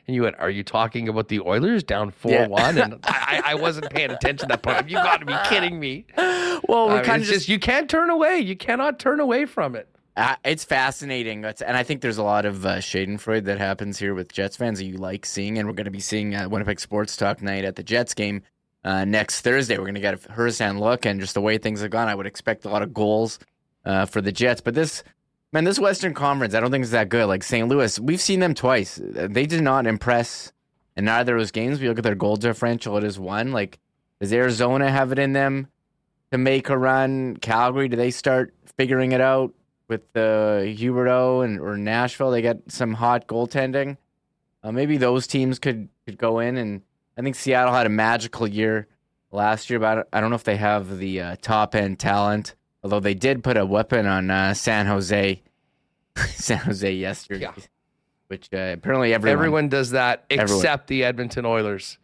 And you went, Are you talking about the Oilers down 4 yeah. 1? And I, I, wasn't paying attention to that point. You got to be kidding me. Well, we're kind of just, you can't turn away. You cannot turn away from it. Uh, it's fascinating. And I think there's a lot of uh, Schadenfreude that happens here with Jets fans that you like seeing. And we're going to be seeing uh, Winnipeg Sports Talk night at the Jets game uh, next Thursday. We're going to get a firsthand look. And just the way things have gone, I would expect a lot of goals uh, for the Jets. But this Man, this Western Conference, I don't think is that good. Like St. Louis, we've seen them twice. They did not impress in neither of those games. We look at their goal differential; it is one. Like, does Arizona have it in them to make a run? Calgary, do they start figuring it out with uh, Huberdeau and or Nashville? They get some hot goaltending. Uh, maybe those teams could could go in, and I think Seattle had a magical year last year, but I don't know if they have the uh, top end talent Although they did put a weapon on uh, San Jose, San Jose yesterday, yeah. which uh, apparently everyone everyone does that except everyone. the Edmonton Oilers.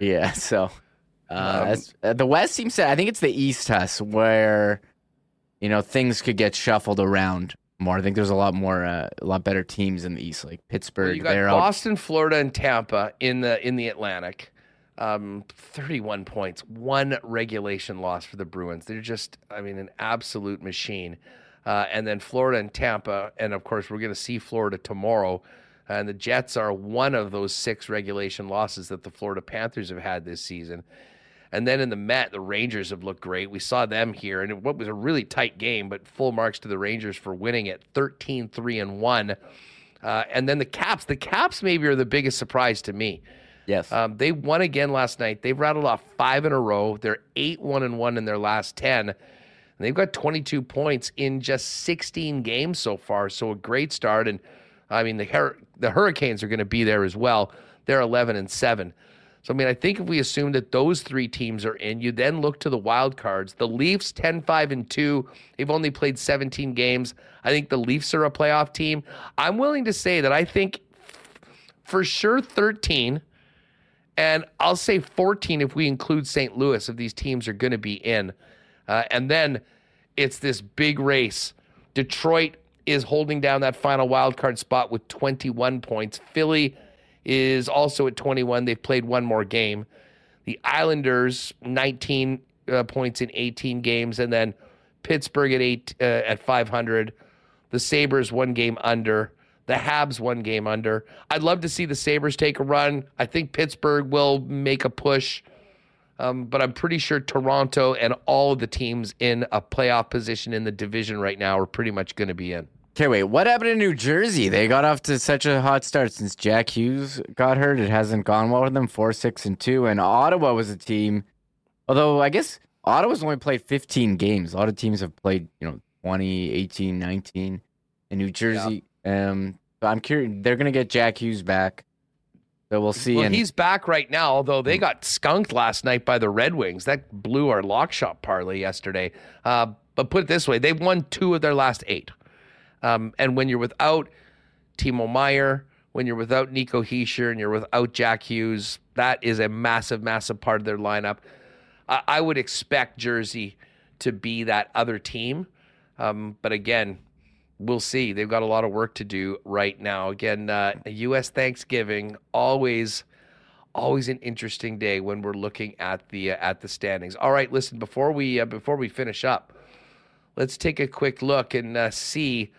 Yeah, so uh, um, the West seems to. I think it's the East us where you know things could get shuffled around more. I think there's a lot more, uh, a lot better teams in the East, like Pittsburgh. Well, you got Boston, out. Florida, and Tampa in the in the Atlantic um, 31 points, one regulation loss for the Bruins. They're just, I mean, an absolute machine. Uh, and then Florida and Tampa, and of course, we're going to see Florida tomorrow. And the Jets are one of those six regulation losses that the Florida Panthers have had this season. And then in the Met, the Rangers have looked great. We saw them here, and what was a really tight game, but full marks to the Rangers for winning it 13 3 and 1. Uh, and then the Caps, the Caps maybe are the biggest surprise to me. Yes. Um, they won again last night. They've rattled off five in a row. They're eight one and one in their last ten. And they've got 22 points in just 16 games so far. So a great start. And I mean, the, Hur- the Hurricanes are going to be there as well. They're 11 and 7. So, I mean, I think if we assume that those three teams are in, you then look to the wild cards. The Leafs, 10 5 and 2. They've only played 17 games. I think the Leafs are a playoff team. I'm willing to say that I think for sure 13, and I'll say 14 if we include St. Louis, if these teams are going to be in. Uh, and then it's this big race. Detroit is holding down that final wild card spot with 21 points. Philly is also at 21. They've played one more game. The Islanders 19 uh, points in 18 games, and then Pittsburgh at eight uh, at 500. The Sabres one game under. The Habs one game under. I'd love to see the Sabres take a run. I think Pittsburgh will make a push. Um, but I'm pretty sure Toronto and all of the teams in a playoff position in the division right now are pretty much going to be in. Okay, wait. What happened in New Jersey? They got off to such a hot start since Jack Hughes got hurt. It hasn't gone well with them. Four, six, and two. And Ottawa was a team. Although I guess Ottawa's only played 15 games. A lot of teams have played, you know, 20, 18, 19. In New Jersey, yeah. um, I'm curious. They're going to get Jack Hughes back. So we'll see. Well, and he's back right now, although they got skunked last night by the Red Wings. That blew our lock shop parlay yesterday. Uh, but put it this way they've won two of their last eight. Um, and when you're without Timo Meier, when you're without Nico Hischier, and you're without Jack Hughes, that is a massive, massive part of their lineup. I, I would expect Jersey to be that other team. Um, but again, we'll see. They've got a lot of work to do right now. Again, uh, U.S. Thanksgiving always, always an interesting day when we're looking at the uh, at the standings. All right, listen before we uh, before we finish up, let's take a quick look and uh, see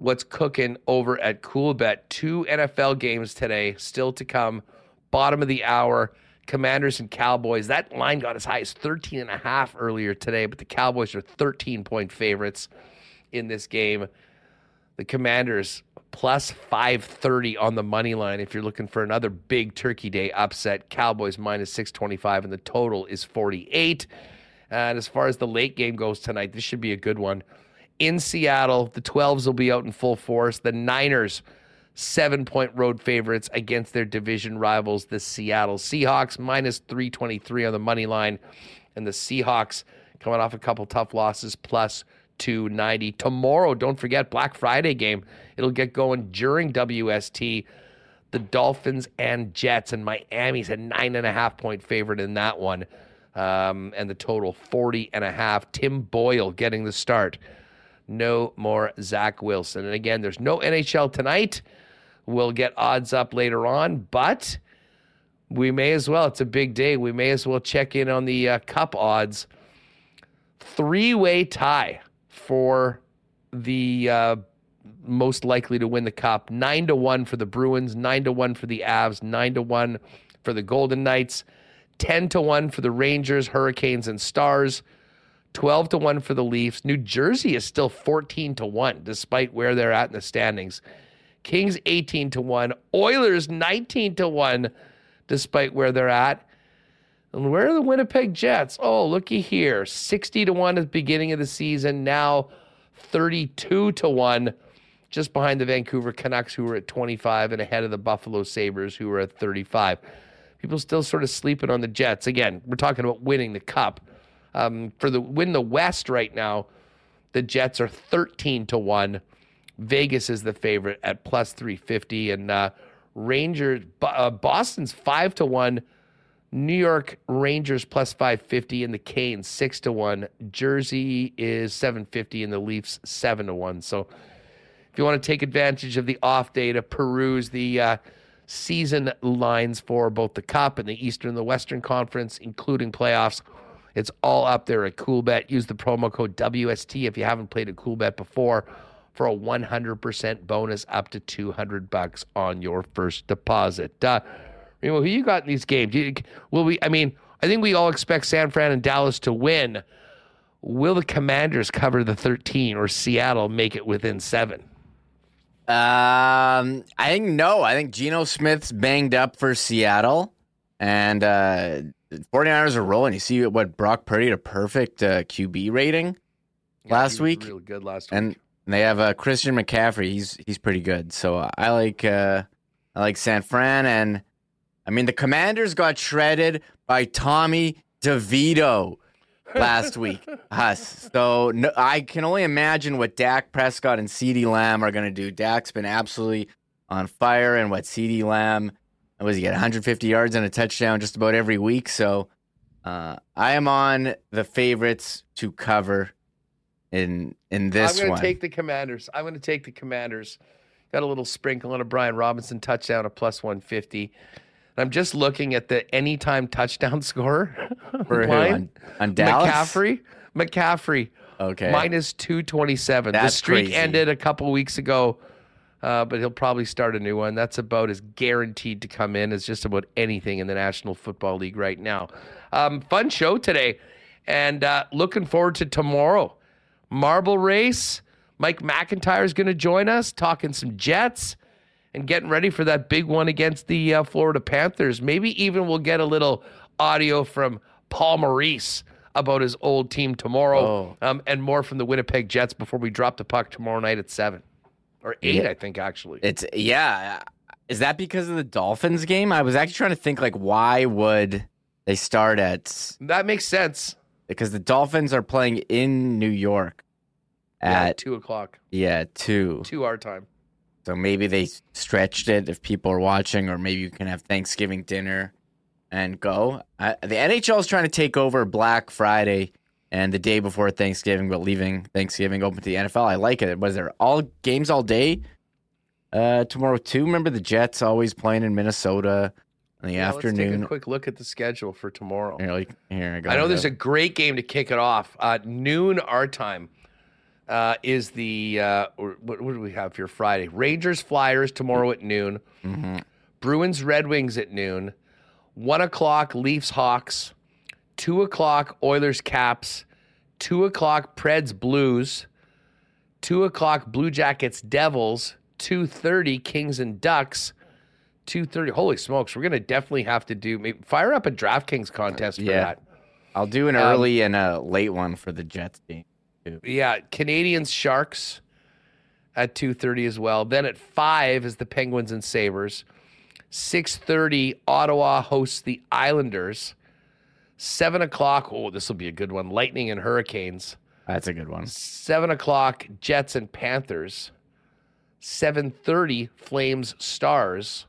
what's cooking over at Coolbet. Two NFL games today, still to come. Bottom of the hour, Commanders and Cowboys. That line got as high as 13 and a half earlier today, but the Cowboys are 13 point favorites in this game. The Commanders plus 530 on the money line if you're looking for another big turkey day upset. Cowboys minus 625 and the total is 48. And as far as the late game goes tonight, this should be a good one in Seattle. The 12s will be out in full force. The Niners, seven point road favorites against their division rivals, the Seattle Seahawks, minus 323 on the money line. And the Seahawks coming off a couple tough losses, plus 290. Tomorrow, don't forget, Black Friday game. It'll get going during WST. The Dolphins and Jets, and Miami's a nine and a half point favorite in that one. Um, and the total 40 and a half. Tim Boyle getting the start no more Zach Wilson. And again, there's no NHL tonight. We'll get odds up later on, but we may as well. It's a big day. We may as well check in on the uh, cup odds. Three way tie for the uh, most likely to win the cup. Nine to one for the Bruins, nine to one for the Avs, nine to one for the Golden Knights, 10 to one for the Rangers, Hurricanes, and Stars. 12 to 1 for the Leafs. New Jersey is still 14 to 1 despite where they're at in the standings. Kings 18 to 1, Oilers 19 to 1 despite where they're at. And where are the Winnipeg Jets? Oh, looky here. 60 to 1 at the beginning of the season, now 32 to 1 just behind the Vancouver Canucks who were at 25 and ahead of the Buffalo Sabres who were at 35. People still sort of sleeping on the Jets. Again, we're talking about winning the cup. Um, for the win the West right now, the Jets are 13 to 1. Vegas is the favorite at plus 350 and uh, Rangers uh, Boston's 5 to 1. New York Rangers plus 550 and the Canes 6 to 1. Jersey is 750 and the Leafs 7 to 1. So if you want to take advantage of the off day to peruse the uh, season lines for both the Cup and the Eastern and the Western Conference, including playoffs, it's all up there at CoolBet. Use the promo code WST if you haven't played a CoolBet before for a 100% bonus up to 200 bucks on your first deposit. Uh, Remo, who you got in these games? You, will we? I mean, I think we all expect San Fran and Dallas to win. Will the Commanders cover the 13 or Seattle make it within seven? Um, I think no. I think Geno Smith's banged up for Seattle, and uh, 49ers are rolling. You see what Brock Purdy had a perfect uh, QB rating. last he week. real good last and they have uh, Christian McCaffrey. He's he's pretty good. So I like uh, I like San Fran, and I mean the Commanders got shredded by Tommy DeVito last week. Us. So no, I can only imagine what Dak Prescott and CeeDee Lamb are going to do. Dak's been absolutely on fire, and what CeeDee Lamb was he get 150 yards and a touchdown just about every week. So uh, I am on the favorites to cover in in this I'm going one. to take the Commanders. I'm going to take the Commanders. Got a little sprinkle on a Brian Robinson touchdown, a plus 150. I'm just looking at the anytime touchdown score For who? On- on Dallas? McCaffrey. McCaffrey. Okay. Minus 227. the streak crazy. ended a couple weeks ago, uh, but he'll probably start a new one. That's about as guaranteed to come in as just about anything in the National Football League right now. Um, fun show today, and uh, looking forward to tomorrow. Marble race. Mike McIntyre is going to join us, talking some Jets and getting ready for that big one against the uh, Florida Panthers. Maybe even we'll get a little audio from Paul Maurice about his old team tomorrow, um, and more from the Winnipeg Jets before we drop the puck tomorrow night at seven or eight, Yeah. I think actually. It's yeah. Is that because of the Dolphins game? I was actually trying to think like why would they start at that makes sense because the Dolphins are playing in New York Yeah, at two o'clock, yeah two. two our time. So maybe they stretched it if people are watching, or maybe you can have Thanksgiving dinner and go. I, the NHL is trying to take over Black Friday and the day before Thanksgiving, but leaving Thanksgiving open to the NFL. I like it. Was there all games all day uh, tomorrow too? Remember the Jets always playing in Minnesota in the Yeah, Let's afternoon. take a quick look at the schedule for tomorrow. Here, like, here I go. I know there's a great game to kick it off. Uh, noon our time uh, is the uh, what, what do we have here? Friday Rangers Flyers tomorrow at noon. Mm-hmm. Bruins Red Wings at noon. One o'clock Leafs Hawks. Two o'clock Oilers Caps. Two o'clock Preds Blues. Two o'clock Blue Jackets Devils. Two thirty Kings and Ducks. Two thirty. Holy smokes! We're gonna definitely have to do maybe fire up a DraftKings contest for Yeah. that. I'll do an Um, early and a late one for the Jets game. Too. Yeah, Canadiens Sharks at two thirty as well. Then at five is the Penguins and Sabres. Six thirty, Ottawa hosts the Islanders. Seven o'clock. Oh, this will be a good one. Lightning and Hurricanes. That's a good one. Seven o'clock, Jets and Panthers. Seven thirty, Flames Stars.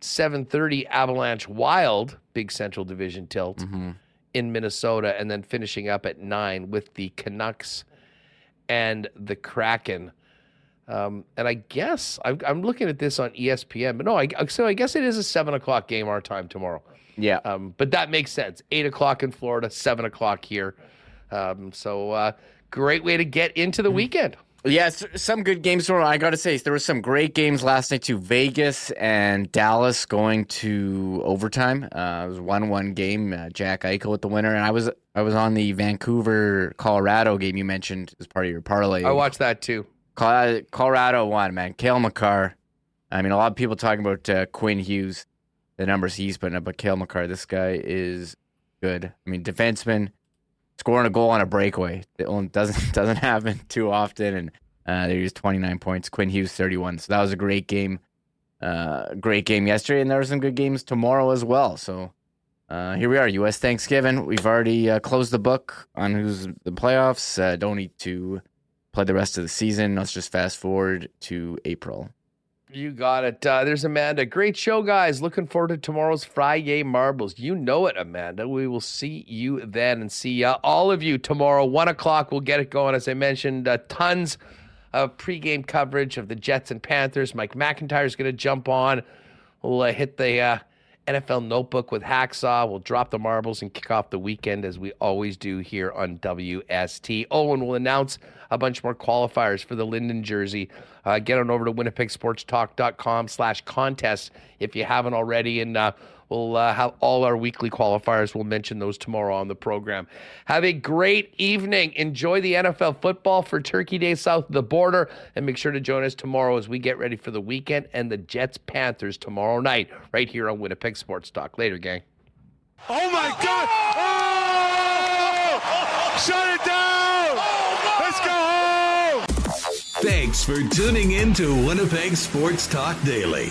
Seven thirty, Avalanche Wild. Big Central Division tilt Mm-hmm. in Minnesota, and then finishing up at nine with the Canucks and the Kraken. Um, and I guess I'm, I'm looking at this on ESPN, but no, I, so I guess it is a seven o'clock game our time tomorrow. Yeah. Um, but that makes sense. Eight o'clock in Florida, seven o'clock here. Um, so uh, great way to get into the weekend. Yeah, s- some good games. tomorrow. I got to say, there were some great games last night to Vegas and Dallas going to overtime. Uh, it was one-one game. Uh, Jack Eichel with the winner, and I was I was on the Vancouver Colorado game you mentioned as part of your parlay. I watched that too. Colorado won, man. Cale Makar. I mean, a lot of people talking about uh, Quinn Hughes, the numbers he's putting up, but Cale Makar, this guy is good. I mean, defenseman scoring a goal on a breakaway it doesn't doesn't happen too often, and uh, they used 29 points. Quinn Hughes 31. So that was a great game. Uh, great game yesterday, and there were some good games tomorrow as well. So uh, here we are, U.S. Thanksgiving. We've already uh, closed the book on who's the playoffs. Uh, don't need to play the rest of the season. Let's just fast forward to April. You got it. Uh, there's Amanda. Great show, guys. Looking forward to tomorrow's Friday Marbles. You know it, Amanda. We will see you then and see uh, all of you tomorrow. One o'clock, we'll get it going. As I mentioned, uh, tons of pregame coverage of the Jets and Panthers. Mike McIntyre is going to jump on. We'll uh, hit the uh, NFL notebook with Hacksaw. We'll drop the marbles and kick off the weekend as we always do here on WST. Oh, and we'll announce a bunch more qualifiers for the Linden jersey. Uh, get on over to winnipegsportstalk.com slash contest if you haven't already. And uh, we'll uh, have all our weekly qualifiers. We'll mention those tomorrow on the program. Have a great evening. Enjoy the NFL football for Turkey Day south of the border. And make sure to join us tomorrow as we get ready for the weekend and the Jets Panthers tomorrow night right here on Winnipeg Sports Talk. Later, gang. Oh my God! Oh! Shut it down! Let's go. Thanks for tuning in to Winnipeg Sports Talk Daily.